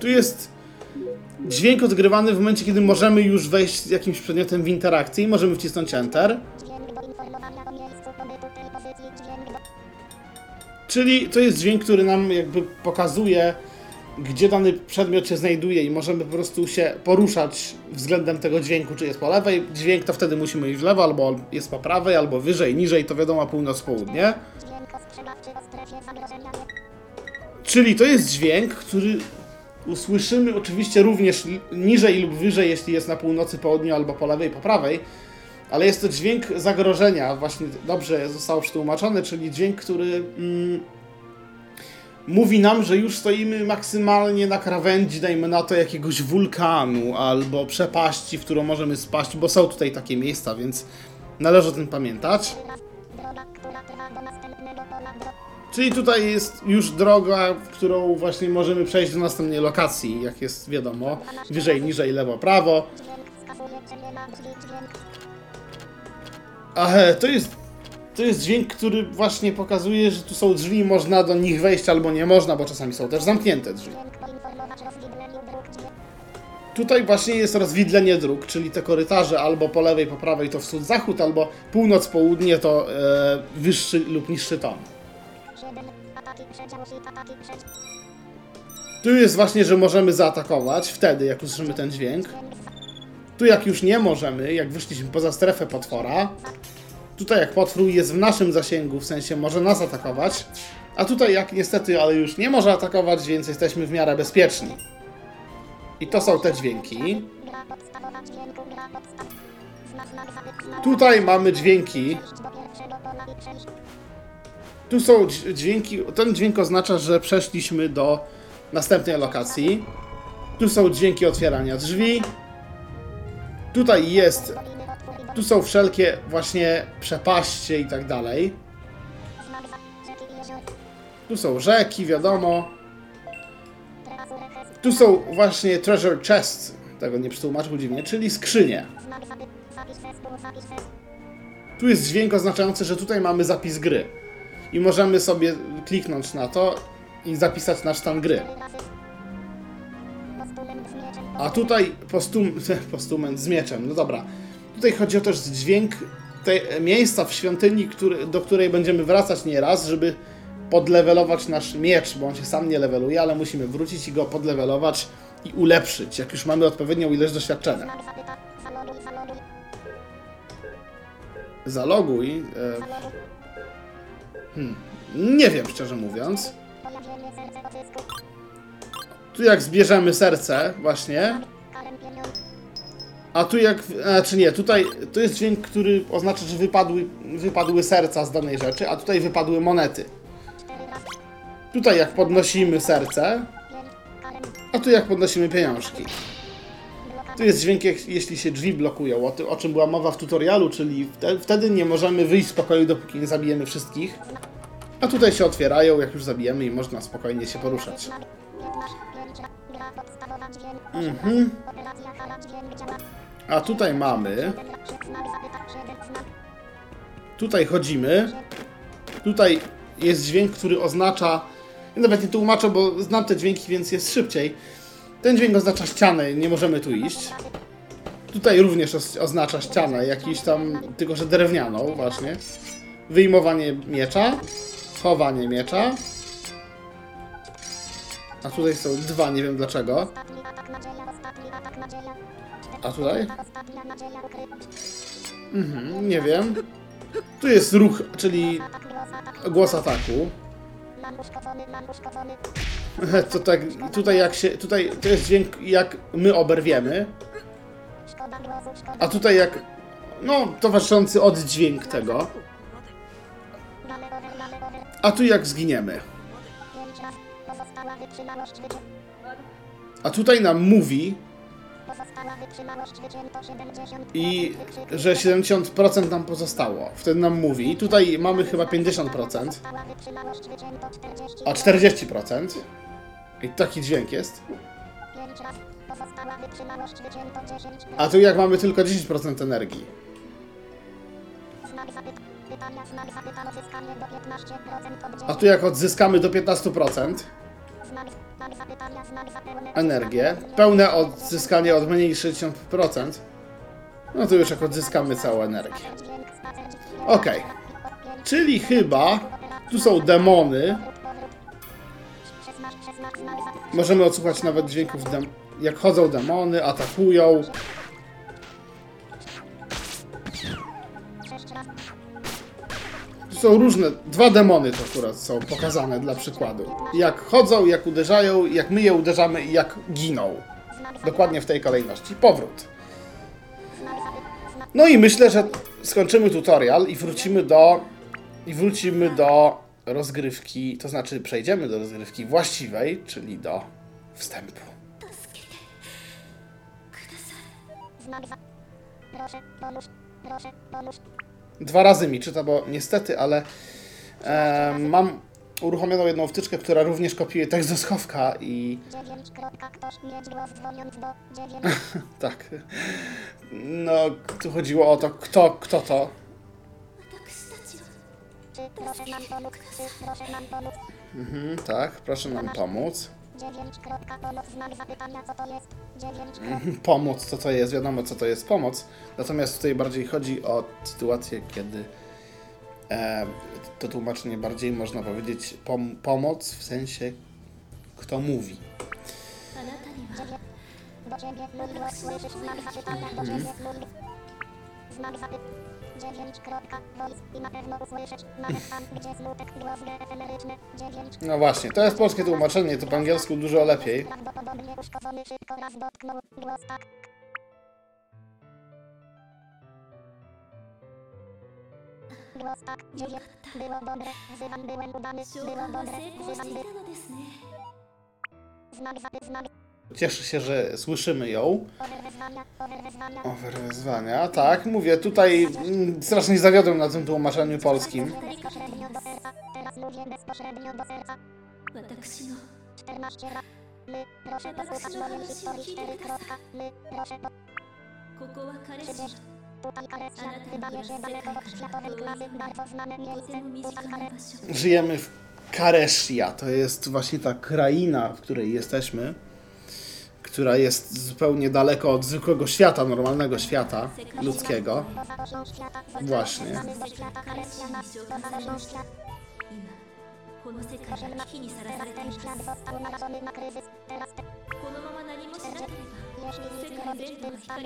[SPEAKER 2] tu jest dźwięk odgrywany w momencie, kiedy możemy już wejść z jakimś przedmiotem w interakcję i możemy wcisnąć Enter. Czyli to jest dźwięk, który nam jakby pokazuje, gdzie dany przedmiot się znajduje i możemy po prostu się poruszać względem tego dźwięku, czy jest po lewej dźwięk, to wtedy musimy iść w lewo, albo jest po prawej, albo wyżej, niżej, to wiadomo północ-południe. Czyli to jest dźwięk, który usłyszymy oczywiście również niżej lub wyżej, jeśli jest na północy, południu albo po lewej, po prawej, ale jest to dźwięk zagrożenia, właśnie dobrze zostało przetłumaczone, czyli dźwięk, który mm, mówi nam, że już stoimy maksymalnie na krawędzi, dajmy na to, jakiegoś wulkanu albo przepaści, w którą możemy spaść, bo są tutaj takie miejsca, więc należy o tym pamiętać. Czyli tutaj jest już droga, w którą właśnie możemy przejść do następnej lokacji, jak jest wiadomo. Wyżej, niżej, lewo, prawo. Ale to jest, to jest dźwięk, który właśnie pokazuje, że tu są drzwi, można do nich wejść albo nie można, bo czasami są też zamknięte drzwi. Tutaj właśnie jest rozwidlenie dróg, czyli te korytarze albo po lewej, po prawej to wschód-zachód, albo północ-południe to e, wyższy lub niższy ton.
[SPEAKER 3] 7. Ataki przedział hit. Ataki przedział.
[SPEAKER 2] Tu jest właśnie, że możemy zaatakować wtedy, jak usłyszymy ten dźwięk. Tu jak już nie możemy, jak wyszliśmy poza strefę potwora, tutaj jak potwór jest w naszym zasięgu, w sensie może nas atakować, a tutaj jak niestety, ale już nie może atakować, więc jesteśmy w miarę bezpieczni. I to są te dźwięki. Tutaj mamy dźwięki. Tu są dź- dźwięki. Ten dźwięk oznacza, że przeszliśmy do następnej lokacji. Tu są dźwięki otwierania drzwi. Tutaj jest. Tu są wszelkie właśnie przepaście i tak dalej. Tu są rzeki, wiadomo. Tu są właśnie treasure chests, tego nie przetłumaczył dziwnie, czyli skrzynie. Tu jest dźwięk oznaczający, że tutaj mamy zapis gry. I możemy sobie kliknąć na to i zapisać nasz stan gry. A tutaj postum, postument z mieczem. No dobra. Tutaj chodzi o też dźwięk tej, miejsca w świątyni, który, do której będziemy wracać nieraz, żeby podlewelować nasz miecz, bo on się sam nie leveluje, ale musimy wrócić i go podlewelować i ulepszyć, jak już mamy odpowiednią ilość doświadczenia.
[SPEAKER 3] Zaloguj.
[SPEAKER 2] E, hmm, nie wiem, szczerze mówiąc. Tu jak zbierzemy serce, właśnie. A tu jak, znaczy nie, tutaj to jest dźwięk, który oznacza, że wypadły, wypadły serca z danej rzeczy, a tutaj wypadły monety. Tutaj jak podnosimy serce, a tu jak podnosimy pieniążki. Tu jest dźwięk, jak, jeśli się drzwi blokują, o, o czym była mowa w tutorialu, czyli wte, wtedy nie możemy wyjść z pokoju, dopóki nie zabijemy wszystkich. A tutaj się otwierają, jak już zabijemy i można spokojnie się poruszać. Mhm. A tutaj mamy, tutaj chodzimy, tutaj jest dźwięk, który oznacza, nawet nie tłumaczę, bo znam te dźwięki, więc jest szybciej. Ten dźwięk oznacza ścianę, nie możemy tu iść. Tutaj również oznacza ścianę, jakiś tam, tylko że drewnianą właśnie. Wyjmowanie miecza, chowanie miecza. A tutaj są dwa, nie wiem dlaczego. A tutaj? Mhm, nie wiem. Tu jest ruch, czyli
[SPEAKER 3] głos. Atak.
[SPEAKER 2] głos ataku. To tak, tutaj jak się, tutaj to jest dźwięk jak my oberwiemy, a tutaj jak, no, towarzyszący oddźwięk tego, a tu jak zginiemy. A tutaj nam mówi,
[SPEAKER 3] Pozostała wytrzymałość wycięto 70.
[SPEAKER 2] i że 70% nam pozostało. Wtedy nam mówi, tutaj mamy chyba 50%,
[SPEAKER 3] Pozostała wytrzymałość wycięto 40.
[SPEAKER 2] a 40%. I taki dźwięk jest.
[SPEAKER 3] Pięć raz. Pozostała wytrzymałość wycięto 10.
[SPEAKER 2] A tu jak mamy tylko 10% energii.
[SPEAKER 3] Znak zapyta. Pytania. Znak zapyta. Odzyskanie do 15% od 10.
[SPEAKER 2] A tu jak odzyskamy do 15%, energię, pełne odzyskanie od mniej 60%, no to już jak odzyskamy całą energię. Okej, czyli chyba tu są demony.
[SPEAKER 3] 16. 16. Znak zapyta.
[SPEAKER 2] Możemy odsłuchać nawet dźwięków, jak chodzą demony, atakują. Są różne, dwa demony to akurat są pokazane dla przykładu. Jak chodzą, jak uderzają, jak my je uderzamy i jak giną. Dokładnie w tej kolejności. Powrót. No i myślę, że skończymy tutorial i wrócimy do i wrócimy do rozgrywki, to znaczy przejdziemy do rozgrywki właściwej, czyli do wstępu.
[SPEAKER 3] Proszę, pomóż. Proszę, pomóż.
[SPEAKER 2] Dwa razy mi czyta, bo niestety, ale e, mam uruchomioną jedną wtyczkę, która również kopiuje tekst do schowka i
[SPEAKER 3] 9. Kropka, ktoś mieć głos dzwoniąc do 9.
[SPEAKER 2] tak. No, tu chodziło o to, kto, kto to. Mhm, tak, proszę nam pomóc.
[SPEAKER 3] 9. Kropka, pomoc. Znak zapytania. Co to jest? 9.
[SPEAKER 2] Mhm, Pomoc, co to jest, wiadomo co to jest pomoc. Natomiast tutaj bardziej chodzi o sytuację, kiedy e, to tłumaczenie bardziej można powiedzieć pom pomoc w sensie kto mówi.
[SPEAKER 3] Do ciebie mój głos słyszysz. Znak zapytania. Do ciebie mój Znak zapytania. 9. Kropka, voice. I na pewno usłyszyeć. Nawet tam, gdzie smutek, głos G efemeryczny. 9.
[SPEAKER 2] No właśnie, to jest polskie tłumaczenie, to po angielsku dużo lepiej.
[SPEAKER 3] Prawdopodobnie uszkodzony szybko raz dotknął. Głos tak. Było dobre.
[SPEAKER 2] Cieszę się, że słyszymy ją.
[SPEAKER 3] Over wezwania.
[SPEAKER 2] Tak, mówię, tutaj mm, strasznie zawiodłem na tym tłumaczeniu polskim. Żyjemy w Kareszia, to jest właśnie ta kraina, w której jesteśmy która jest zupełnie daleko od zwykłego świata, normalnego świata ludzkiego. Właśnie.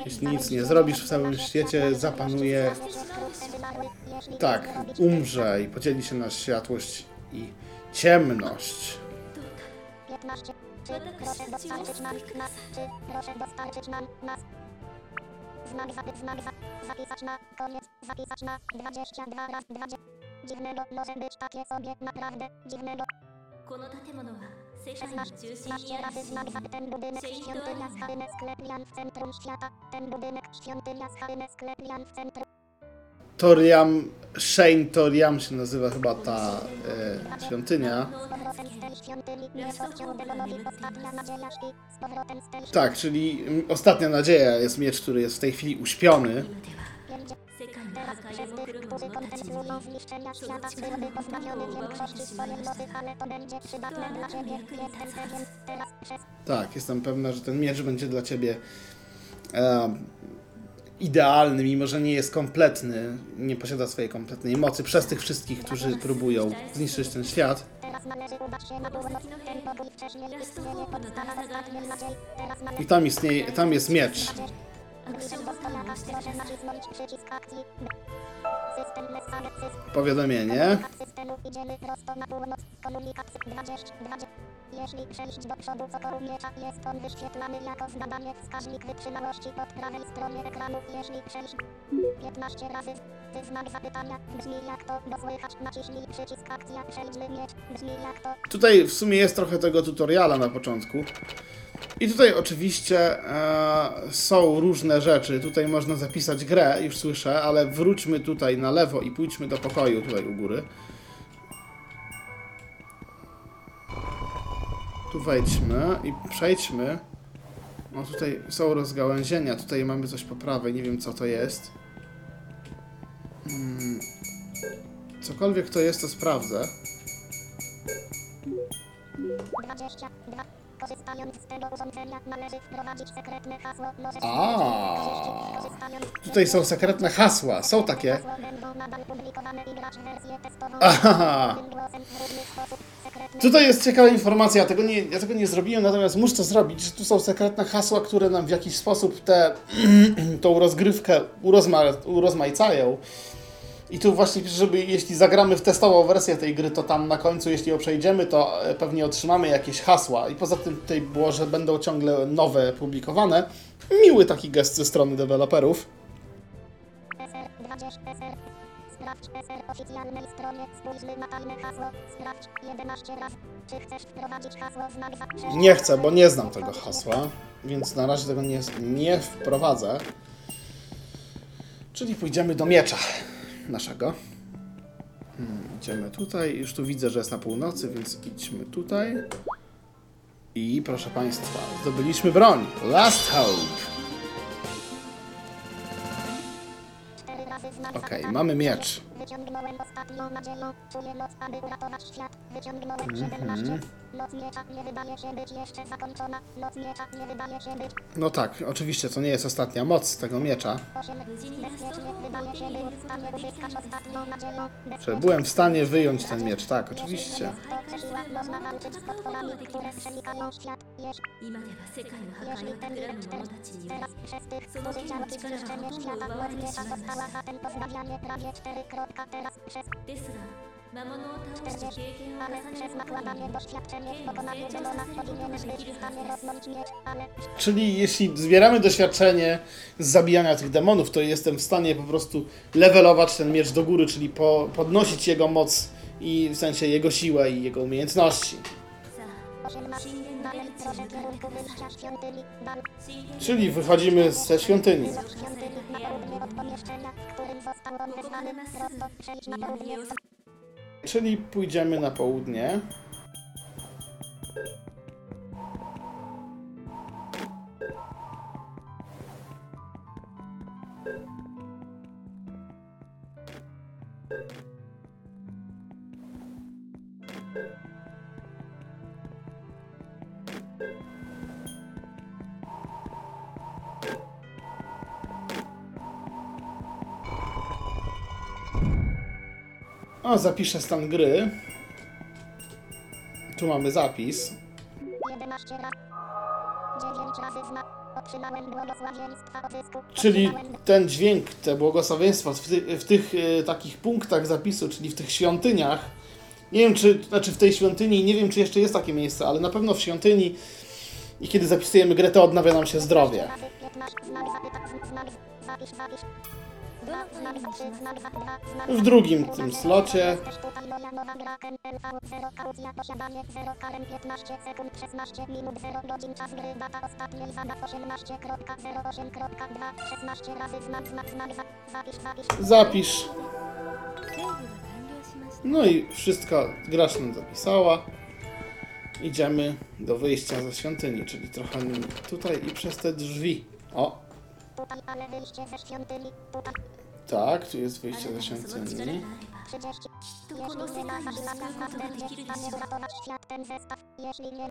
[SPEAKER 2] Jeśli nic nie zrobisz w całym świecie, zapanuje... Tak, umrze i podzieli się na światłość i ciemność.
[SPEAKER 3] 15.
[SPEAKER 4] 私たちを救いください
[SPEAKER 3] Proszę dostarczyć nam nas. Znak zapy, znak za, zapisać na koniec, zapisać na 22 raz 20. Dziwnego może być takie sobie naprawdę dziwnego.
[SPEAKER 4] この建物は世界の中心に
[SPEAKER 3] 16
[SPEAKER 4] ある
[SPEAKER 3] razy znak zapy, ten budynek świątynia schalny sklep Jan w centrum świata. Ten budynek świątynia schalny sklep Jan w centrum.
[SPEAKER 2] Toriam, Shane Toriam się nazywa chyba ta e, świątynia. Tak, czyli ostatnia nadzieja jest miecz, który jest w tej chwili uśpiony. Tak, jestem pewna, że ten miecz będzie dla ciebie e, idealny, mimo że nie jest kompletny, nie posiada swojej kompletnej mocy przez tych wszystkich, którzy próbują zniszczyć ten świat. I tam istnieje, tam jest miecz. Powiadomienie.
[SPEAKER 3] systemu idziemy prosto na północ. Komunikat 20, 20. Jeśli przejść do przodu co koło miecza, jest on wyświetlany jako zbadanie wskaźnik wytrzymałości po prawej stronie ekranu. Jeśli przejść 15 razy z znak zapytania brzmi jak to, bo słychać naciśnij przycisk akcja, przejdźmy miecz, brzmi jak to,
[SPEAKER 2] Tutaj w sumie jest trochę tego tutoriala na początku. I tutaj oczywiście e, są różne rzeczy. Tutaj można zapisać grę, już słyszę, ale wróćmy tutaj na lewo i pójdźmy do pokoju tutaj u góry. Tu wejdźmy i przejdźmy. O, tutaj są rozgałęzienia. Tutaj mamy coś po prawej, nie wiem co to jest. Hmm. Cokolwiek to jest, to sprawdzę.
[SPEAKER 3] 22.
[SPEAKER 2] A. Tutaj są sekretne hasła. Są takie. Aha. Tutaj jest ciekawa informacja, ja tego, nie, ja tego nie zrobiłem, natomiast muszę to zrobić, że tu są sekretne hasła, które nam w jakiś sposób tę tą rozgrywkę urozma, urozmaicają. I tu właśnie pisze, żeby jeśli zagramy w testową wersję tej gry, to tam na końcu, jeśli ją przejdziemy, to e, pewnie otrzymamy jakieś hasła. I poza tym tutaj było, że będą ciągle nowe publikowane. Miły taki gest ze strony deweloperów.
[SPEAKER 3] SR20 SR. Sprawdź SR oficjalnej stronie. Spójrzmy na tajne hasło. Sprawdź 11 razy. Czy chcesz wprowadzić hasło?
[SPEAKER 2] Nie chcę, bo nie znam tego hasła, więc na razie tego nie, nie wprowadzę. Czyli pójdziemy do miecza naszego. Hmm, idziemy tutaj. Już tu widzę, że jest na północy, więc idźmy tutaj. I proszę Państwa, zdobyliśmy broń. Last Hope. Okej,
[SPEAKER 3] zapytania.
[SPEAKER 2] mamy miecz.
[SPEAKER 3] Wyciągnąłem ostatnią czuję moc, aby uratować świat. Wyciągnąłem -hmm. 17. Noc miecza nie wydaje się być jeszcze zakończona. Noc miecza nie wydaje się być.
[SPEAKER 2] No tak, oczywiście to nie jest ostatnia moc tego miecza. Że byłem w stanie wyjąć ten miecz, tak, oczywiście.
[SPEAKER 3] Teraz przez tych, którzy chciały zniszczenie świata, moc miecza została zatem pozbawianie prawie 4 krok. Teraz przez
[SPEAKER 2] Czyli jeśli zbieramy doświadczenie z zabijania tych demonów, to jestem w stanie po prostu levelować ten miecz do góry, czyli po, podnosić jego moc i w sensie jego siłę i jego umiejętności.
[SPEAKER 3] 18.
[SPEAKER 2] Czyli wychodzimy ze świątyni. Czyli pójdziemy na południe. O, zapiszę stan gry. Tu mamy zapis.
[SPEAKER 3] 11 raz. 9 razy znak. Otrzymałem błogosławieństwa odzysku.
[SPEAKER 2] Czyli ten dźwięk, te błogosławieństwa w, ty, w tych e, takich punktach zapisu, czyli w tych świątyniach. Nie wiem, czy, znaczy w tej świątyni, nie wiem, czy jeszcze jest takie miejsce, ale na pewno w świątyni i kiedy zapisujemy grę, to odnawia nam się zdrowie. W drugim tym slocie
[SPEAKER 3] Zapisz.
[SPEAKER 2] No i wszystko gra się zapisała. Idziemy do wyjścia ze świątyni, czyli trochę tutaj i przez te drzwi. O,
[SPEAKER 3] ale wyjście ze świątyni.
[SPEAKER 2] Tak, tu jest wyjście ze świątyni.
[SPEAKER 4] Jeśli
[SPEAKER 3] nie ma wasz zestaw, jeśli nie...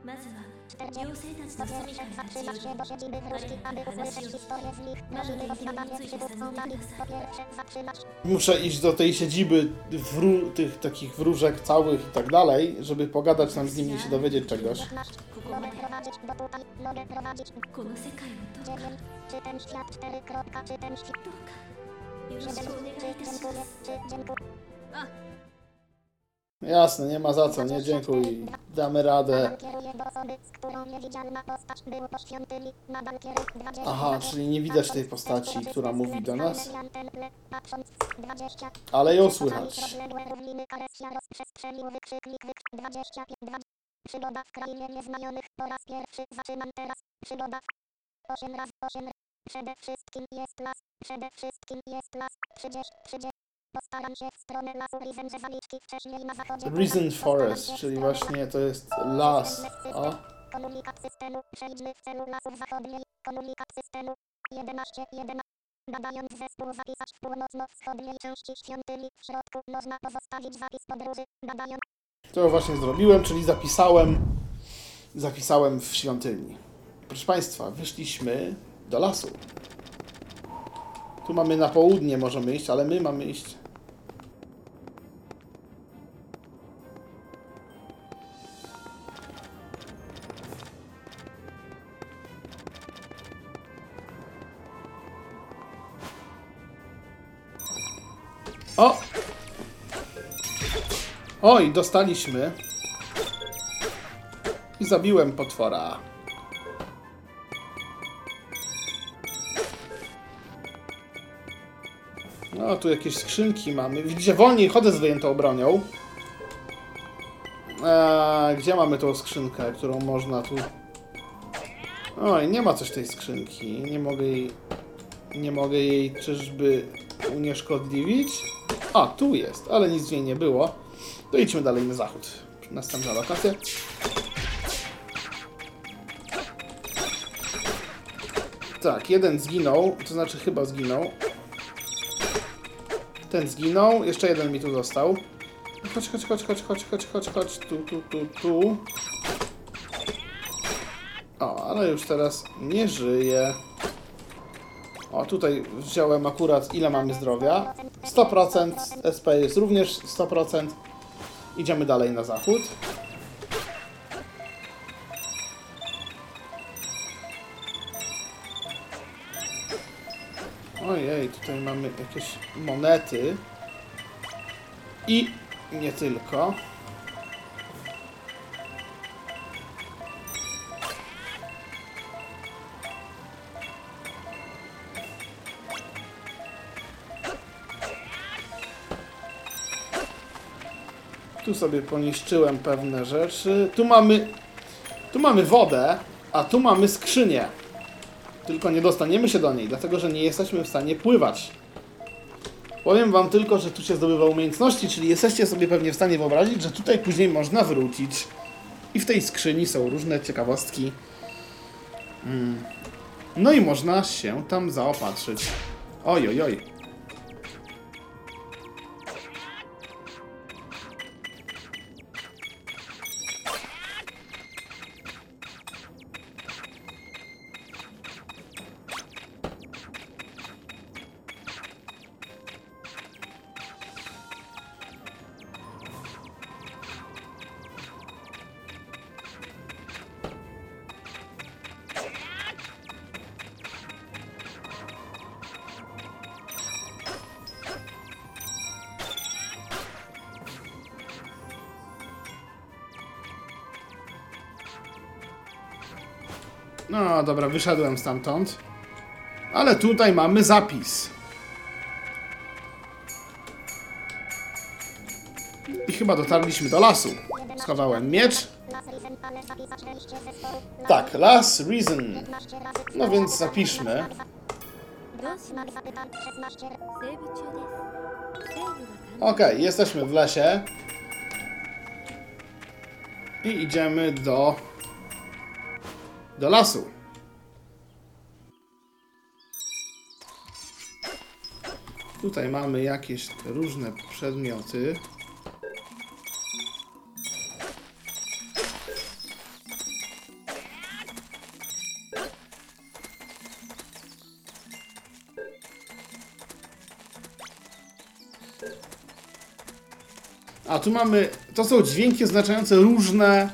[SPEAKER 3] wróżki dużo życia las wróżki dużo życia
[SPEAKER 4] まずは妖精たちの住みかに立ち寄
[SPEAKER 3] Zatrzymasz
[SPEAKER 4] り
[SPEAKER 3] się do siedziby wróżki, aby usłyszeć historię z nich. Prosimy o zgadanie przywódcą Dawid. Po pierwsze, zatrzymasz
[SPEAKER 2] Muszę iść do tej siedziby wró- tych takich wróżek całych i tak dalej, żeby pogadać tam z nimi i się dowiedzieć czegoś.
[SPEAKER 3] 15.
[SPEAKER 4] ここ
[SPEAKER 3] Mogę
[SPEAKER 4] まで
[SPEAKER 3] prowadzić do tutaj, mogę prowadzić
[SPEAKER 4] この世界をどうか
[SPEAKER 3] 9. Czy ten świat 4. kropka, Czy ten świat
[SPEAKER 4] どうかよろしくお願いいたし
[SPEAKER 3] dziękuję,
[SPEAKER 4] ます
[SPEAKER 3] czy dziękuję.
[SPEAKER 2] Jasne, nie ma za co, nie dziękuj. Damy radę.
[SPEAKER 3] Nadal kieruję do osoby, z którą niewidzialna postać był po świątyni. Nadal kieruję 20.
[SPEAKER 2] Aha, czyli nie widać tej postaci, która mówi do nas,
[SPEAKER 3] Patrząc 20.
[SPEAKER 2] ale ją
[SPEAKER 3] Słychać.
[SPEAKER 2] słychać.
[SPEAKER 3] Rozległe równiny Karesja rozprzestrzenił wykrzyknik wyk 25 20. Przygoda w krainie nieznajomych po raz pierwszy zaczynam teraz. Przygoda 8 razy 8 Przede wszystkim jest las, przede wszystkim jest las 30 30 Postaram się w stronę lasu Risen, że zaliczki wcześniej na zachodzie
[SPEAKER 2] Reason Forest, czyli właśnie to jest las. O,
[SPEAKER 3] Komunikat systemu. Przejdźmy w celu lasów zachodniej. Komunikat systemu. 11, 11. Badając zespół zapisać w północno-wschodniej części świątyni. W środku można pozostawić zapis podróży. Badając
[SPEAKER 2] to właśnie zrobiłem, czyli zapisałem, zapisałem w świątyni. Proszę Państwa, wyszliśmy do lasu. Tu mamy na południe możemy iść, ale my mamy iść. Oj, dostaliśmy. I zabiłem potwora. No, tu jakieś skrzynki mamy. Widzicie, wolniej chodzę z wyjętą bronią. Eee, gdzie mamy tą skrzynkę, którą można tu... Oj, nie ma coś tej skrzynki. Nie mogę jej... Nie mogę jej czyżby unieszkodliwić? A, tu jest, ale nic w niej nie było. To idźmy dalej na zachód. Następna lokacja. Tak, jeden zginął, to znaczy chyba zginął. Ten zginął, jeszcze jeden mi tu został. Chodź, chodź, chodź, chodź, chodź, chodź, chodź, chodź, tu, tu, tu, tu. O, ale już teraz nie żyje. O, tutaj wziąłem akurat ile mamy zdrowia. 100%, SP jest również 100%. Idziemy dalej na zachód. Ojej, tutaj mamy jakieś monety. I nie tylko. Tu sobie poniszczyłem pewne rzeczy. Tu mamy, tu mamy wodę, a tu mamy skrzynię. Tylko nie dostaniemy się do niej, dlatego że nie jesteśmy w stanie pływać. Powiem wam tylko, że tu się zdobywa umiejętności, czyli jesteście sobie pewnie w stanie wyobrazić, że tutaj później można wrócić. I w tej skrzyni są różne ciekawostki. Mm. No i można się tam zaopatrzyć. Oj, oj, oj. Dobra, wyszedłem stamtąd. Ale tutaj mamy zapis. I chyba dotarliśmy do lasu. Schowałem miecz. Tak, las Reason. No więc zapiszmy. Ok, jesteśmy w lesie. I idziemy do... do lasu. Tutaj mamy jakieś różne przedmioty. A tu mamy. To są dźwięki oznaczające różne.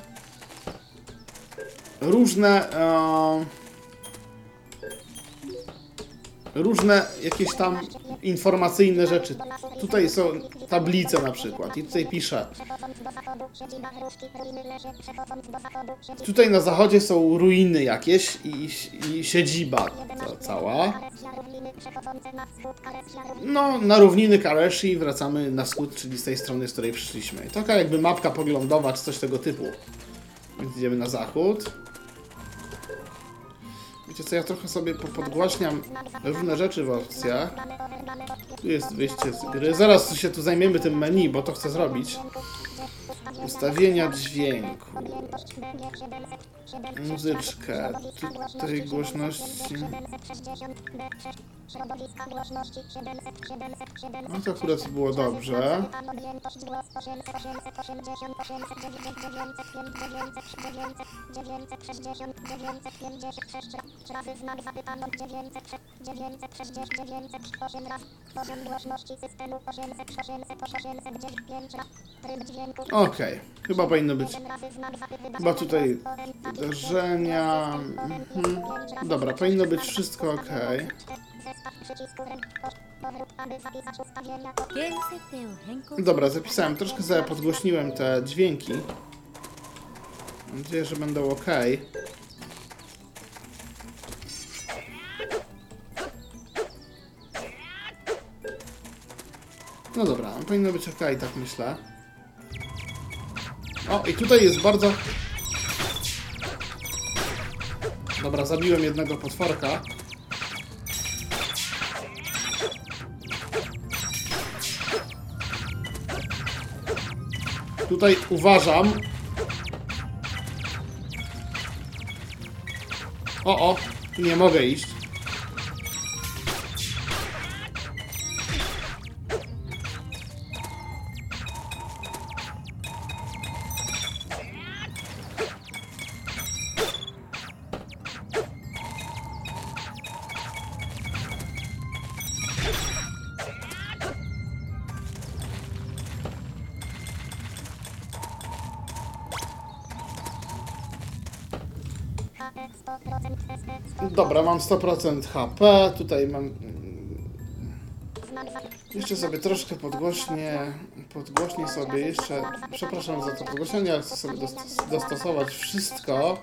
[SPEAKER 2] Różne. Różne jakieś tam informacyjne rzeczy. Tutaj są tablice na przykład. I tutaj pisze. Tutaj na zachodzie są ruiny jakieś i, i siedziba ta cała. No, na równiny Kareshi wracamy na wschód, czyli z tej strony, z której przyszliśmy. Taka jakby mapka poglądowa, czy coś tego typu. Więc idziemy na zachód. Wiecie co, ja trochę sobie popodgłaśniam różne rzeczy w opcjach. Tu jest wyjście z gry. Zaraz się tu zajmiemy tym menu, bo to chcę zrobić. Ustawienia dźwięku.
[SPEAKER 3] Objętość BG 700, 700,
[SPEAKER 2] Muzyczkę. Tutaj głośności.
[SPEAKER 3] 760, B6, środowiska głośności 700, 700, 700.
[SPEAKER 2] No to akurat było dobrze.
[SPEAKER 3] Tam objętość głos 800, 880, 890, 905, 900, 960, 956 razy znak zapytano 900, 960, 908 raz poziom głośności systemu 800, 800, 810, 5 raz tryb dźwięku
[SPEAKER 2] Okej, chyba powinno być.
[SPEAKER 3] 1 razy znak zapytania
[SPEAKER 2] Chyba tutaj uderzenia. Mhm. Dobra, powinno być wszystko ok. Dobra, zapisałem, troszkę za podgłośniłem te dźwięki. Mam nadzieję, że będą ok. No dobra, powinno być ok, tak myślę. O, i tutaj jest bardzo Dobra, zabiłem jednego potworka. Tutaj uważam. O, o, nie mogę iść.
[SPEAKER 3] 100%
[SPEAKER 2] HP. Tutaj mam. Jeszcze sobie troszkę podgłośnię podgłośnię sobie jeszcze, przepraszam za to podgłośnienie, ale chcę sobie dostos dostosować wszystko.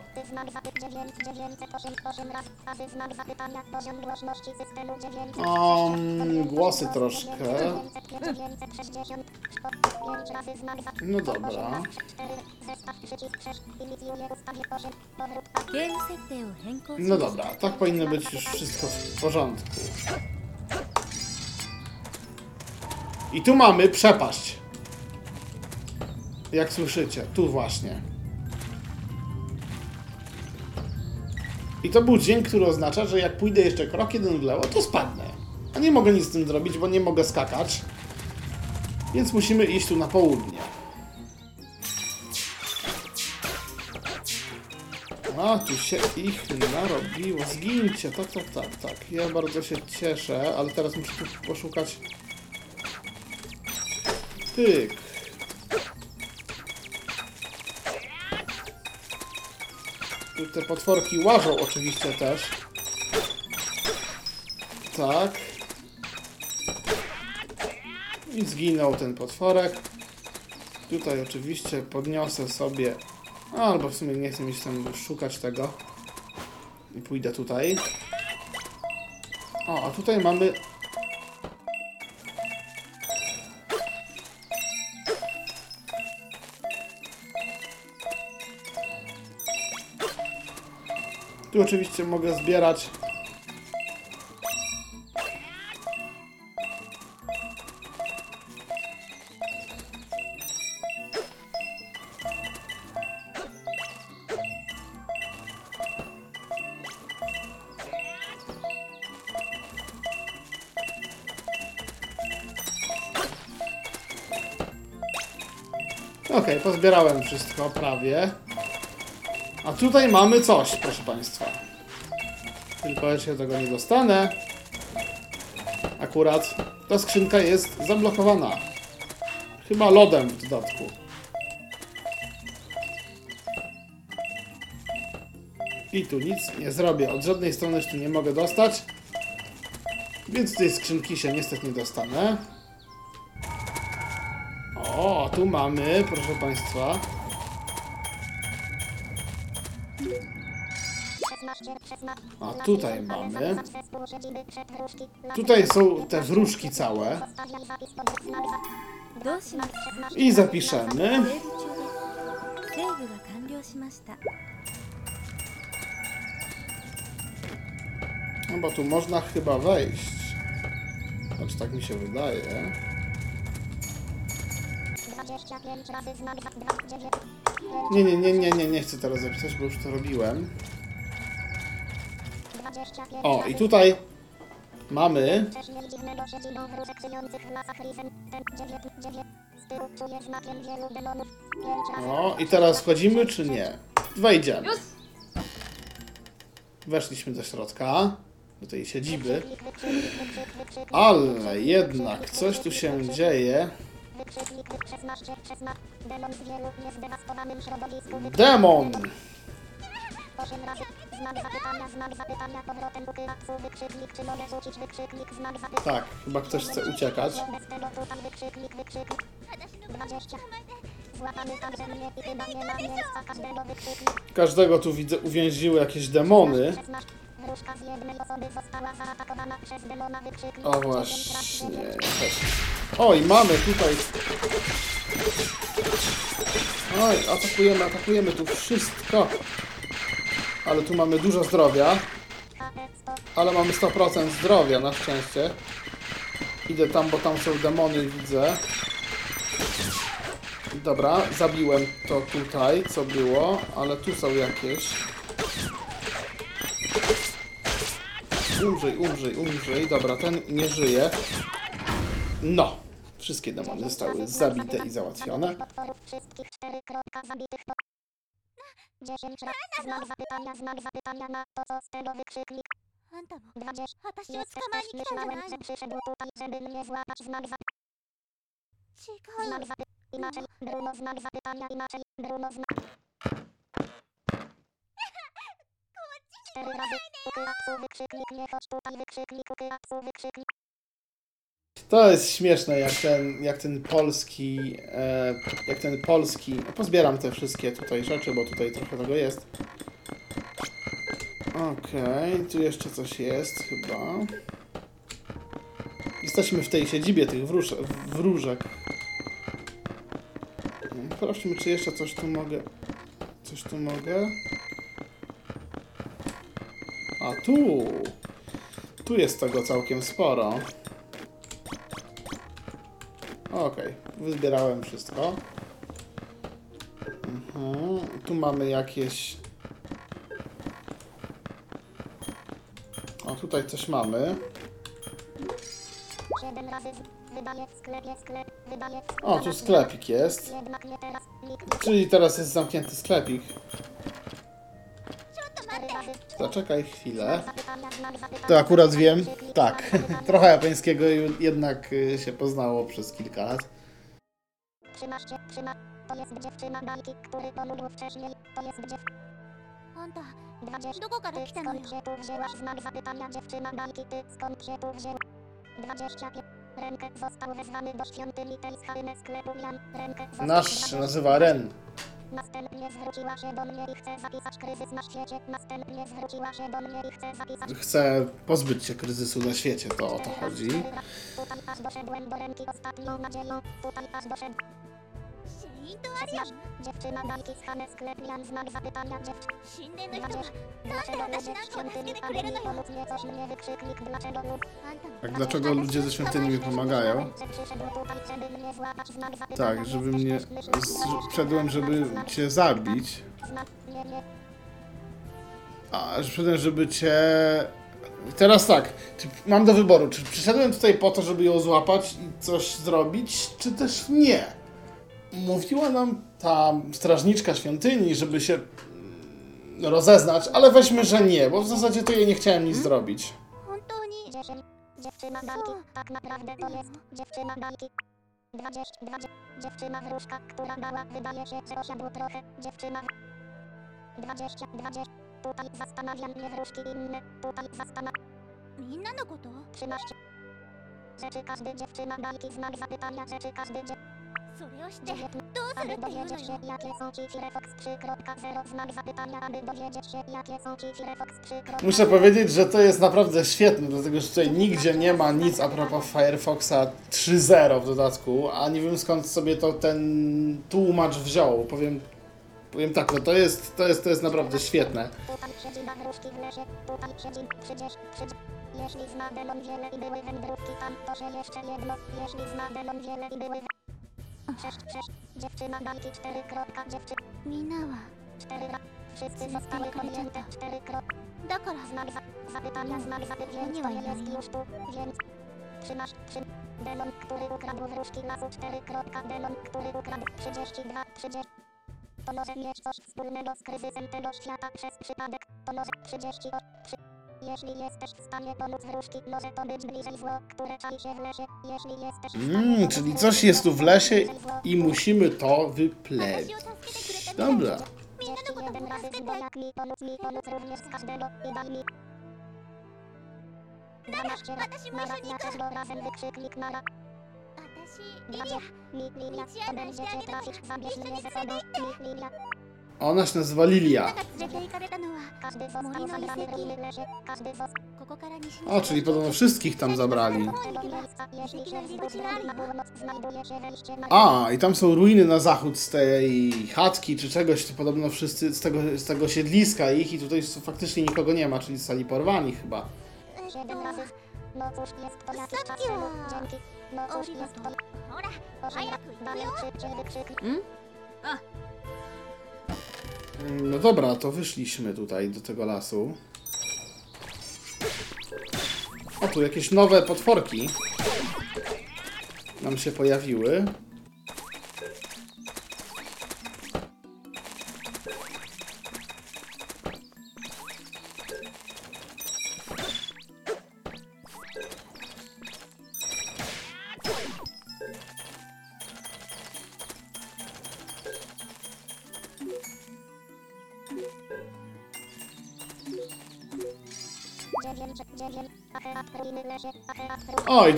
[SPEAKER 2] Um, głosy troszkę. No dobra. No dobra, tak powinno być już wszystko w porządku. I tu mamy przepaść. Jak słyszycie, tu właśnie. I to był dźwięk, który oznacza, że jak pójdę jeszcze krok jeden w lewo, to spadnę. A nie mogę nic z tym zrobić, bo nie mogę skakać. Więc musimy iść tu na południe. A, tu się ich narobiło. Zgincie, tak, tak, tak, tak. Ja bardzo się cieszę, ale teraz muszę tu poszukać... Tyk. Tu te potworki łażą oczywiście też. Tak. I zginął ten potworek. Tutaj oczywiście podniosę sobie... Albo w sumie nie chcę się tam szukać tego. I pójdę tutaj. O, a tutaj mamy... Tu oczywiście mogę zbierać Okej, pozbierałem wszystko prawie. A tutaj mamy coś, proszę Państwa. Tylko ja się tego nie dostanę. Akurat ta skrzynka jest zablokowana. Chyba lodem w dodatku. I tu nic nie zrobię. Od żadnej strony się tu nie mogę dostać. Więc tej skrzynki się niestety nie dostanę. O, tu mamy, proszę Państwa. A tutaj mamy. Tutaj są te wróżki całe. I zapiszemy. No bo tu można chyba wejść. Znaczy tak mi się wydaje. Nie, nie, nie, nie, nie, nie chcę teraz zapisać, bo już to robiłem.
[SPEAKER 3] 25
[SPEAKER 2] O, i tutaj mamy.
[SPEAKER 3] Też nie dziwnego siedziną wróżek żyjących w lasach Risen. Ten 9, 9. Z tyłu czuje znakiem wielu demonów. 5 razy.
[SPEAKER 2] O, i teraz wchodzimy czy nie? Wejdziemy. Weszliśmy do środka. Do tej siedziby. Ale jednak coś tu się dzieje.
[SPEAKER 3] Wykrzyknik, wyk- 16, 16. Demon z wielu niezdewastowanym środowisku. Wyk-
[SPEAKER 2] Demon!
[SPEAKER 3] 8 razy. Znak zapytania, znak zapytania, powrotem ukrytu, wykrzyknik, czy mogę rzucić wykrzyknik, znak zapytania.
[SPEAKER 2] Tak, chyba ktoś chce uciekać.
[SPEAKER 3] Bez tego tutaj wykrzyknik, wykrzyknik. 20. Złapany także mnie i chyba nie ma miejsca każdego wykrzyknik.
[SPEAKER 2] Każdego tu widzę uwięziły jakieś demony.
[SPEAKER 3] 16. Wróżka z jednej osoby została zaatakowana przez demona wykrzyknik.
[SPEAKER 2] O właśnie. Oj, mamy tutaj. Oj, atakujemy, atakujemy tu wszystko. Ale tu mamy dużo zdrowia. Ale mamy 100% zdrowia na szczęście. Idę tam, bo tam są demony, widzę. Dobra, zabiłem to tutaj, co było, ale tu są jakieś. Umrzyj, umrzyj, umrzyj. Dobra, ten nie żyje. No, wszystkie demony zostały zabite i załatwione.
[SPEAKER 3] Potworów Cztery razy.
[SPEAKER 2] To jest śmieszne, jak ten, jak ten polski, e, jak ten polski, pozbieram te wszystkie tutaj rzeczy, bo tutaj trochę tego jest. Okej, tu jeszcze coś jest chyba. Jesteśmy w tej siedzibie tych wróż, wróżek. Sprawdźmy, czy jeszcze coś tu mogę, coś tu mogę. A tu, tu jest tego całkiem sporo. Okej, wyzbierałem wszystko. Mhm. Tu mamy jakieś... O, tutaj coś mamy.
[SPEAKER 3] 7 razy z- wydaje w sklepie sklep, wydaje w
[SPEAKER 2] O, tu sklepik jest. Czyli teraz jest zamknięty sklepik.
[SPEAKER 3] 4 razy
[SPEAKER 2] Zaczekaj chwilę.
[SPEAKER 3] zapytania, znak zapytania.
[SPEAKER 2] To akurat wiem.
[SPEAKER 3] Przyklik,
[SPEAKER 2] Tak,
[SPEAKER 3] znak zapytania.
[SPEAKER 2] trochę japońskiego ju- jednak y, się poznało przez kilka lat.
[SPEAKER 3] Trzymasz się, trzyma. To jest dziewczyna bajki, który pomógł wcześniej. To jest dziew...
[SPEAKER 4] あんた
[SPEAKER 3] 20.
[SPEAKER 4] どこから
[SPEAKER 3] Ty
[SPEAKER 4] 来たのよ
[SPEAKER 3] skąd się tu wzięłaś? Znak zapytania dziewczyna bajki. Ty skąd się tu wzięła? 25. Rękę został wezwany do świątyni tej z charyny sklepu Jan. Rękę został
[SPEAKER 2] Nasz się
[SPEAKER 3] wezwany-
[SPEAKER 2] nazywa Ren.
[SPEAKER 3] Następnie zwróciła się do mnie i chce zapisać kryzys na świecie. Następnie zwróciła się do mnie i chce zapisać
[SPEAKER 2] Chce pozbyć się kryzysu na świecie, to o to chodzi.
[SPEAKER 3] Tutaj aż doszedłem do ręki ostatnią nadzieją. Tutaj aż doszedł
[SPEAKER 4] シェイントアリア
[SPEAKER 3] dziewczyna bajki z Hane sklep Jan. Znak zapytania dziewczyna.
[SPEAKER 4] 神殿の人が
[SPEAKER 3] Dlaczego
[SPEAKER 4] Tata,
[SPEAKER 3] ludzie
[SPEAKER 4] nasz
[SPEAKER 3] w świątyni
[SPEAKER 4] nas
[SPEAKER 3] Hany mi
[SPEAKER 4] nie
[SPEAKER 3] pomóc nie coś mnie wykrzyknik dlaczego lud
[SPEAKER 4] あんたの
[SPEAKER 2] Tak, dlaczego ludzie ze świątyni mi pomagają?
[SPEAKER 3] że przyszedł tutaj żeby mnie złapać znak zapytania
[SPEAKER 2] Tak, żeby mnie... z- Wszedłem, żeby cię zabić.
[SPEAKER 3] znak nie nie
[SPEAKER 2] A, że przyszedłem, żeby cię... Teraz tak, czy mam do wyboru, czy przyszedłem tutaj po to, żeby ją złapać i coś zrobić, czy też nie? mówiła nam ta strażniczka świątyni, żeby się mm, rozeznać, ale weźmy, że nie, bo w zasadzie to jej nie chciałem nic
[SPEAKER 4] hmm?
[SPEAKER 3] zrobić. Dziewczyna bajki, tak naprawdę to jest dziewczyna bajki. 20, 20, dziewczyna wróżka, która dała, wydaje się, że trochę, dziewczyna. 20, 20, tutaj zastanawiam mnie wróżki inne, tutaj zastanawiam.
[SPEAKER 4] No
[SPEAKER 3] 13. Rzeczy każdy dziewczyna bajki, znak zapytania, rzeczy każdy dziewczyna.
[SPEAKER 4] それをして
[SPEAKER 3] dziewiętna
[SPEAKER 4] どうす
[SPEAKER 3] aby
[SPEAKER 4] るっていうの
[SPEAKER 3] dowiedzieć się
[SPEAKER 4] よ
[SPEAKER 3] jakie są ci Firefox 3.0 znak zapytania aby dowiedzieć się jakie są ci Firefox 3.0
[SPEAKER 2] Muszę powiedzieć, że to jest naprawdę świetne, dlatego że tutaj nigdzie nie ma nic a propos Firefoxa 3.0 w dodatku, a nie wiem skąd sobie to ten tłumacz wziął. Powiem, powiem tak, no to jest, to jest, to jest naprawdę świetne.
[SPEAKER 3] Tutaj siedzi na wróżki w lesie, tutaj siedzi 30, 30. Jeśli zna demon wiele i były wędrówki tam, to że jeszcze jedno. Jeśli zna demon wiele i były... 6, 6, dziewczyna bajki 4 kropka, dziewczyna.
[SPEAKER 4] Minęła.
[SPEAKER 3] 4 Wszyscy zostały podjęte 4
[SPEAKER 4] kropka. Dokąd?
[SPEAKER 3] Znak za, zapytania, znak zapytania, to jest już tu, więc trzymasz, trzym. Demon, który ukradł wróżki lasu 4 kropka, demon, który ukradł 32, 30. To może mieć coś wspólnego z kryzysem tego świata przez przypadek, to może 30, 3. Jeśli jesteś w stanie pomóc wróżki, może to być bliżej zło, które czai się w lesie. Jeśli jesteś w stanie Mmm,
[SPEAKER 2] czyli coś jest tu w lesie i musimy to wypleć. Dobra.
[SPEAKER 4] Jeśli
[SPEAKER 3] jeden razy zło, mi pomóc, mi pomóc również z każdego i daj mi... Na razem wykrzyknik mi, Lilia, to będziecie trafić, zabierz mnie ze sobą, mi, Lilia.
[SPEAKER 2] A ona się nazywa Lilia. O, czyli podobno wszystkich tam zabrali. A, i tam są ruiny na zachód z tej chatki czy czegoś, to podobno wszyscy z tego, z tego siedliska ich i tutaj faktycznie nikogo nie ma, czyli zostali porwani chyba.
[SPEAKER 3] No Hmm? No
[SPEAKER 2] dobra, to wyszliśmy tutaj do tego lasu. O, tu jakieś nowe potworki nam się pojawiły.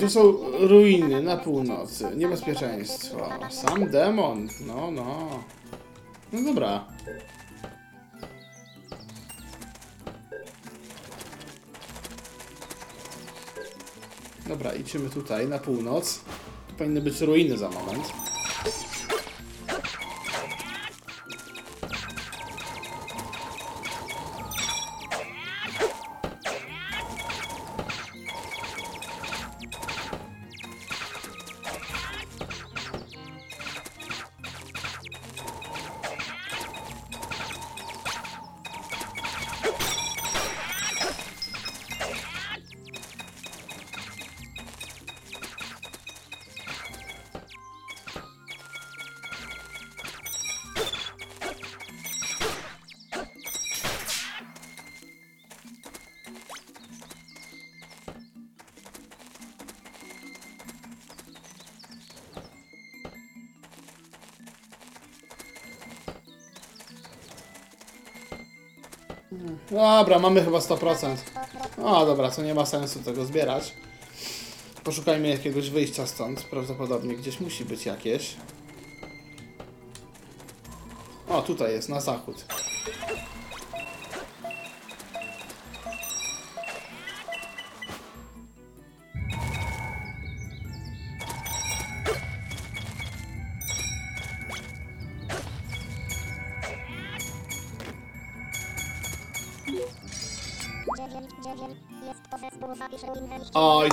[SPEAKER 2] Tu są ruiny na północy. Niebezpieczeństwo. Sam demon. No, no. No dobra. Dobra, idziemy tutaj na północ. Tu powinny być ruiny za moment. Dobra, mamy chyba 100%. O, dobra, to nie ma sensu tego zbierać. Poszukajmy jakiegoś wyjścia stąd. Prawdopodobnie gdzieś musi być jakieś. O, tutaj jest, na zachód.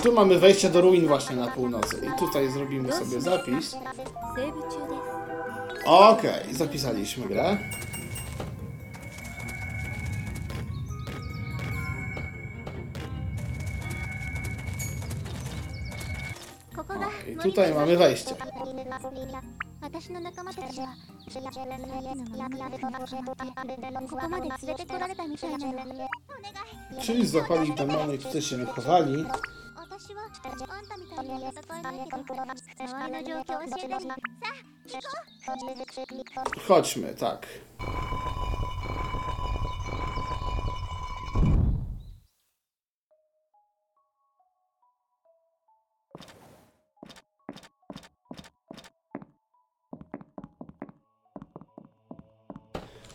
[SPEAKER 2] Tu mamy wejście do ruin właśnie na północy. I tutaj zrobimy sobie zapis. Okej, okay, zapisaliśmy grę. I tutaj mamy wejście. Czyli złapali demony, którzy się wychowali.
[SPEAKER 3] Chodźmy wykrzyknik.
[SPEAKER 2] Chodźmy, tak.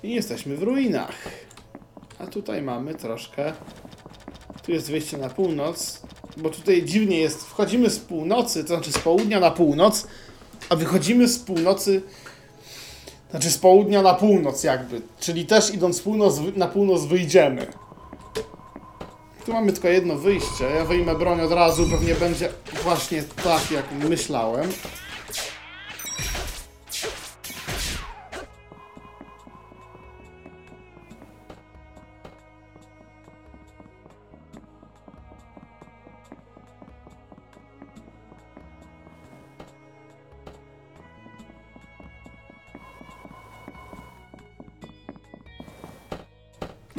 [SPEAKER 2] I jesteśmy w ruinach. A tutaj mamy troszkę. Tu jest wyjście na północ, bo tutaj dziwnie jest. Wchodzimy z północy, to znaczy z południa na północ, a wychodzimy z północy znaczy z południa na północ jakby, czyli też idąc północ, na północ wyjdziemy. Tu mamy tylko jedno wyjście, ja wyjmę broń od razu, pewnie będzie właśnie tak jak myślałem.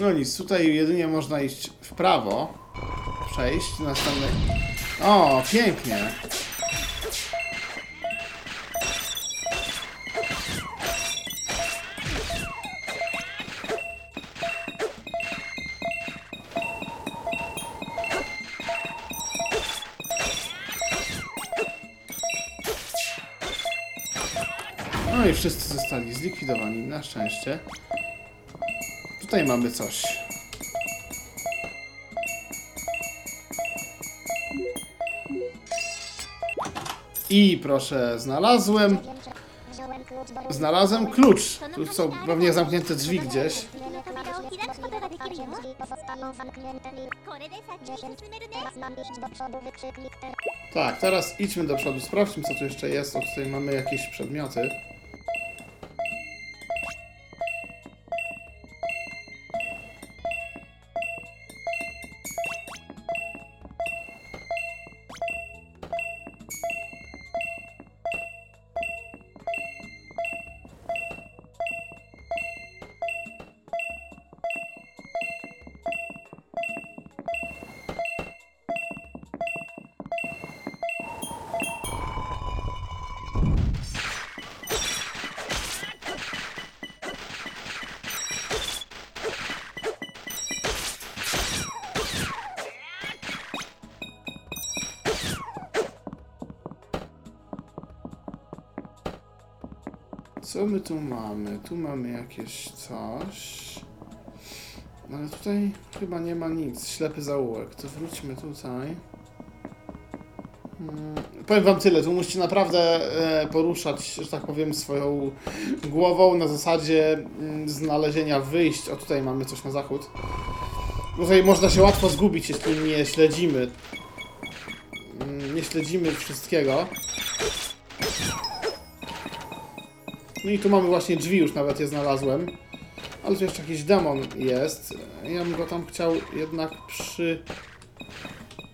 [SPEAKER 2] No nic, tutaj jedynie można iść w prawo, przejść, następny... O, pięknie! No i wszyscy zostali zlikwidowani, na szczęście. Tutaj mamy coś. I proszę, znalazłem. Znalazłem klucz. Tu są pewnie zamknięte drzwi gdzieś. Tak, teraz idźmy do przodu, sprawdźmy co tu jeszcze jest. O, tutaj mamy jakieś przedmioty. My tu mamy? Tu mamy jakieś coś. No Ale tutaj chyba nie ma nic. Ślepy zaułek. To wróćmy tutaj. Hmm, Powiem wam tyle, tu musicie naprawdę e, poruszać, że tak powiem, swoją głową na zasadzie mm, znalezienia wyjść. O, tutaj mamy coś na zachód. Tutaj można się łatwo zgubić, jeśli nie śledzimy. mm, Nie śledzimy wszystkiego. No i tu mamy właśnie drzwi, już nawet je znalazłem. Ale tu jeszcze jakiś demon jest. Ja bym go tam chciał jednak przy...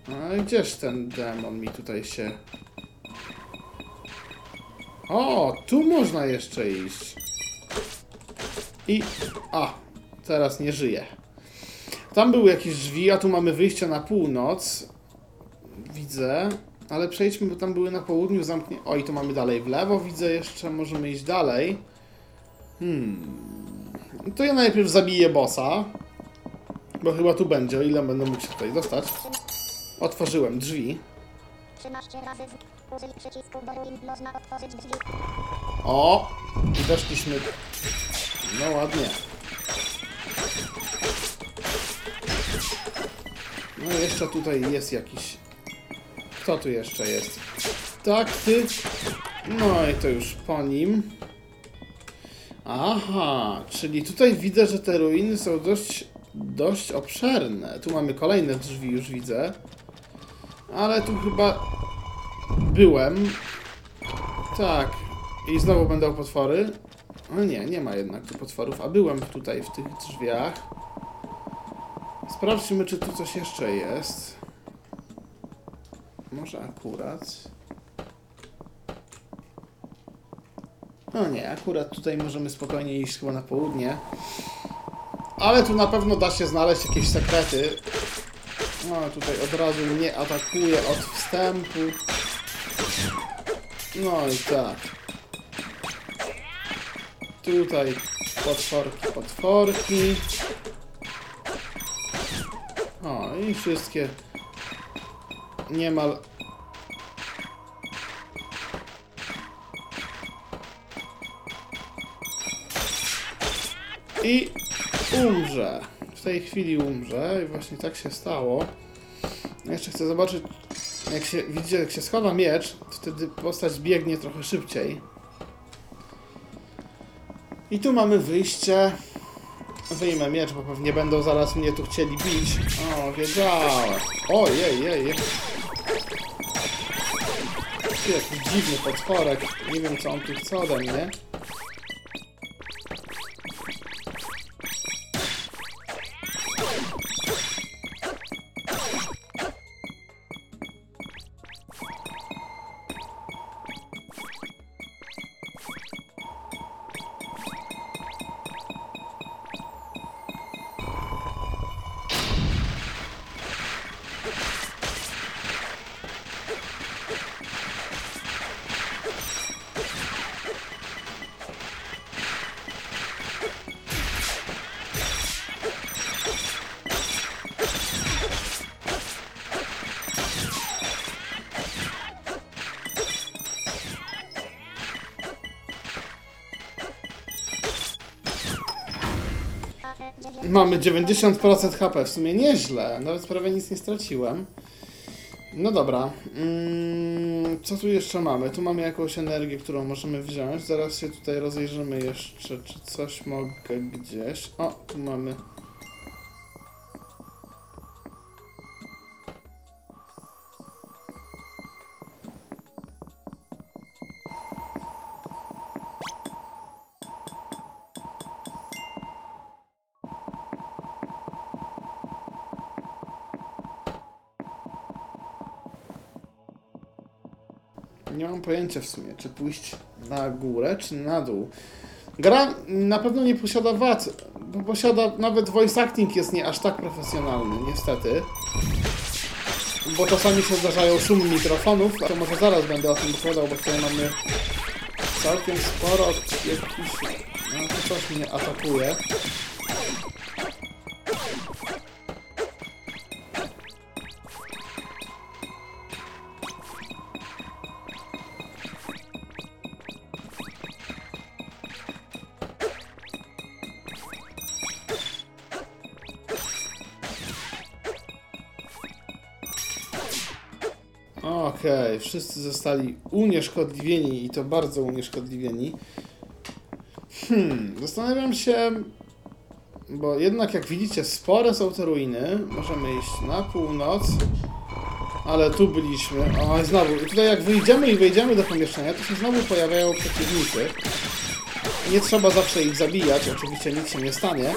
[SPEAKER 2] A gdzież ten demon mi tutaj się... O, tu można jeszcze iść. I... A, teraz nie żyje. Tam były jakieś drzwi, a tu mamy wyjście na północ. Widzę. Ale przejdźmy, bo tam były na południu zamknie. O, i tu mamy dalej w lewo, widzę jeszcze, możemy iść dalej. Hmm. To ja najpierw zabiję bossa. Bo chyba tu będzie, o ile będę mógł się tutaj dostać. Otworzyłem drzwi.
[SPEAKER 3] 13 razy. Użyj przycisku. Można otworzyć drzwi.
[SPEAKER 2] O! I weszliśmy. No ładnie. No jeszcze tutaj jest jakiś... Kto tu jeszcze jest? Tak, ty. No i to już po nim. Aha, czyli tutaj widzę, że te ruiny są dość, dość obszerne. Tu mamy kolejne drzwi, już widzę. Ale tu chyba byłem. Tak. I znowu będą potwory. No nie, nie ma jednak tu potworów, a byłem tutaj w tych drzwiach. Sprawdźmy, czy tu coś jeszcze jest. Może akurat. No nie, akurat tutaj możemy spokojnie iść chyba na południe. Ale tu na pewno da się znaleźć jakieś sekrety. No tutaj od razu mnie atakuje od wstępu. No i tak. Tutaj potworki, potworki. O, i wszystkie niemal i umrze. W tej chwili umrze i właśnie tak się stało. Jeszcze chcę zobaczyć, jak się widzicie, jak się schowa miecz, wtedy postać biegnie trochę szybciej. I tu mamy wyjście. Wyjmę miecz, bo pewnie będą zaraz mnie tu chcieli bić. O, wiedziałem. Ojej, jej, jej. Jakiś dziwny potworek. Nie wiem, co on tu chce ode mnie. Mamy 90% HP, w sumie nieźle. Nawet prawie nic nie straciłem. No dobra. Mm, co tu jeszcze mamy? Tu mamy jakąś energię, którą możemy wziąć. Zaraz się tutaj rozejrzymy jeszcze, czy coś mogę gdzieś. O, tu mamy. Pojęcia w sumie, czy pójść na górę, czy na dół. Gra na pewno nie posiada wad, bo posiada, nawet voice acting jest nie aż tak profesjonalny, niestety. Bo czasami się zdarzają szumy mikrofonów, to może zaraz będę o tym opowiadał, bo tutaj mamy całkiem sporo jakichś... No coś mnie atakuje. Okej, wszyscy zostali unieszkodliwieni i to bardzo unieszkodliwieni. Hmm, zastanawiam się, bo jednak jak widzicie spore są te ruiny. Możemy iść na północ, ale tu byliśmy. O, i znowu, i tutaj jak wyjdziemy i wejdziemy do pomieszczenia, to się znowu pojawiają przeciwnicy. Nie trzeba zawsze ich zabijać, oczywiście nic się nie stanie.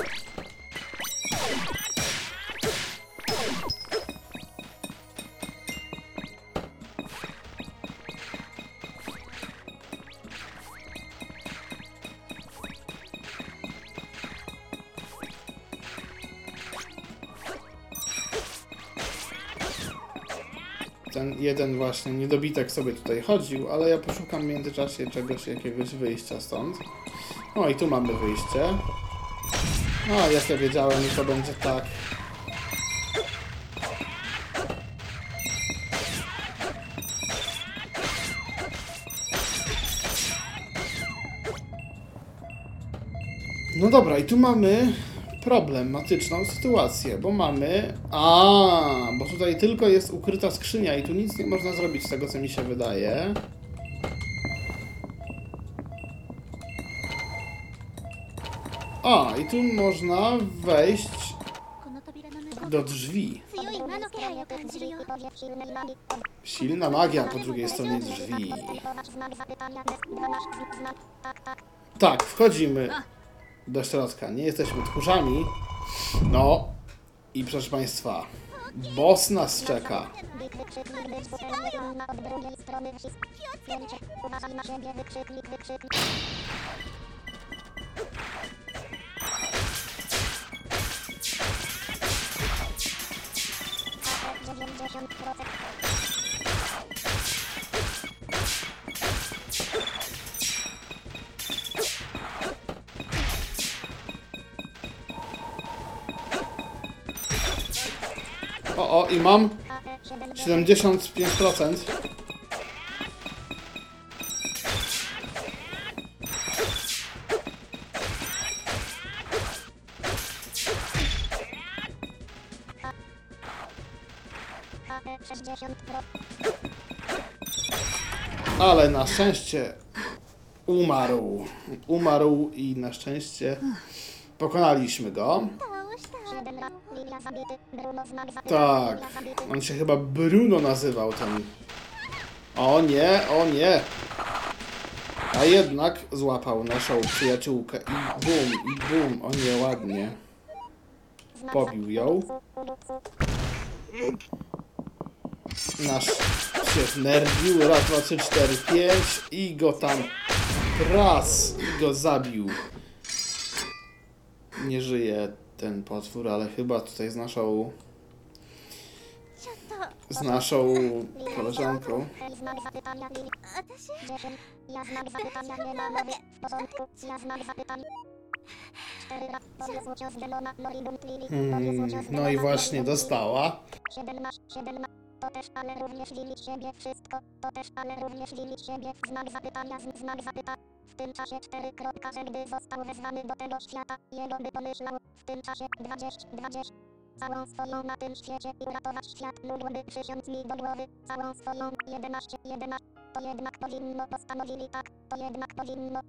[SPEAKER 2] ten właśnie niedobitek sobie tutaj chodził, ale ja poszukam w międzyczasie czegoś, jakiegoś wyjścia stąd. No i tu mamy wyjście. No, jak ja wiedziałem, to będzie tak. No dobra, i tu mamy problematyczną sytuację, bo mamy... A, bo tutaj tylko jest ukryta skrzynia i tu nic nie można zrobić z tego, co mi się wydaje. A, i tu można wejść do drzwi. Silna magia po drugiej stronie drzwi.
[SPEAKER 3] Tak,
[SPEAKER 2] wchodzimy do środka. Nie jesteśmy tchórzami. No i proszę Państwa, boss nas czeka.
[SPEAKER 3] Wykrzyknik, wykrzyknik,
[SPEAKER 2] O, i mam
[SPEAKER 3] AE 70.
[SPEAKER 2] 75%.
[SPEAKER 3] AE 60 procent.
[SPEAKER 2] Ale na szczęście umarł. Umarł i na szczęście pokonaliśmy go. Tak, on się chyba Bruno nazywał ten. O nie, o nie. A jednak złapał naszą przyjaciółkę i bum, i bum, o nie, ładnie. Pobił ją. Nasz się nerwił, raz, dwa, trzy, cztery, pięć i go tam raz i go zabił. Nie żyje ten potwór, ale chyba tutaj z naszą z naszą koleżanką. Hmm, no i właśnie dostała.
[SPEAKER 3] 7 masz, 7 ma. To też, ale również Lili siebie. Wszystko. To też, ale również Lili siebie. Znak zapytania. z- Znak zapytania. W tym czasie 4 kropka, że gdy został wezwany do tego świata, jego by pomyślał. W tym czasie 20, 20. Całą swoją na tym świecie i uratować świat mógłby przysiąc mi do głowy. Całą swoją 11, 11. To jednak powinno, postanowili tak. To jednak powinno.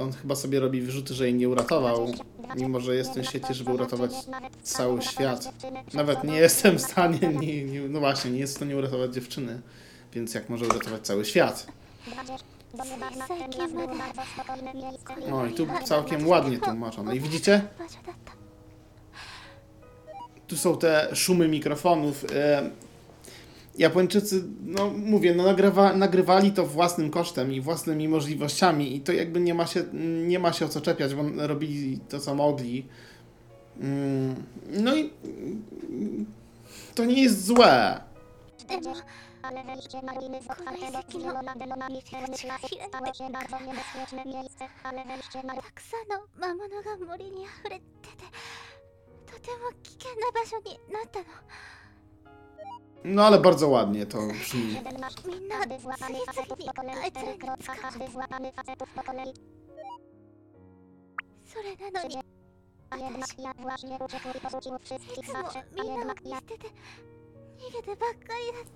[SPEAKER 2] On chyba sobie robi wyrzuty, że jej nie uratował, mimo że jest w świecie, żeby uratować cały świat. Nawet nie jestem w stanie, nie, nie, no właśnie, nie jest w stanie uratować dziewczyny, więc jak może uratować cały świat? No i tu całkiem ładnie tłumaczone. I widzicie? Tu są te szumy mikrofonów. E, Japończycy, no mówię, no nagrywa, nagrywali to własnym kosztem i własnymi możliwościami i to jakby nie ma się, nie ma się o co czepiać, bo robili to, co mogli. Mm, No i to nie jest złe.
[SPEAKER 3] 40. Ale
[SPEAKER 2] no ale bardzo ładnie to brzmi.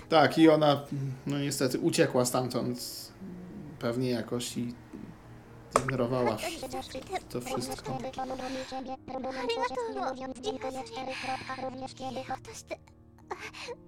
[SPEAKER 2] Tak, i ona, no niestety, uciekła stamtąd. Pewnie jakoś i ignorowała to wszystko.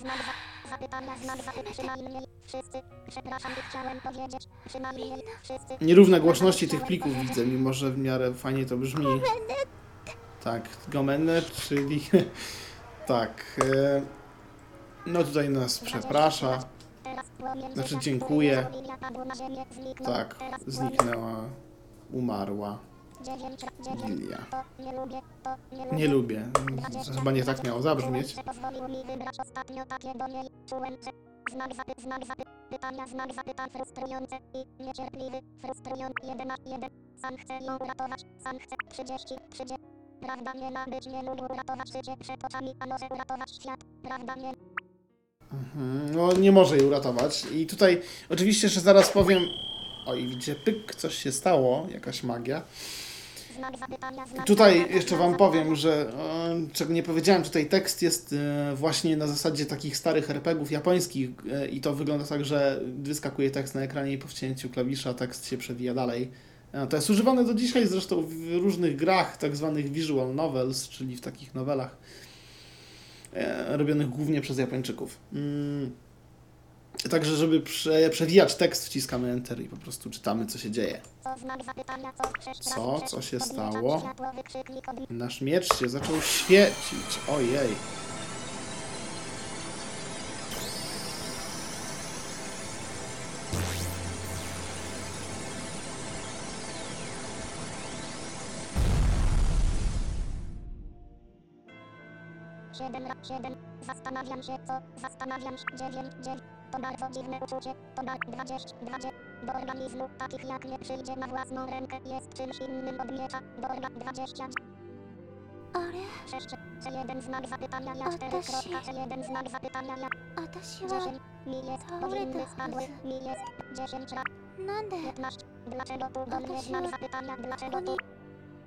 [SPEAKER 3] znak za, zapytania, znak zapytania, przynajmniej wszyscy, przepraszam, chciałem powiedzieć, przynajmniej wszyscy.
[SPEAKER 2] Nierówne głośności tych plików widzę, mimo że w miarę fajnie to brzmi. Tak, gomenne, czyli... tak. E, no tutaj nas przeprasza. Znaczy, dziękuję. Tak, zniknęła, umarła.
[SPEAKER 3] Nie lubię,
[SPEAKER 2] chyba nie tak miało zabrzmieć.
[SPEAKER 3] Że że znak zapy, znak zapytania, znak zapytań frustrujące i niecierpliwy, frustrujący. Jeden na jeden. Sam chcę ją uratować, sam chcę 30, 30. Prawda nie ma być, nie mógł uratować życie przed oczami, a może uratować świat. Prawda nie
[SPEAKER 2] Mhm, No, nie może jej uratować. I tutaj oczywiście jeszcze zaraz powiem. Oj, widzicie, pyk, coś się stało, jakaś magia. Tutaj jeszcze Wam powiem, że e, czego nie powiedziałem, tutaj tekst jest e, właśnie na zasadzie takich starych RPGów japońskich e, i to wygląda tak, że wyskakuje tekst na ekranie i po wcięciu klawisza tekst się przewija dalej. To jest używane do dzisiaj zresztą w różnych grach, tak zwanych visual novels, czyli w takich nowelach robionych głównie przez Japończyków. Także, żeby prze, przewijać tekst, wciskamy Enter i po prostu czytamy, co się dzieje.
[SPEAKER 3] Co co
[SPEAKER 2] się stało? Nasz miecz się zaczął świecić. Ojej.
[SPEAKER 3] Siedem, ra- siedem. Zastanawiam się, co, zastanawiam się, dziewięć, dziewięć. To bardzo dziwne uczucie, to bar, dwadzieścia, dwadzieścia. Do organizmu, takich jak nie przyjdzie na własną rękę, jest czymś innym od miecza. Do orga, dwadzieścia,
[SPEAKER 4] あれ
[SPEAKER 3] sześć, jeden znak zapytania, ja cztery
[SPEAKER 4] Otoshi.
[SPEAKER 3] kropka, jeden znak zapytania, ja
[SPEAKER 4] 私は
[SPEAKER 3] dziesięć. Mi jest,
[SPEAKER 4] Cały
[SPEAKER 3] powinny
[SPEAKER 4] to
[SPEAKER 3] spadły,
[SPEAKER 4] chodzę.
[SPEAKER 3] mi jest, dziesięć lat,
[SPEAKER 4] なんで
[SPEAKER 3] piętnaście. Dlaczego tu do mnie
[SPEAKER 4] Otoshi
[SPEAKER 3] znak
[SPEAKER 4] wa-
[SPEAKER 3] zapytania,
[SPEAKER 4] こ
[SPEAKER 3] dlaczego
[SPEAKER 4] こ
[SPEAKER 3] tu?
[SPEAKER 4] に
[SPEAKER 3] Siedem,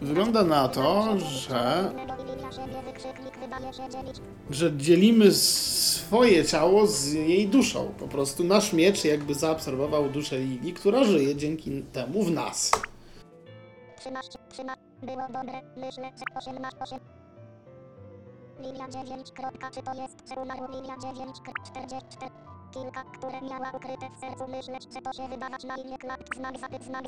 [SPEAKER 2] Wygląda na to, że,
[SPEAKER 3] Lilia
[SPEAKER 2] że dzielimy swoje ciało z jej duszą. Po prostu nasz miecz jakby zaabsorbował duszę Lili, która żyje dzięki temu w nas.
[SPEAKER 3] 13, 13, było dobre, myślę, że 18, 8. Linia 9, kropka, czy to jest, że umarł Linia 9, 44. Kilka, które miała ukryte w sercu, myślę, że to się wydawać na imię klap, znak zapyt, znak.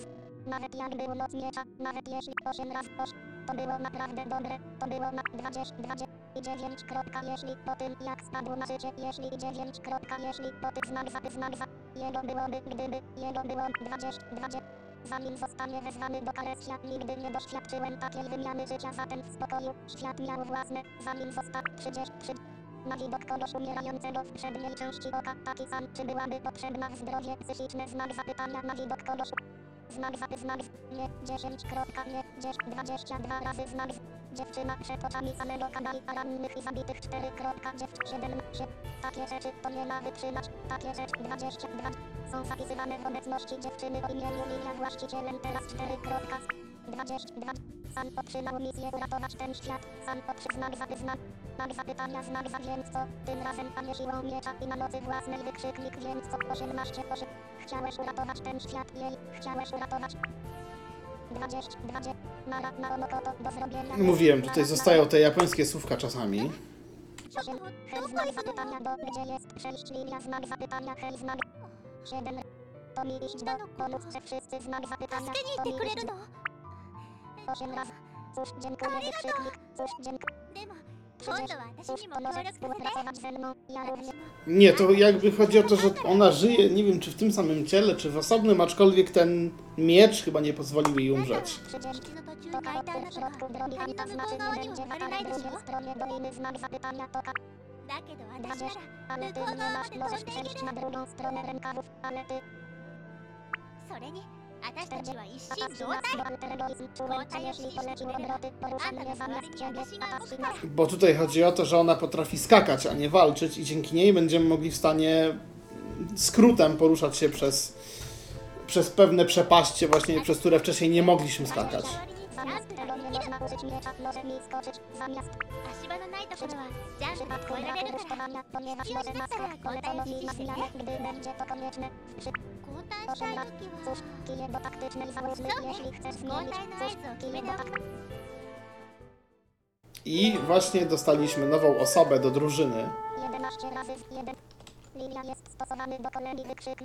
[SPEAKER 3] Nawet jak był noc miecza, nawet jeśli 8 raz 8, to było naprawdę dobre, to było na 20, 20 i 9, kropka, jeśli po tym jak spadł na życie, jeśli i 9, kropka, jeśli po tym znak zapyt, znak za. Jego byłoby, gdyby, jego było 20, 20. Zanim zostanie wezwany do Kalesia, nigdy nie doświadczyłem takiej wymiany życia, zatem w spokoju świat miał własne, zanim został 33. Na widok kogoś umierającego w przedniej części oka, taki sam, czy byłaby potrzebna w zdrowie psychiczne, znak zapytania. Na widok kogoś. Znak zapy, znak, z- nie, 10, kropka, nie, 10, 22 razy znak, z- dziewczyna przed oczami samego kadali, a rannych i zabitych 4, kropka, dziew, 7, 7, takie rzeczy to nie ma wytrzymać, takie rzeczy 22 są zapisywane w obecności dziewczyny o imieniu Lilia właścicielem teraz 4 kropka 22. Sam otrzymał misję uratować ten świat. Sam poprzez znak zapyzna. Znak zapytania, znak za więc co? Tym razem panie siłą miecza i na mocy własnej wykrzyknik więc co? 18, 8. Chciałeś uratować ten świat jej. Chciałeś uratować... 20, 20. Koto do zrobienia.
[SPEAKER 2] No, mówiłem, tutaj zostają te japońskie słówka czasami.
[SPEAKER 3] Hej, znak zapytania do... Gdzie jest przejść linia? Znak zapytania, hej, znak razy. Cóż, dziękuję. Cóż, dziękuję.
[SPEAKER 2] Nie, to jakby chodzi o to, że ona żyje, nie wiem czy w tym samym ciele, czy w osobnym, aczkolwiek ten miecz chyba nie pozwolił jej umrzeć.
[SPEAKER 3] Przecież
[SPEAKER 4] から
[SPEAKER 3] rusztowania, ponieważ może maskot polecono mi na zmianę, gdy będzie to konieczne. W
[SPEAKER 4] 交代したい時
[SPEAKER 3] Cóż,
[SPEAKER 4] は
[SPEAKER 3] kije do taktycznej załóżmy, jeśli chcesz
[SPEAKER 4] 交
[SPEAKER 3] zmienić,
[SPEAKER 4] 代の
[SPEAKER 2] I właśnie dostaliśmy nową osobę do drużyny.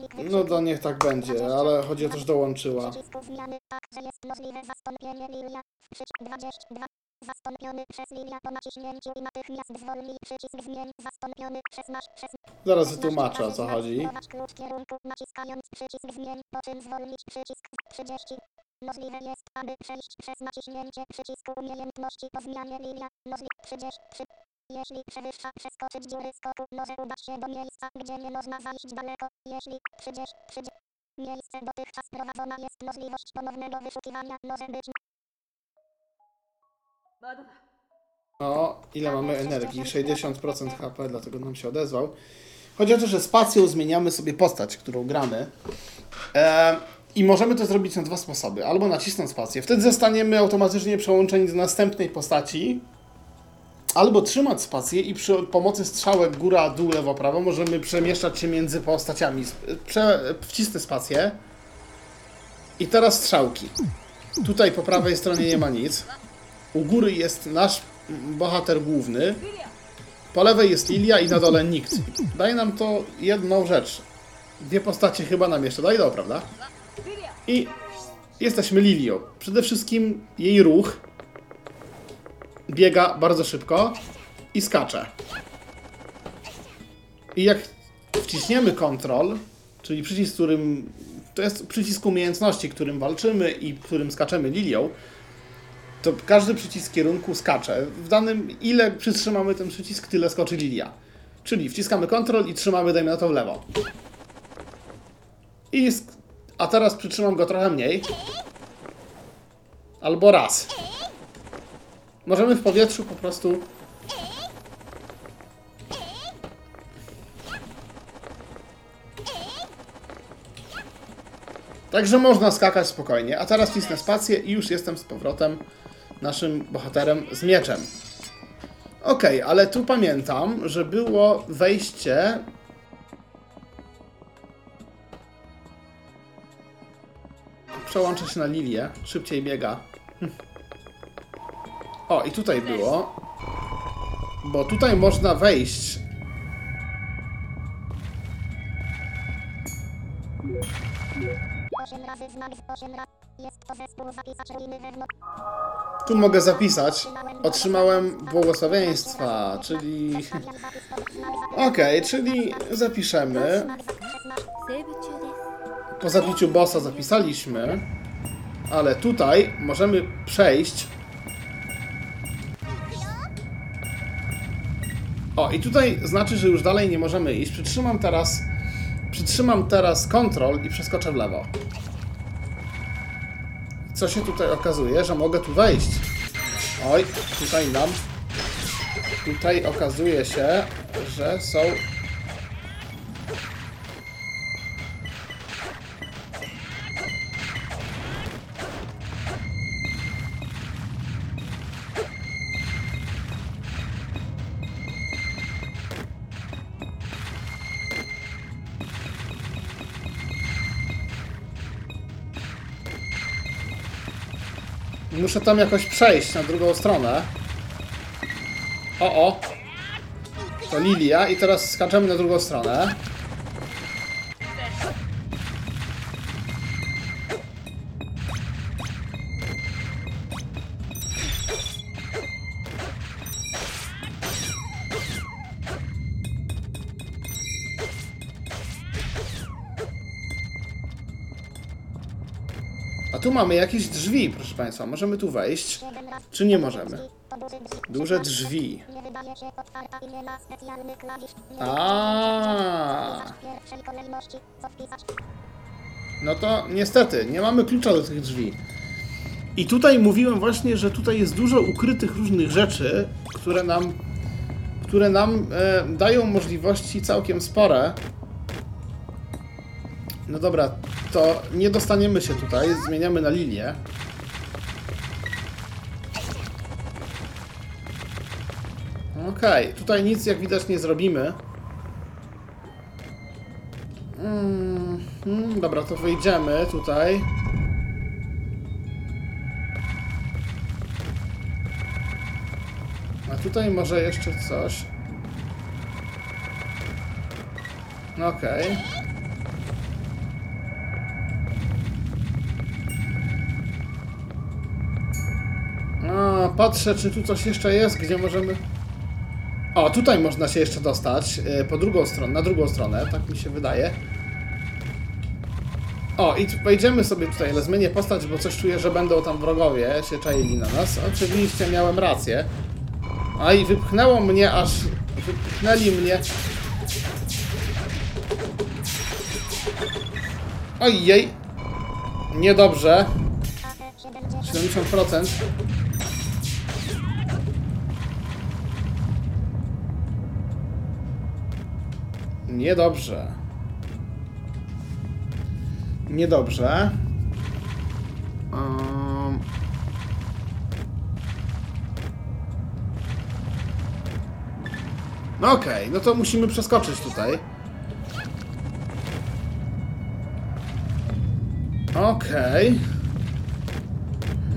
[SPEAKER 3] do.
[SPEAKER 2] No to niech tak będzie, ale chodzi o to, że dołączyła.
[SPEAKER 3] Jest możliwe zastąpienie linia. 22. Zastąpiony przez linia po naciśnięciu i natychmiast zwolnij przycisk zmień zastąpiony przez nasz przez
[SPEAKER 2] Zaraz wytłumaczę o co chodzi.
[SPEAKER 3] Klucz kierunku naciskając przycisk zmień, po czym zwolnić przycisk 30. Możliwe jest, aby przejść przez naciśnięcie przycisku umiejętności po zmianie linia. Możliwe 33. Jeśli przewyższa przeskoczyć dziury skoku, może udać się do miejsca, gdzie nie można zajść daleko. Jeśli 30, 30. Miejsce dotychczas prowadzona jest możliwość ponownego wyszukiwania, może być
[SPEAKER 2] O, ile mamy energii? 60% HP, dlatego nam się odezwał. Chodzi o to, że spacją zmieniamy sobie postać, którą gramy. E, I możemy to zrobić na dwa sposoby. Albo nacisnąć spację, wtedy zostaniemy automatycznie przełączeni do następnej postaci. Albo trzymać spację i przy pomocy strzałek góra, dół, lewo, prawo możemy przemieszczać się między postaciami. Prze, wcisnę spację. I teraz strzałki. Tutaj po prawej stronie nie ma nic. U góry jest nasz bohater główny. Po lewej jest Lilia i na dole nikt. Daje nam to jedną rzecz. Dwie postacie chyba nam jeszcze daje, prawda? I jesteśmy Lilią. Przede wszystkim jej ruch biega bardzo szybko i skacze. I jak wciśniemy Ctrl, czyli przycisk, którym to jest przycisk umiejętności, którym walczymy i którym skaczemy Lilią, to każdy przycisk kierunku skacze. W danym, ile przytrzymamy ten przycisk, tyle skoczy lilia. Czyli wciskamy Ctrl i trzymamy, dajmy na to w lewo. I a teraz przytrzymam go trochę mniej. Albo raz. Możemy w powietrzu po prostu... Także można skakać spokojnie. A teraz wcisnę spację i już jestem z powrotem naszym bohaterem z mieczem. Okej, ale tu pamiętam, że było wejście. Przełączę się na Lilię, szybciej biega. O, i tutaj było. Bo tutaj można wejść.
[SPEAKER 3] Osiem razy znak z 8 razy.
[SPEAKER 2] Tu mogę zapisać. Otrzymałem błogosławieństwa, czyli. Okej, czyli zapiszemy. Po zabiciu bossa zapisaliśmy, ale tutaj możemy przejść. O, i tutaj znaczy, że już dalej nie możemy iść. Przytrzymam teraz. Przytrzymam teraz Ctrl i przeskoczę w lewo. Co się tutaj okazuje, że mogę tu wejść. Oj, tutaj nam. Tutaj okazuje się, że są Muszę tam jakoś przejść na drugą stronę. O, o. To Lilia i teraz skaczemy na drugą stronę. Mamy jakieś drzwi, proszę Państwa. Możemy tu wejść. Czy nie możemy? Duże drzwi. A. No to niestety, nie mamy klucza do tych drzwi. I tutaj mówiłem właśnie, że tutaj jest dużo ukrytych różnych rzeczy, które nam, które nam e, dają możliwości całkiem spore. No dobra, to nie dostaniemy się tutaj, zmieniamy na linię. Okej, tutaj nic jak widać nie zrobimy. Mm, mm, dobra, to wyjdziemy tutaj. tutaj może jeszcze coś. Okej. A, patrzę, czy tu coś jeszcze jest, gdzie możemy... O, tutaj można się jeszcze dostać, e, po drugą stronę, na drugą stronę, tak mi się wydaje. O, i wejdziemy sobie tutaj, ale zmienię postać, bo coś czuję, że będą tam wrogowie się czaili na nas. Oczywiście miałem rację. A i wypchnęło mnie aż... Wypchnęli mnie... Ojej! Niedobrze. 70%. Niedobrze. Niedobrze. Um. No okej, no to musimy przeskoczyć tutaj. Okej.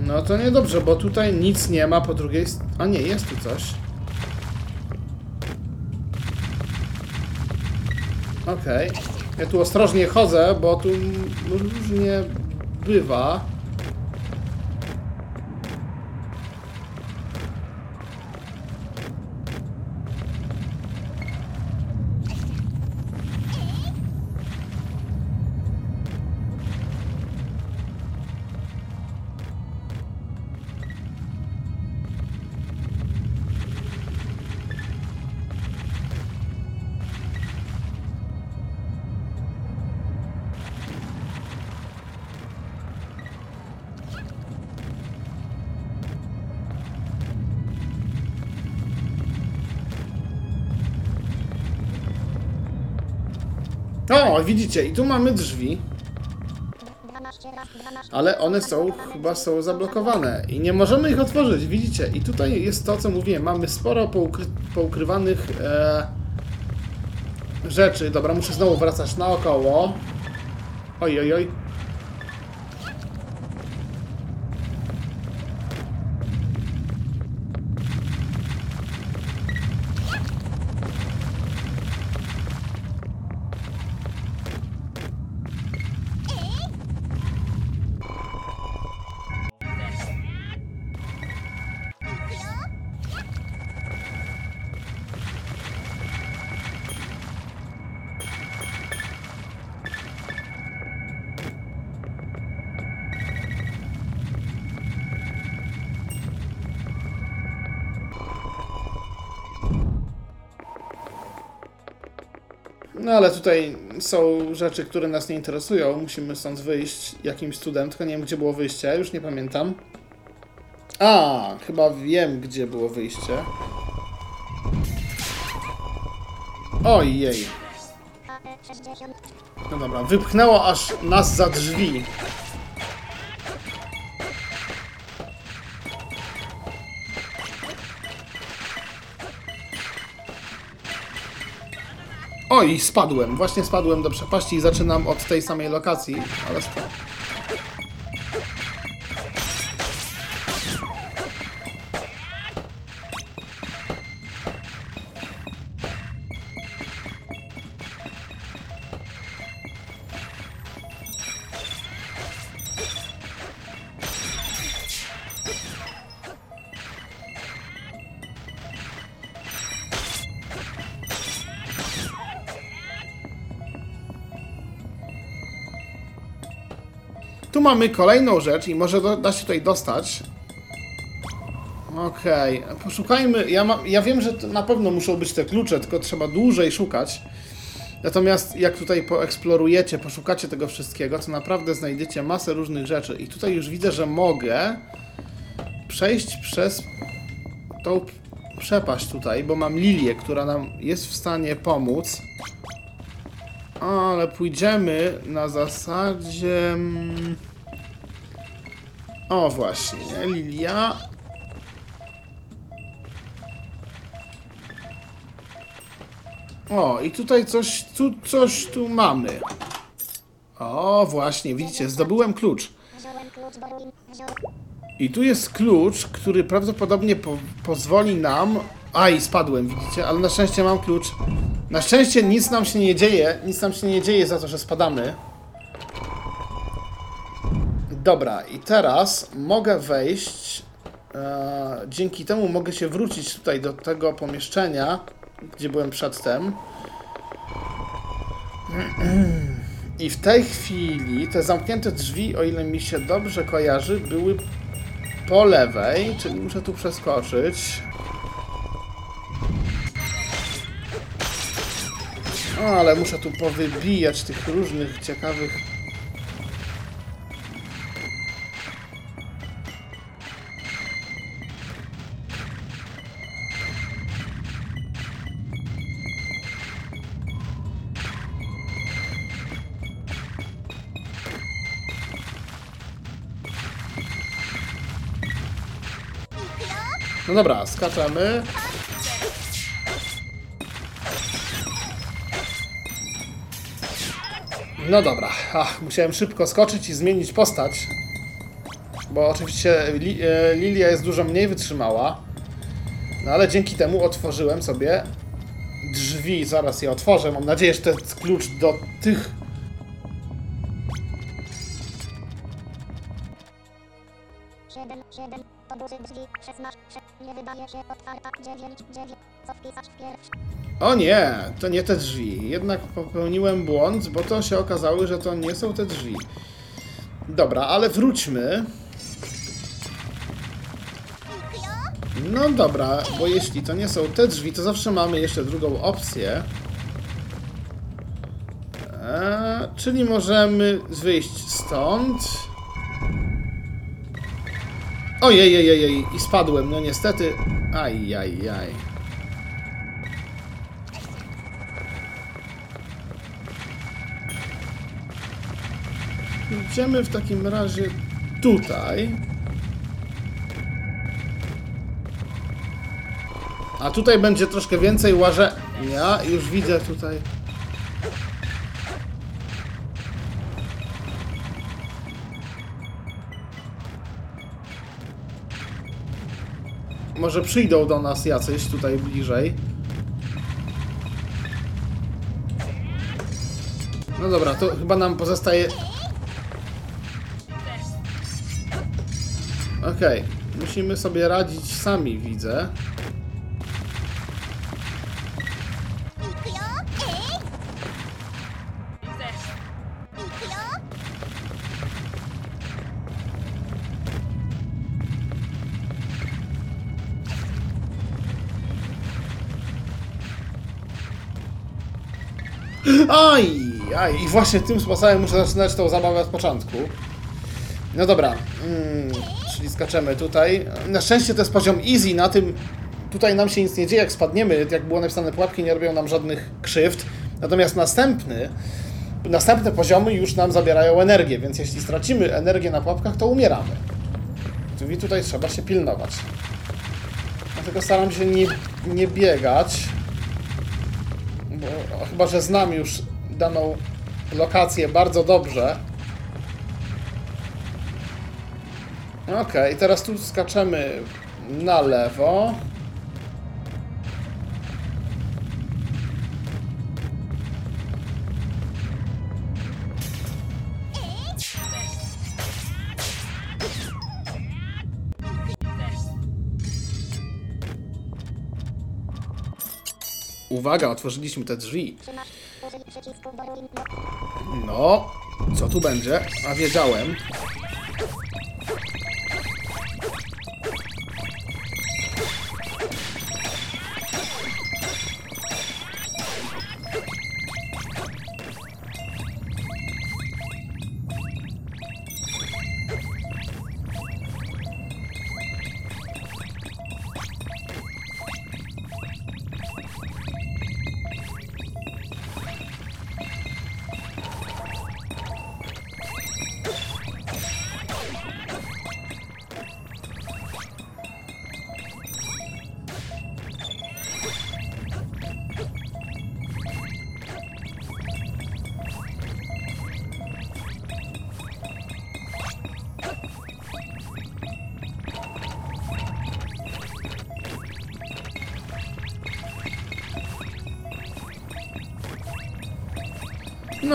[SPEAKER 2] No to niedobrze, bo tutaj nic nie ma po drugiej. A nie, jest tu coś. Okej. Ja tu ostrożnie chodzę, bo tu różnie bywa. O, widzicie, i tu mamy drzwi,
[SPEAKER 3] 12 raz 12.
[SPEAKER 2] ale one są, chyba są zablokowane i nie możemy ich otworzyć, widzicie. I tutaj jest to, co mówiłem, mamy sporo poukry poukrywanych e, rzeczy. Dobra, muszę znowu wracać naokoło. Oj, oj, oj. Tutaj są rzeczy, które nas nie interesują. Musimy stąd wyjść jakimś cudem, tylko nie wiem, gdzie było wyjście, już nie pamiętam. A, chyba wiem, gdzie było wyjście. Ojej.
[SPEAKER 3] HP 60.
[SPEAKER 2] No dobra, wypchnęło aż nas za drzwi. Oj, spadłem. Właśnie spadłem do przepaści i zaczynam od tej samej lokacji, ale sta- mamy kolejną rzecz i może do, da się tutaj dostać. Okej, poszukajmy. Ja, ma, ja wiem, że na pewno muszą być te klucze, tylko trzeba dłużej szukać. Natomiast jak tutaj poeksplorujecie, poszukacie tego wszystkiego, to naprawdę znajdziecie masę różnych rzeczy. I tutaj już widzę, że mogę przejść przez tą przepaść tutaj, bo mam lilię, która nam jest w stanie pomóc. Ale pójdziemy na zasadzie... O właśnie, Lilia. O, i tutaj coś, tu, coś tu mamy. O, właśnie, widzicie, zdobyłem klucz. I tu jest klucz, który prawdopodobnie po pozwoli nam Aj, spadłem, widzicie? Ale na szczęście mam klucz. Na szczęście nic nam się nie dzieje. Nic nam się nie dzieje za to, że spadamy. Dobra, i teraz mogę wejść. E, dzięki temu mogę się wrócić tutaj do tego pomieszczenia, gdzie byłem przedtem. I w tej chwili te zamknięte drzwi, o ile mi się dobrze kojarzy, były po lewej, czyli muszę tu przeskoczyć. O, ale muszę tu powybijać tych różnych ciekawych. No dobra, skaczemy. No dobra, Ach, musiałem szybko skoczyć i zmienić postać. Bo oczywiście li, e, Lilia jest dużo mniej wytrzymała. No ale dzięki temu otworzyłem sobie drzwi. Zaraz je otworzę. Mam nadzieję, że to jest klucz do tych.
[SPEAKER 3] Siedem, siedem, duży drzwi, szesnaście, nie wydaje się otwarta, dziewięć, dziewięć, co wpisać pierwszy.
[SPEAKER 2] O nie, to nie te drzwi. Jednak popełniłem błąd, bo to się okazało, że to nie są te drzwi. Dobra, ale wróćmy. No dobra, bo jeśli to nie są te drzwi, to zawsze mamy jeszcze drugą opcję. Eee, czyli możemy wyjść stąd. Ojej, ojej, ojej, i spadłem, no niestety. Aj, aj, aj. Idziemy w takim razie tutaj. A tutaj będzie troszkę więcej łaże. Ja już widzę tutaj. Może przyjdą do nas jacyś tutaj bliżej. No dobra, to chyba nam pozostaje Okej, musimy sobie radzić sami, widzę. Aj, aj, i właśnie tym sposobem muszę zaczynać tą zabawę od początku. No dobra, mm, czyli skaczemy tutaj. Na szczęście to jest poziom easy, na tym tutaj nam się nic nie dzieje, jak spadniemy, jak było napisane, pułapki nie robią nam żadnych krzywd. Natomiast następny, następne poziomy już nam zabierają energię, więc jeśli stracimy energię na pułapkach, to umieramy. Czyli tutaj trzeba się pilnować. Dlatego staram się nie, nie biegać, bo chyba, że znam już daną lokację bardzo dobrze, Okej, teraz tu skaczemy na lewo. Uwaga, otworzyliśmy te drzwi. No, co tu będzie? A wiedziałem.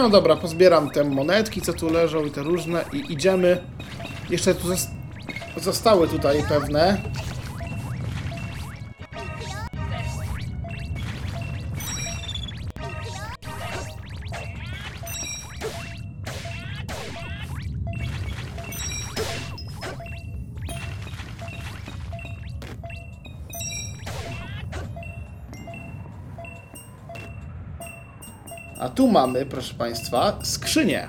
[SPEAKER 2] No dobra, pozbieram te monetki, co tu leżą i te różne i idziemy. Jeszcze tu zos- zostały tutaj pewne. Tu mamy, proszę Państwa, skrzynię.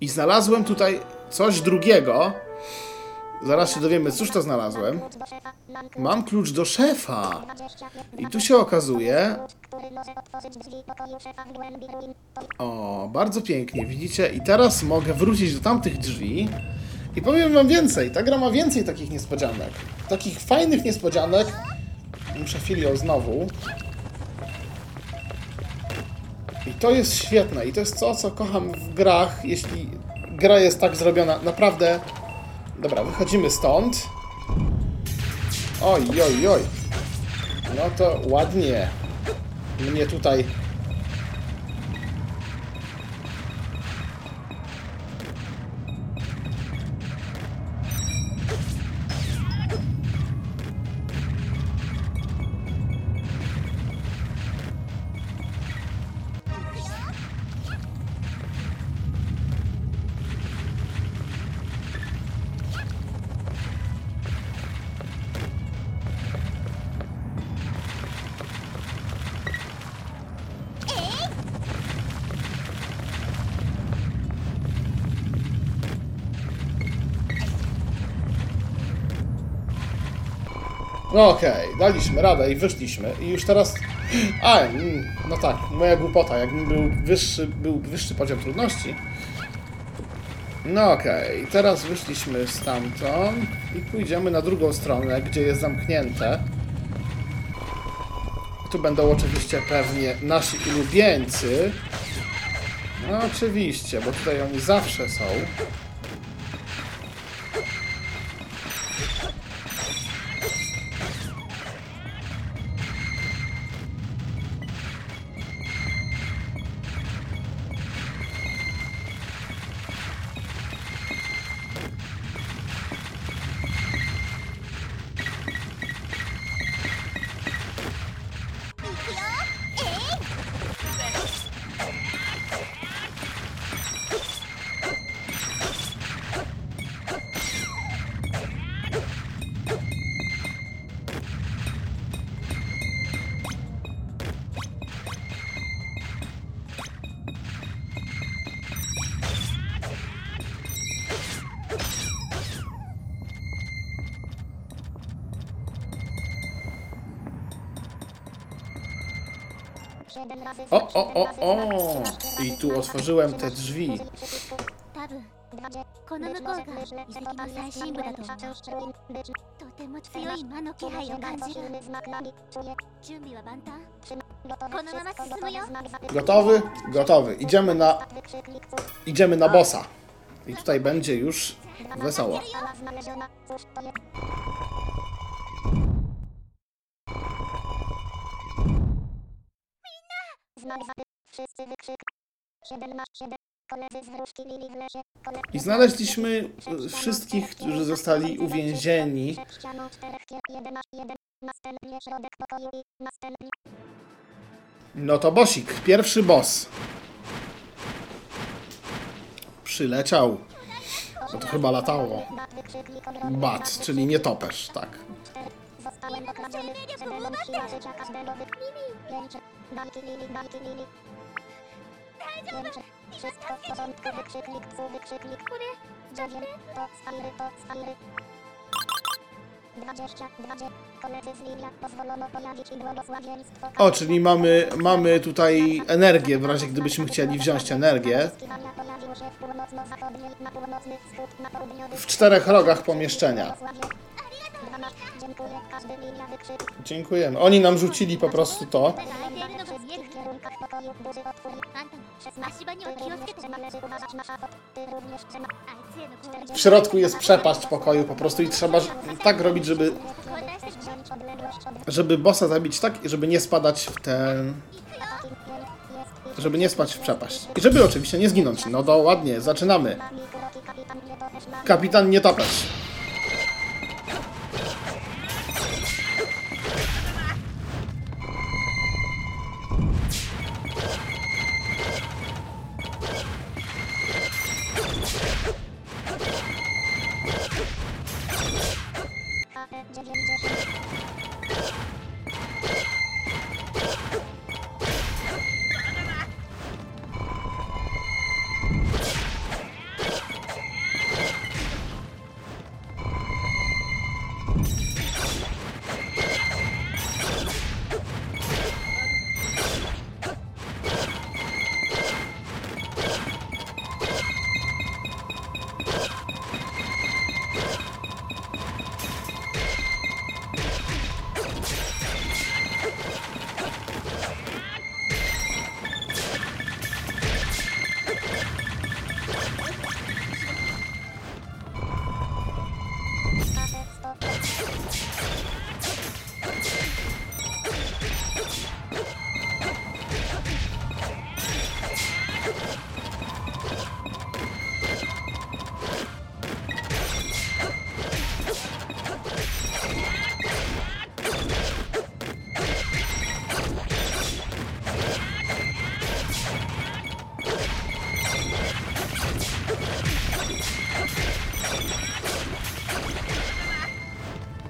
[SPEAKER 2] I znalazłem tutaj coś drugiego. Zaraz się dowiemy, cóż to znalazłem.
[SPEAKER 3] Mam klucz
[SPEAKER 2] do szefa.
[SPEAKER 3] 25.
[SPEAKER 2] I tu się okazuje. O, bardzo pięknie, widzicie? I teraz mogę wrócić do tamtych drzwi. I powiem wam więcej, ta gra ma więcej takich niespodzianek. Takich fajnych niespodzianek. Muszę filią znowu. I to jest świetne. I to jest to, co kocham w grach, jeśli gra jest tak zrobiona. Naprawdę. Dobra, wychodzimy stąd. Oj, oj, oj. No to ładnie. Mnie tutaj No okej, daliśmy radę i wyszliśmy. I już teraz. A, mm, no tak, moja głupota. Jakby był wyższy, był wyższy poziom trudności. No okej, teraz wyszliśmy stamtąd i pójdziemy na drugą stronę, gdzie jest zamknięte. Tu będą oczywiście pewnie nasi ulubieńcy. No oczywiście, bo tutaj oni zawsze są.
[SPEAKER 4] Ko no mama
[SPEAKER 3] wszystko
[SPEAKER 4] susumu yo.
[SPEAKER 3] gotowe, znak za-
[SPEAKER 2] Gotowy? Gotowy. Idziemy na, idziemy na bossa. I tutaj będzie już wesoło. I znaleźliśmy e, wszystkich, którzy zostali uwięzieni.
[SPEAKER 3] Przed ścianą czterech kier... 11. 1. Następnie środek pokoju i następnie...
[SPEAKER 2] No to bosik, pierwszy boss. Przyleciał. No to chyba latało.
[SPEAKER 3] Bat
[SPEAKER 2] czyli nietoperz, tak.
[SPEAKER 3] Zostałem okradziony. Żebym siła życia każdego wy... Pięć. Bajki Lili, bajki Lili. Pięć. Wszystko w porządku. Wykrzyknik, fu, wykrzyknik. Dziewięć. To to Skyry. Dwadzieścia. Dwadzie. Koledzy z Lilia. Pozwolono pojawić i błogosławieństwo.
[SPEAKER 2] O, czyli mamy, mamy tutaj energię, w razie gdybyśmy chcieli wziąć energię.
[SPEAKER 3] W
[SPEAKER 2] czterech rogach pomieszczenia. Dziękujemy. Oni nam rzucili po prostu to.
[SPEAKER 6] W
[SPEAKER 2] środku jest przepaść pokoju po prostu i trzeba tak robić, żeby żeby bossa zabić tak i żeby nie spadać w ten żeby nie spać w przepaść. I żeby oczywiście nie zginąć. No to ładnie, zaczynamy.
[SPEAKER 6] Kapitan nie tapać. Jim, Jim, Jim.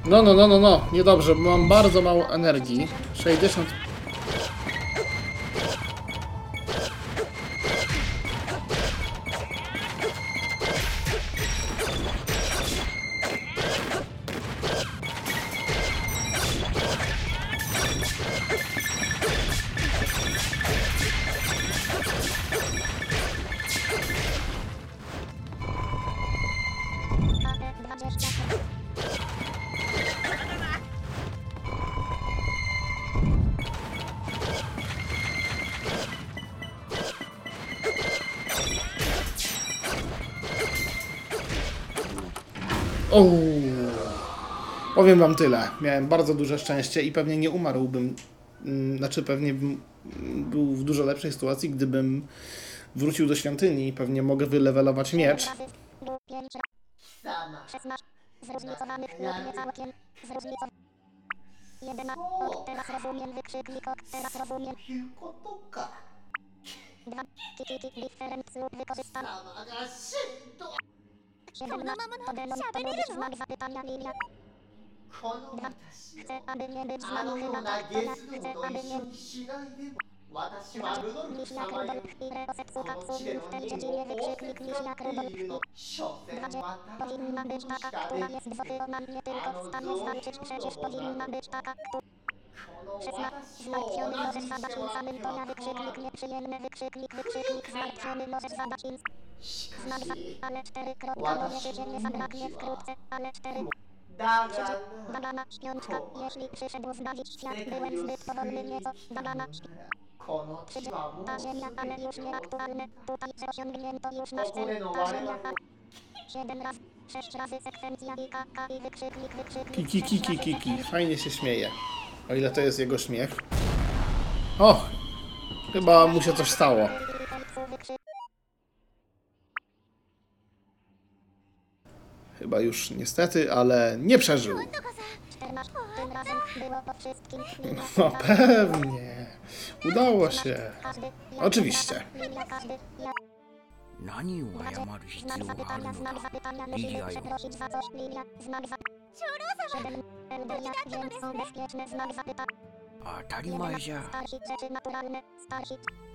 [SPEAKER 2] No, no, no, no, no. Niedobrze, bo mam bardzo mało energii. 60... Powiem wam tyle. Miałem bardzo duże szczęście i pewnie nie umarłbym. mm, Znaczy, pewnie bym był w dużo lepszej sytuacji, gdybym wrócił do świątyni. Pewnie mogę wylewelować miecz.
[SPEAKER 6] razy lub pięć ra- 16 zróżnicowanych lub nie całkiem zróżnicowanych. 11. Teraz rozumiem wykrzyknik ok. Teraz rozumiem. 2. Kiki different lub. 17. To zapytania Lilia. 2. Chcę, aby nie być
[SPEAKER 7] あの
[SPEAKER 6] dla
[SPEAKER 7] よう
[SPEAKER 6] Muchyna.
[SPEAKER 7] なゲス
[SPEAKER 6] Chcę,
[SPEAKER 7] と
[SPEAKER 6] aby
[SPEAKER 7] 一
[SPEAKER 6] nie
[SPEAKER 7] 緒にしないでも私はルドルフ
[SPEAKER 6] Liśniak
[SPEAKER 7] 様よ
[SPEAKER 6] Rudolf ile osetsuka
[SPEAKER 7] この地で
[SPEAKER 6] w
[SPEAKER 7] の
[SPEAKER 6] w tej
[SPEAKER 7] 任
[SPEAKER 6] dziedzinie
[SPEAKER 7] 務を仰
[SPEAKER 6] wykrzyknik
[SPEAKER 7] せ
[SPEAKER 6] Liśniak
[SPEAKER 7] つかって
[SPEAKER 6] Rudolf.
[SPEAKER 7] いるの所詮
[SPEAKER 6] Dwa.
[SPEAKER 7] 私
[SPEAKER 6] Powinna
[SPEAKER 7] の
[SPEAKER 6] być
[SPEAKER 7] し
[SPEAKER 6] taka,
[SPEAKER 7] か
[SPEAKER 6] która
[SPEAKER 7] で
[SPEAKER 6] jest wysyłana nie tylko w stanie znaczyć przecież powinna być taka, która
[SPEAKER 7] この
[SPEAKER 6] 16.
[SPEAKER 7] 私を
[SPEAKER 6] Zmartwiony
[SPEAKER 7] 同
[SPEAKER 6] możesz
[SPEAKER 7] じに
[SPEAKER 6] zadać
[SPEAKER 7] して
[SPEAKER 6] im
[SPEAKER 7] は
[SPEAKER 6] samym to ja
[SPEAKER 7] 手は
[SPEAKER 6] wykrzyknik nieprzyjemny wykrzyknik wykrzyknik zmartwiony możesz zadać im
[SPEAKER 7] し
[SPEAKER 6] znak
[SPEAKER 7] か
[SPEAKER 6] za
[SPEAKER 7] し
[SPEAKER 6] ale cztery kropka może Dagan. Śpiączka, jeśli przyszedł zbawić świat, byłem zbyt powolny nieco. Bagana
[SPEAKER 7] Konot,
[SPEAKER 6] mam. Marzenia, ale już nieaktualne. Tutaj osiągnięto już nasz cel. Marzenia, Siedem razy, sześć razy sekwencja i kaka i wykrzyknik, wykrzyknik.
[SPEAKER 2] Kiki, kiki, kiki. Fajnie się śmieje. O ile to jest jego śmiech. O! Chyba mu się coś stało. Chyba już niestety, ale nie przeżył. No pewnie. Udało się. Oczywiście.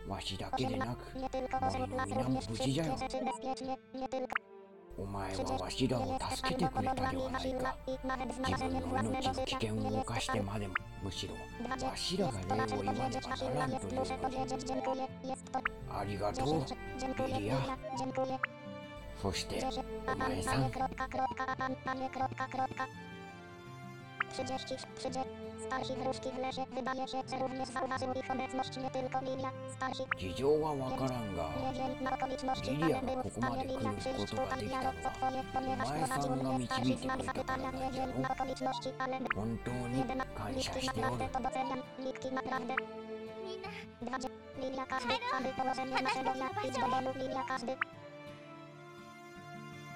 [SPEAKER 6] Właśnie
[SPEAKER 8] takie
[SPEAKER 6] jednak, mówię nam budzić.
[SPEAKER 8] お前はわしらを助けてくれたではないか。自分の命の危険を犯してまでもむしろわしらが礼を言わねばならんというのにありがとうリリア。そしてお前さん。
[SPEAKER 3] Starzy wróżki w lesie wydaje się, że również zauważył ich obecność nie tylko Lilia.
[SPEAKER 8] Starzy... Siedziała łakaranga.
[SPEAKER 3] Nie wiem, na okoliczności
[SPEAKER 8] Lilia,
[SPEAKER 3] był w stanie Lilia przyjść tutaj
[SPEAKER 8] dialog
[SPEAKER 3] co twoje, ponieważ prowadził mnie
[SPEAKER 8] starzy znam
[SPEAKER 3] zapytania. Nie wiem, na okoliczności, ale...
[SPEAKER 8] Jeden, Litki
[SPEAKER 3] naprawdę to doceniam. Litki naprawdę. Dwa, Lilia każdy, aby położenie naszego ja, idź do domu, Lilia każdy.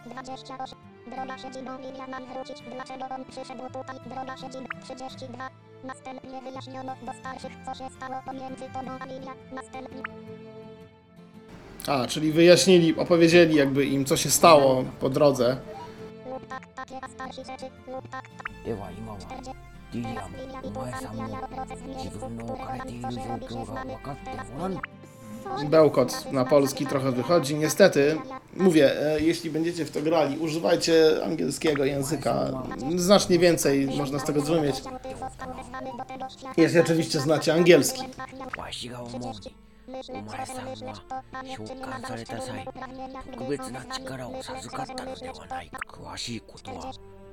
[SPEAKER 3] 28 Droga siedzibą Lilia mam wrócić. Dlaczego on przyszedł tutaj? Droga siedzib 32. Następnie wyjaśniono do starszych, co się stało pomiędzy tobą a Lilia. Następnie
[SPEAKER 2] A, czyli wyjaśnili, opowiedzieli jakby im, co się stało po drodze.
[SPEAKER 3] lub tak, takie a starsi rzeczy lub tak,
[SPEAKER 8] では今は
[SPEAKER 3] 40.
[SPEAKER 8] リリアもお前さんも自分の置かれている状況が分かっておらん
[SPEAKER 2] Bełkot na polski trochę wychodzi. Niestety, mówię, e, jeśli będziecie w to grali, używajcie angielskiego języka. Znacznie więcej można z tego zrozumieć. Jeśli oczywiście znacie angielski.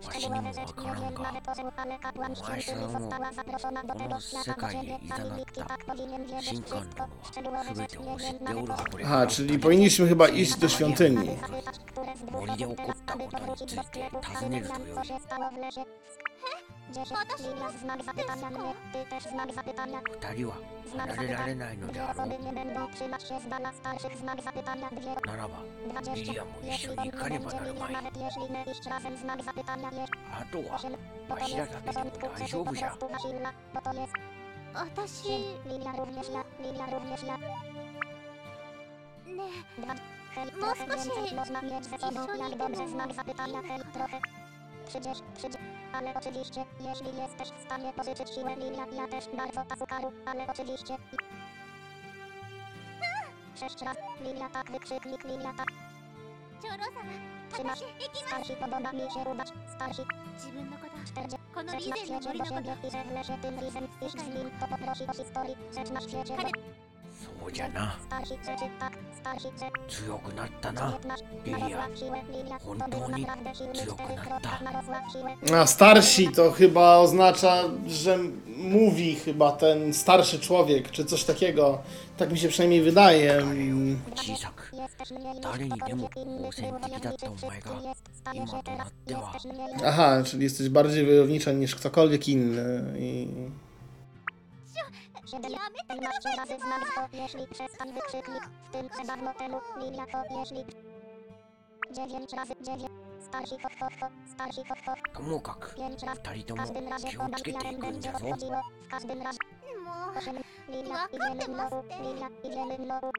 [SPEAKER 8] Właśnie okrągło. Łasią umusykali i zanadta. Sinkongo. Chybytył usytte urochry.
[SPEAKER 2] Aha, czyli powinniśmy chyba iść do świątyni.
[SPEAKER 8] Molinie ukutta kutonicy, tazny
[SPEAKER 3] w Dziewczyna znak zapytania mnie, ty też znak zapytania.
[SPEAKER 8] Powtariła. Znak zapytania. Dwie
[SPEAKER 3] osoby nie będą trzymać. Dwie. Nie nie razem.
[SPEAKER 8] A tu. Właśnie tak, jak to jest
[SPEAKER 3] ubuzia. Bo to Lilia również ja, Lilia również ja.
[SPEAKER 4] Nie.
[SPEAKER 3] Dwa. Hej, trochę więcej można mieć ze sobą, jak dobrze znak zapytania. Hej, trochę. Przyjdziesz, przyjdziesz ale oczywiście, jeśli jesteś w stanie pożyczyć siłę Lilia, ja też bardzo Tasukaru, ale oczywiście. Sześć raz, Lilia tak, wykrzyknik Lilia tak,
[SPEAKER 4] 長老様
[SPEAKER 3] trzymasz,
[SPEAKER 4] 私行きます
[SPEAKER 3] starsi podoba mi się udać, starsi,
[SPEAKER 4] 自分のこと
[SPEAKER 3] 40,
[SPEAKER 4] この
[SPEAKER 3] rzecz
[SPEAKER 4] リ
[SPEAKER 3] na
[SPEAKER 4] ーゼンの
[SPEAKER 3] świecie
[SPEAKER 4] 森
[SPEAKER 3] do
[SPEAKER 4] のこと
[SPEAKER 3] siebie i że w lesie tym rizem iść z nim, to poprosi o historii, rzecz na świecie do
[SPEAKER 8] そうじゃな
[SPEAKER 3] starsi rzeczy, tak, starsi rzeczy,
[SPEAKER 8] 強くなったな
[SPEAKER 3] Lilia,
[SPEAKER 8] Lilia
[SPEAKER 3] narosła w siłę, Lilia,
[SPEAKER 8] 本
[SPEAKER 3] to
[SPEAKER 8] 当
[SPEAKER 3] był
[SPEAKER 8] に
[SPEAKER 3] naprawdę silny
[SPEAKER 8] 強くなっ
[SPEAKER 3] cztery
[SPEAKER 8] た
[SPEAKER 3] narosła w siłę,
[SPEAKER 2] A starsi to chyba oznacza, że mówi chyba ten starszy człowiek, czy coś takiego. Tak mi się przynajmniej wydaje. Mm,
[SPEAKER 8] 小さく
[SPEAKER 3] jesteś mniej niż
[SPEAKER 8] 誰にでも
[SPEAKER 3] ktokolwiek inny,
[SPEAKER 8] 好戦的だったお前が
[SPEAKER 3] jest w stanie
[SPEAKER 8] 今
[SPEAKER 3] się
[SPEAKER 8] とな
[SPEAKER 3] teraz,
[SPEAKER 8] っては
[SPEAKER 3] jesteś mniej niż
[SPEAKER 2] Aha, czyli jesteś bardziej wojownicza niż ktokolwiek inny. I...
[SPEAKER 3] Przebijamy tego razy znam to, jeśli przez pan wykrzyknik, w tym dawno temu, linia to, jeśli... Dziewięć razy dziewięć. Starsi ho ho ho, starsi ho ho.
[SPEAKER 8] Komu kak?
[SPEAKER 3] Pięć razy.
[SPEAKER 8] Tali to mu, kiączki tej końca
[SPEAKER 3] zo. W każdym razie. No. Osiem,
[SPEAKER 4] linia,
[SPEAKER 3] idziemy
[SPEAKER 4] w
[SPEAKER 3] nowu, idziemy
[SPEAKER 8] w.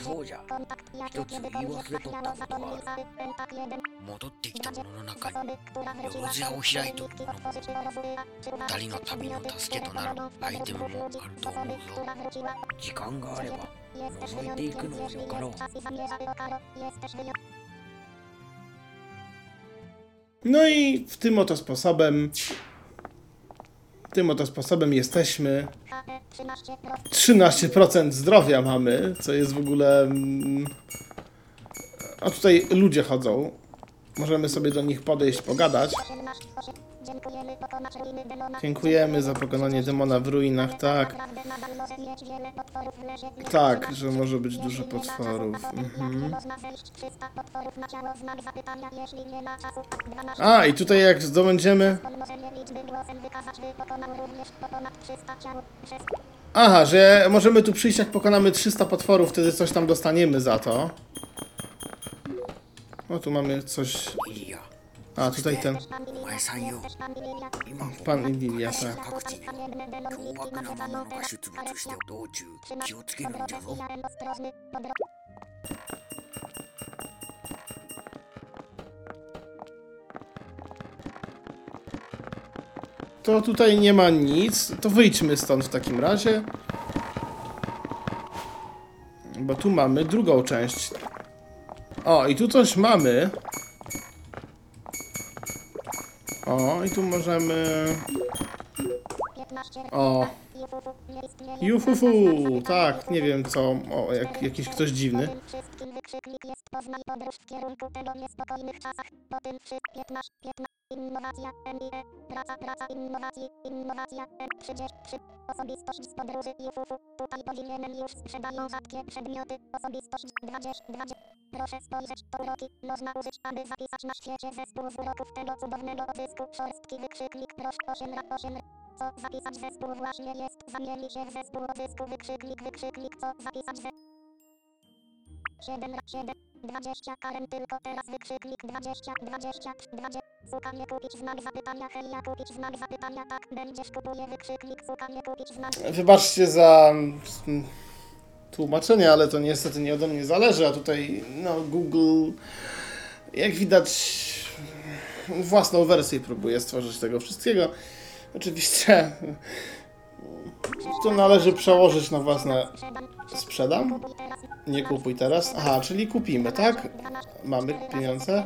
[SPEAKER 8] そうじゃ
[SPEAKER 3] kontakt, jakie
[SPEAKER 8] Idę tu
[SPEAKER 3] kiedykolwiek
[SPEAKER 8] i忘れとった
[SPEAKER 3] zachwiało,
[SPEAKER 8] ことがある
[SPEAKER 3] zapomnij, pentak 1,
[SPEAKER 8] 戻ってきた者の中に
[SPEAKER 3] osoby, która wróciła,
[SPEAKER 8] よろずやを開いとる
[SPEAKER 3] nikt otworzyć rozumie, czy uważasz,
[SPEAKER 8] 二人の旅の助けとなるアイテムもあると思う
[SPEAKER 3] osoby,
[SPEAKER 8] ぞ
[SPEAKER 3] która wróciła,
[SPEAKER 8] 時間があれば
[SPEAKER 3] Jesteś
[SPEAKER 8] Może i
[SPEAKER 3] wyjątkiem,
[SPEAKER 8] tylko
[SPEAKER 3] jeśli
[SPEAKER 8] no, Karo.
[SPEAKER 3] jest czas i zamierza Karo, jesteś wyjątkiem.
[SPEAKER 2] No i w tym oto sposobem. tym oto sposobem jesteśmy.
[SPEAKER 3] HP 13%,
[SPEAKER 2] 13% zdrowia mamy, co jest w ogóle. mm, A tutaj ludzie chodzą. Możemy sobie do nich podejść, pogadać.
[SPEAKER 3] 18, 8. Dziękujemy,
[SPEAKER 2] za pokonanie demona w ruinach, tak. Tak, że może być dużo potworów. Mhm.
[SPEAKER 3] Można zejść 300 potworów na ciało, znak zapytania, jeśli nie ma czasu. 12.
[SPEAKER 2] A, i tutaj jak zdobędziemy.
[SPEAKER 3] On może nie liczby głosem wykazać, by pokonał również ponad 300 ciał. Przez
[SPEAKER 2] Aha, że możemy tu przyjść, jak pokonamy 300 potworów, wtedy coś tam dostaniemy za to. O, tu mamy coś.
[SPEAKER 8] リリア
[SPEAKER 2] A, tutaj ten
[SPEAKER 8] お前さんよ今ここ
[SPEAKER 2] pan i Lilia, tak.
[SPEAKER 8] 各地に凶悪な魔物が出没して道中気をつけるんじゃぞ
[SPEAKER 3] Miałem ostrożny, po drodze.
[SPEAKER 2] To tutaj nie ma nic. To wyjdźmy stąd w takim razie. Bo tu mamy drugą część. O, i tu coś mamy. O, i tu możemy.
[SPEAKER 3] 15.
[SPEAKER 2] O,
[SPEAKER 3] jufufu,
[SPEAKER 2] tak, nie wiem co. O, jak, jakiś ktoś dziwny.
[SPEAKER 3] Po tym wszystkim wykrzyknik jest poznaj podróż w kierunku tego niespokojnych czasach. Po tym wszystkim 15, 15. Innowacja, MIE, praca, praca, innowacji, innowacja, M33, osobistość z podróży Jufufu, tutaj powinienem już sprzedają rzadkie przedmioty, osobistość 20, 20. Proszę spojrzeć, to uroki, można użyć, aby zapisać na świecie zespół z uroków tego cudownego odzysku, szorstki wykrzyknik, proszę 8 ra 8 ra. Co zapisać zespół właśnie jest, zamieni się w zespół odzysku, wykrzyknik, wykrzyknik, co zapisać ze... 7 ra 7, 20 karen tylko teraz wykrzyknik 20, 20, 20 Kupić znak zapytania hej ja kupić znak zapytania tak będziesz kupuje wykrzyknik kupić znak
[SPEAKER 2] Wybaczcie za mm, tłumaczenie, ale to niestety nie ode mnie zależy, a tutaj no, Google, jak widać, własną wersję próbuje stworzyć tego wszystkiego. Oczywiście to należy przełożyć na własne sprzedam, nie kupuj teraz. Aha, czyli kupimy, tak? Mamy pieniądze.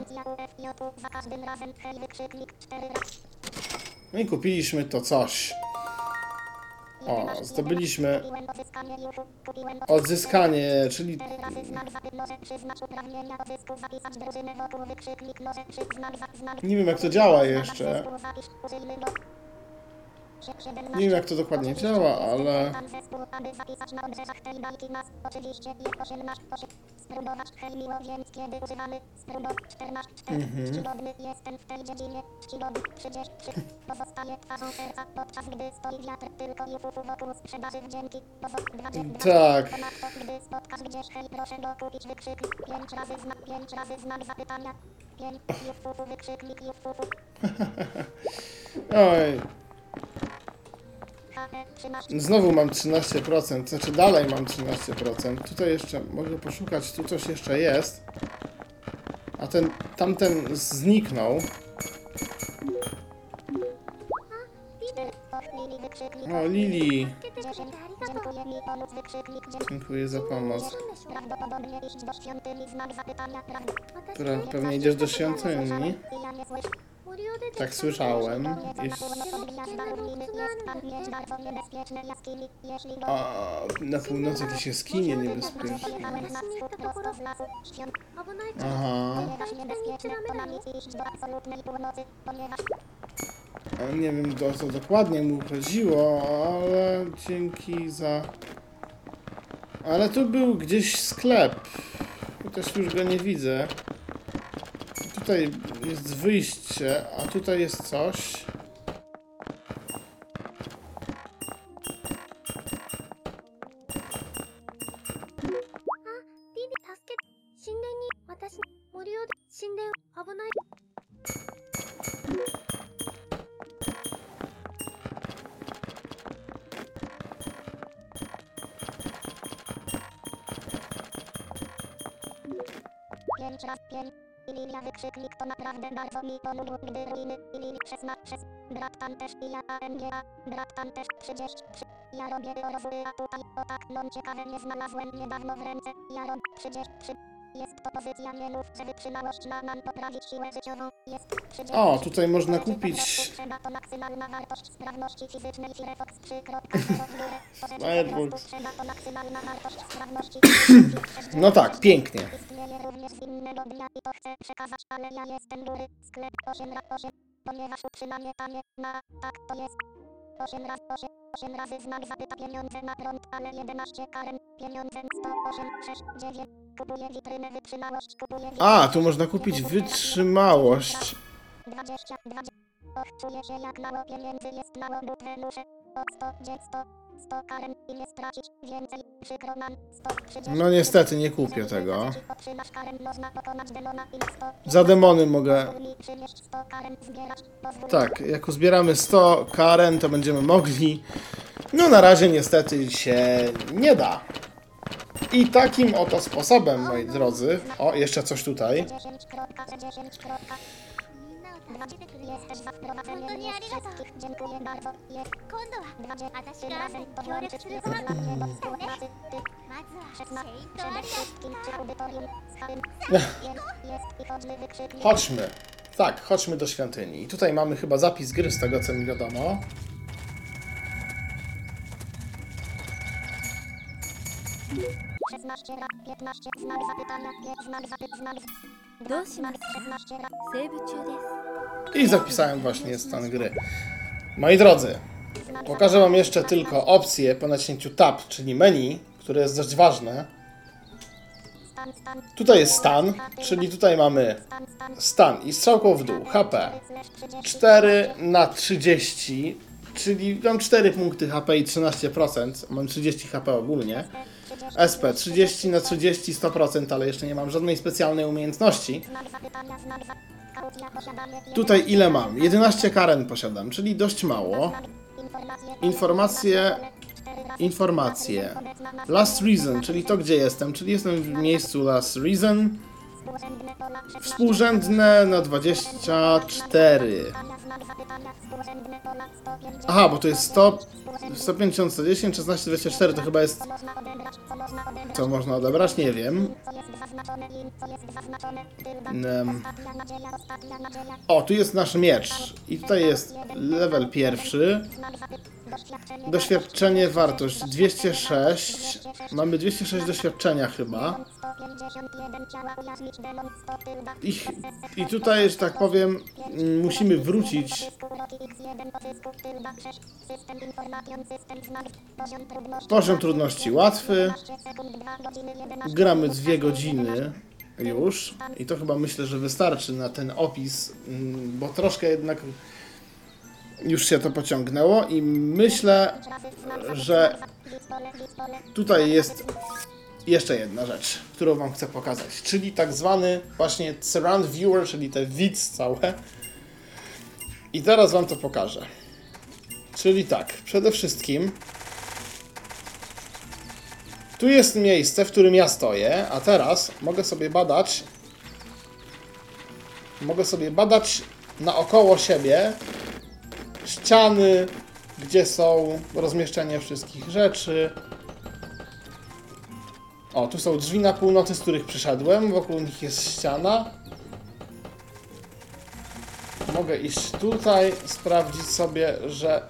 [SPEAKER 3] za każdym razem hej wykrzyknik 4
[SPEAKER 2] No i kupiliśmy to coś. O, zdobyliśmy
[SPEAKER 3] odzyskanie
[SPEAKER 2] czyli
[SPEAKER 3] 4 razy znak zapy może przyznać uprawnienia odzysku zapisać drużynę wokół wykrzyknik może przy znak za znak
[SPEAKER 2] nie wiem jak to działa jeszcze. Nie wiem jak to dokładnie działa, ale
[SPEAKER 3] Tam zespół, aby zapisać na obrzeżach tej bajki nas Oczywiście je 18, 8 Spróbować hej miło, więc kiedy używamy Spróbować 14, 4 Czcigodny jestem w tej dziedzinie Czcigodny 33 Pozostaje twarzą serca Podczas gdy stoi wiatr Tylko jufufu wokół sprzedaży wdzięki Pozostaje
[SPEAKER 2] Tak.
[SPEAKER 3] Ponadto gdy spotkasz gdzieś hej proszę go kupić wykrzyknik 5 razy znak 5 razy znak zapytania 5 jufufu wykrzyknik jufufu
[SPEAKER 2] oj,
[SPEAKER 3] HE 13
[SPEAKER 2] znowu mam 13%, znaczy dalej mam 13%. Tutaj jeszcze mogę poszukać, tu coś jeszcze jest. A ten, tamten zniknął. O, Lili,
[SPEAKER 3] 10 Dziękuję
[SPEAKER 2] za pomoc. Która pewnie idziesz do świątyni. Tak słyszałem. A na północy jakieś jaskinie niebezpieczne. Aha. A nie wiem o co dokładnie mu chodziło, ale dzięki za... Ale tu był gdzieś sklep. Chociaż już go nie widzę. Tutaj jest wyjście, a tutaj jest coś.
[SPEAKER 3] Wykrzyknik to naprawdę bardzo mi pomógł, gdy ruiny i Lili przez ma przez brat tam też i ja AMGA, brat tam też 33. Ja robię rozły, a tutaj o tak, no ciekawe nie znalazłem niedawno w ręce, ja robię 33. Jest to pozycja, nie mów, że wytrzymałość ma nam poprawić siłę życiową. Jest 30.
[SPEAKER 2] O, tutaj można kupić
[SPEAKER 3] Potrzeba to maksymalna wartość sprawności fizycznej Firefox 3.0 w górę. Potrzeba
[SPEAKER 2] Firefox.
[SPEAKER 3] Potrzeba to maksymalna wartość sprawności
[SPEAKER 2] No tak, pięknie.
[SPEAKER 3] Istnieje również z innego dnia i to chcę przekazać, ale ja jestem góry. Sklep 8 razy 8, ponieważ utrzymanie tanie ma, tak to jest. 8 razy 8, 8 razy znak zapyta pieniądze na prąd, ale 11 karen, pieniądze 108, 6, 9.
[SPEAKER 2] A, tu można kupić wytrzymałość.
[SPEAKER 3] 20, 20. Och, czuję się jak mało pieniędzy jest mało butę muszę. O 100, 900, 100 karen i nie stracić więcej. Przykro nam, 130.
[SPEAKER 2] No niestety nie kupię tego.
[SPEAKER 3] Otrzymasz karen, można pokonać demona i 100.
[SPEAKER 2] Za demony mogę...
[SPEAKER 3] Pozwól mi przynieść 100 karen, zbierać. Pozwól
[SPEAKER 2] Tak, jak uzbieramy 100 karen, to będziemy mogli. No na razie niestety się nie da. I takim oto sposobem, moi drodzy, o, jeszcze coś tutaj,
[SPEAKER 3] Chodźmy.
[SPEAKER 2] Tak, chodźmy do świątyni. I tutaj mamy chyba zapis gry z tego, co mi wiadomo.
[SPEAKER 3] Yeah. lat, 15 znak zapytania, pięć znak zapytania, znak
[SPEAKER 9] どうしますか
[SPEAKER 3] szesnaście lat,
[SPEAKER 9] セーブ中です
[SPEAKER 2] I zapisałem właśnie stan gry. Moi drodzy, pokażę Wam jeszcze tylko opcję po naciśnięciu Tab, czyli menu, które jest dość ważne. Tutaj jest stan, czyli tutaj mamy stan i strzałką w dół, HP 4 na 30, czyli mam 4 punkty HP i 13%, mam 30 HP ogólnie. SP 30 na 30, 100%, ale jeszcze nie mam żadnej specjalnej umiejętności. Tutaj ile mam? 11 karen posiadam, czyli dość mało. Informacje, informacje. Last reason, czyli to gdzie jestem, czyli jestem w miejscu last reason. Współrzędne na 24. Aha, bo to jest 100, 150, 110, 16, 24, to chyba jest... Co można odebrać? Nie wiem. Em. O, tu jest nasz miecz. I tutaj jest level pierwszy. Doświadczenie, wartość 206. Mamy 206 doświadczenia chyba. I, I tutaj, że tak powiem, musimy wrócić. Poziom trudności łatwy. Gramy dwie godziny już. I to chyba myślę, że wystarczy na ten opis, mm, bo troszkę jednak już się to pociągnęło i myślę, że tutaj jest jeszcze jedna rzecz, którą Wam chcę pokazać, czyli tak zwany właśnie surround viewer, czyli te widz całe. I teraz Wam to pokażę. Czyli tak, przede wszystkim tu jest miejsce, w którym ja stoję, a teraz mogę sobie badać mogę sobie badać naokoło siebie ściany, gdzie są rozmieszczenie wszystkich rzeczy. O, tu są drzwi na północy, z których przyszedłem. Wokół nich jest ściana. Mogę iść tutaj, sprawdzić sobie, że...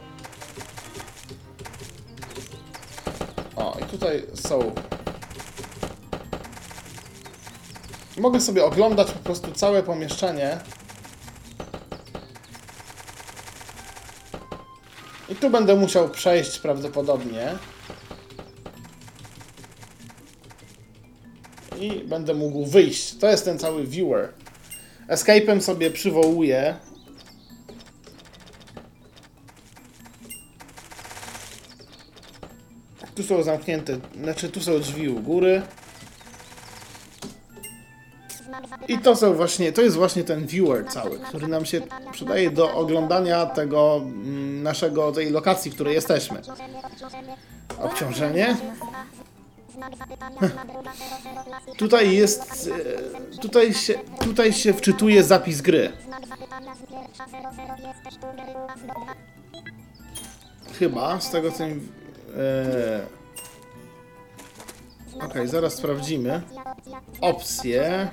[SPEAKER 2] O, i tutaj są... Mogę sobie oglądać po prostu całe pomieszczenie. Tu będę musiał przejść prawdopodobnie. I będę mógł wyjść. To jest ten cały viewer. Escape'em sobie przywołuję. Tu są zamknięte, znaczy tu są drzwi u góry. I to są właśnie, to jest właśnie ten viewer cały, który nam się przydaje do oglądania tego mm, naszego, tej lokacji, w której jesteśmy. Obciążenie. Tutaj jest, e, tutaj się, tutaj się wczytuje zapis gry. Chyba, z tego co mi... E... Okej, zaraz sprawdzimy. Opcje.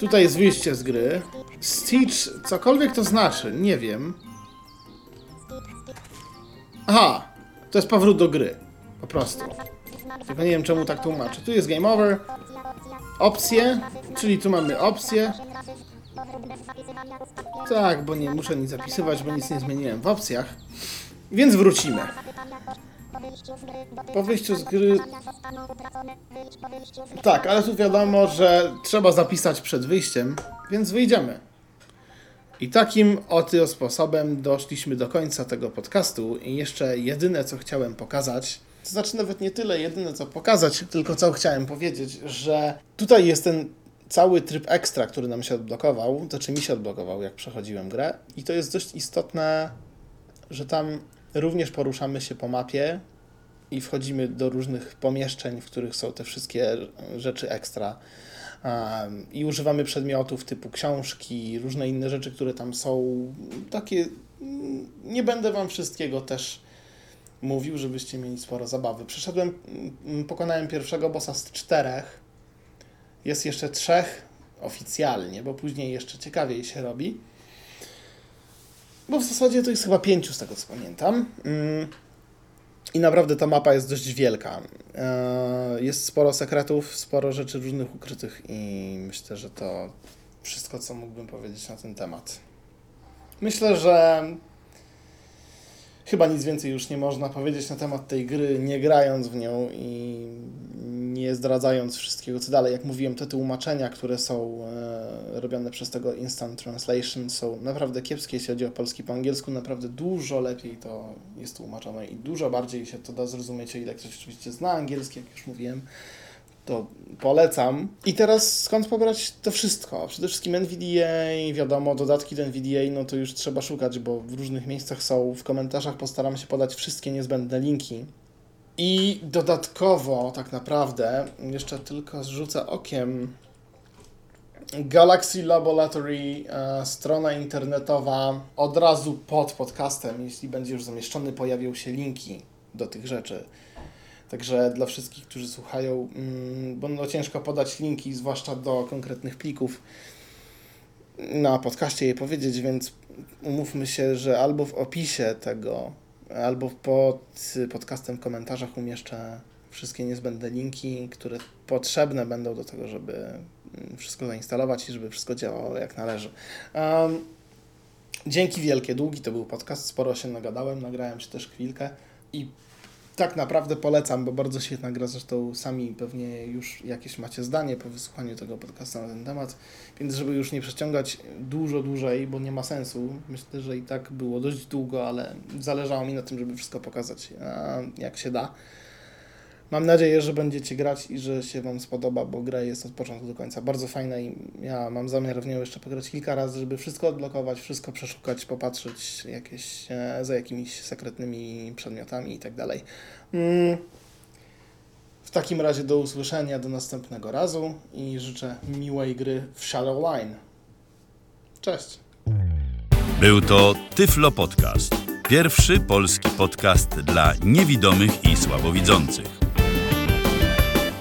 [SPEAKER 2] Tutaj jest wyjście z gry. Stitch, cokolwiek to znaczy, nie wiem. Aha, to jest powrót do gry. Po prostu. Tylko nie wiem czemu tak tłumaczę. Tu jest game over. Opcje, czyli tu mamy opcje. Tak, bo nie muszę nic zapisywać, bo nic nie zmieniłem w opcjach. Więc wrócimy. Po wyjściu z gry... Tak, ale tu wiadomo, że trzeba zapisać przed wyjściem, więc wyjdziemy. I takim oto sposobem doszliśmy do końca tego podcastu. I jeszcze jedyne, co chciałem pokazać, to znaczy nawet nie tyle jedyne, co pokazać, tylko co chciałem powiedzieć, że tutaj jest ten cały tryb ekstra, który nam się odblokował, to czy mi się odblokował, jak przechodziłem grę. I to jest dość istotne, że tam również poruszamy się po mapie i wchodzimy do różnych pomieszczeń, w których są te wszystkie rzeczy ekstra. I używamy przedmiotów typu książki, różne inne rzeczy, które tam są. Takie. mm, Nie będę Wam wszystkiego też mówił, żebyście mieli sporo zabawy. Przeszedłem, mm, pokonałem pierwszego bossa z czterech. Jest jeszcze trzech oficjalnie, bo później jeszcze ciekawiej się robi. Bo w zasadzie to jest chyba pięciu z tego co pamiętam. Mm. I naprawdę ta mapa jest dość wielka. E, Jest sporo sekretów, sporo rzeczy różnych ukrytych i myślę, że to wszystko, co mógłbym powiedzieć na ten temat. Myślę, że chyba nic więcej już nie można powiedzieć na temat tej gry, nie grając w nią i nie zdradzając wszystkiego, co dalej. Jak mówiłem, te tłumaczenia, które są e, robione przez tego Instant Translation są naprawdę kiepskie, jeśli chodzi o polski po angielsku. Naprawdę dużo lepiej to jest tłumaczone i dużo bardziej się to da zrozumieć, ile ktoś oczywiście zna angielski, jak już mówiłem to polecam. I teraz skąd pobrać to wszystko? Przede wszystkim NVDA, wiadomo, dodatki do NVDA, no to już trzeba szukać, bo w różnych miejscach są. W komentarzach postaram się podać wszystkie niezbędne linki. I dodatkowo, tak naprawdę, jeszcze tylko zrzucę okiem Galaxy Laboratory, e, strona internetowa, od razu pod podcastem, jeśli będzie już zamieszczony, pojawią się linki do tych rzeczy. Także dla wszystkich, którzy słuchają, mm, bo no ciężko podać linki, zwłaszcza do konkretnych plików na podcaście je powiedzieć, więc umówmy się, że albo w opisie tego, albo pod podcastem w komentarzach umieszczę wszystkie niezbędne linki, które potrzebne będą do tego, żeby mm, wszystko zainstalować i żeby wszystko działało jak należy. Um, dzięki wielkie, długi to był podcast, sporo się nagadałem, nagrałem się też chwilkę i tak naprawdę polecam, bo bardzo świetna gra, zresztą sami pewnie już jakieś macie zdanie po wysłuchaniu tego podcastu na ten temat, więc żeby już nie przeciągać dużo dłużej, bo nie ma sensu, myślę, że i tak było dość długo, ale zależało mi na tym, żeby wszystko pokazać jak się da. Mam nadzieję, że będziecie grać i że się Wam spodoba, bo gra jest od początku do końca bardzo fajna i ja mam zamiar w nią jeszcze pograć kilka razy, żeby wszystko odblokować, wszystko przeszukać, popatrzeć jakieś, e, za jakimiś sekretnymi przedmiotami i tak dalej. Mm. W takim razie do usłyszenia, do następnego razu i życzę miłej gry w Shadowline. Cześć!
[SPEAKER 1] Był to Tyflo Podcast. Pierwszy polski podcast dla niewidomych i słabowidzących.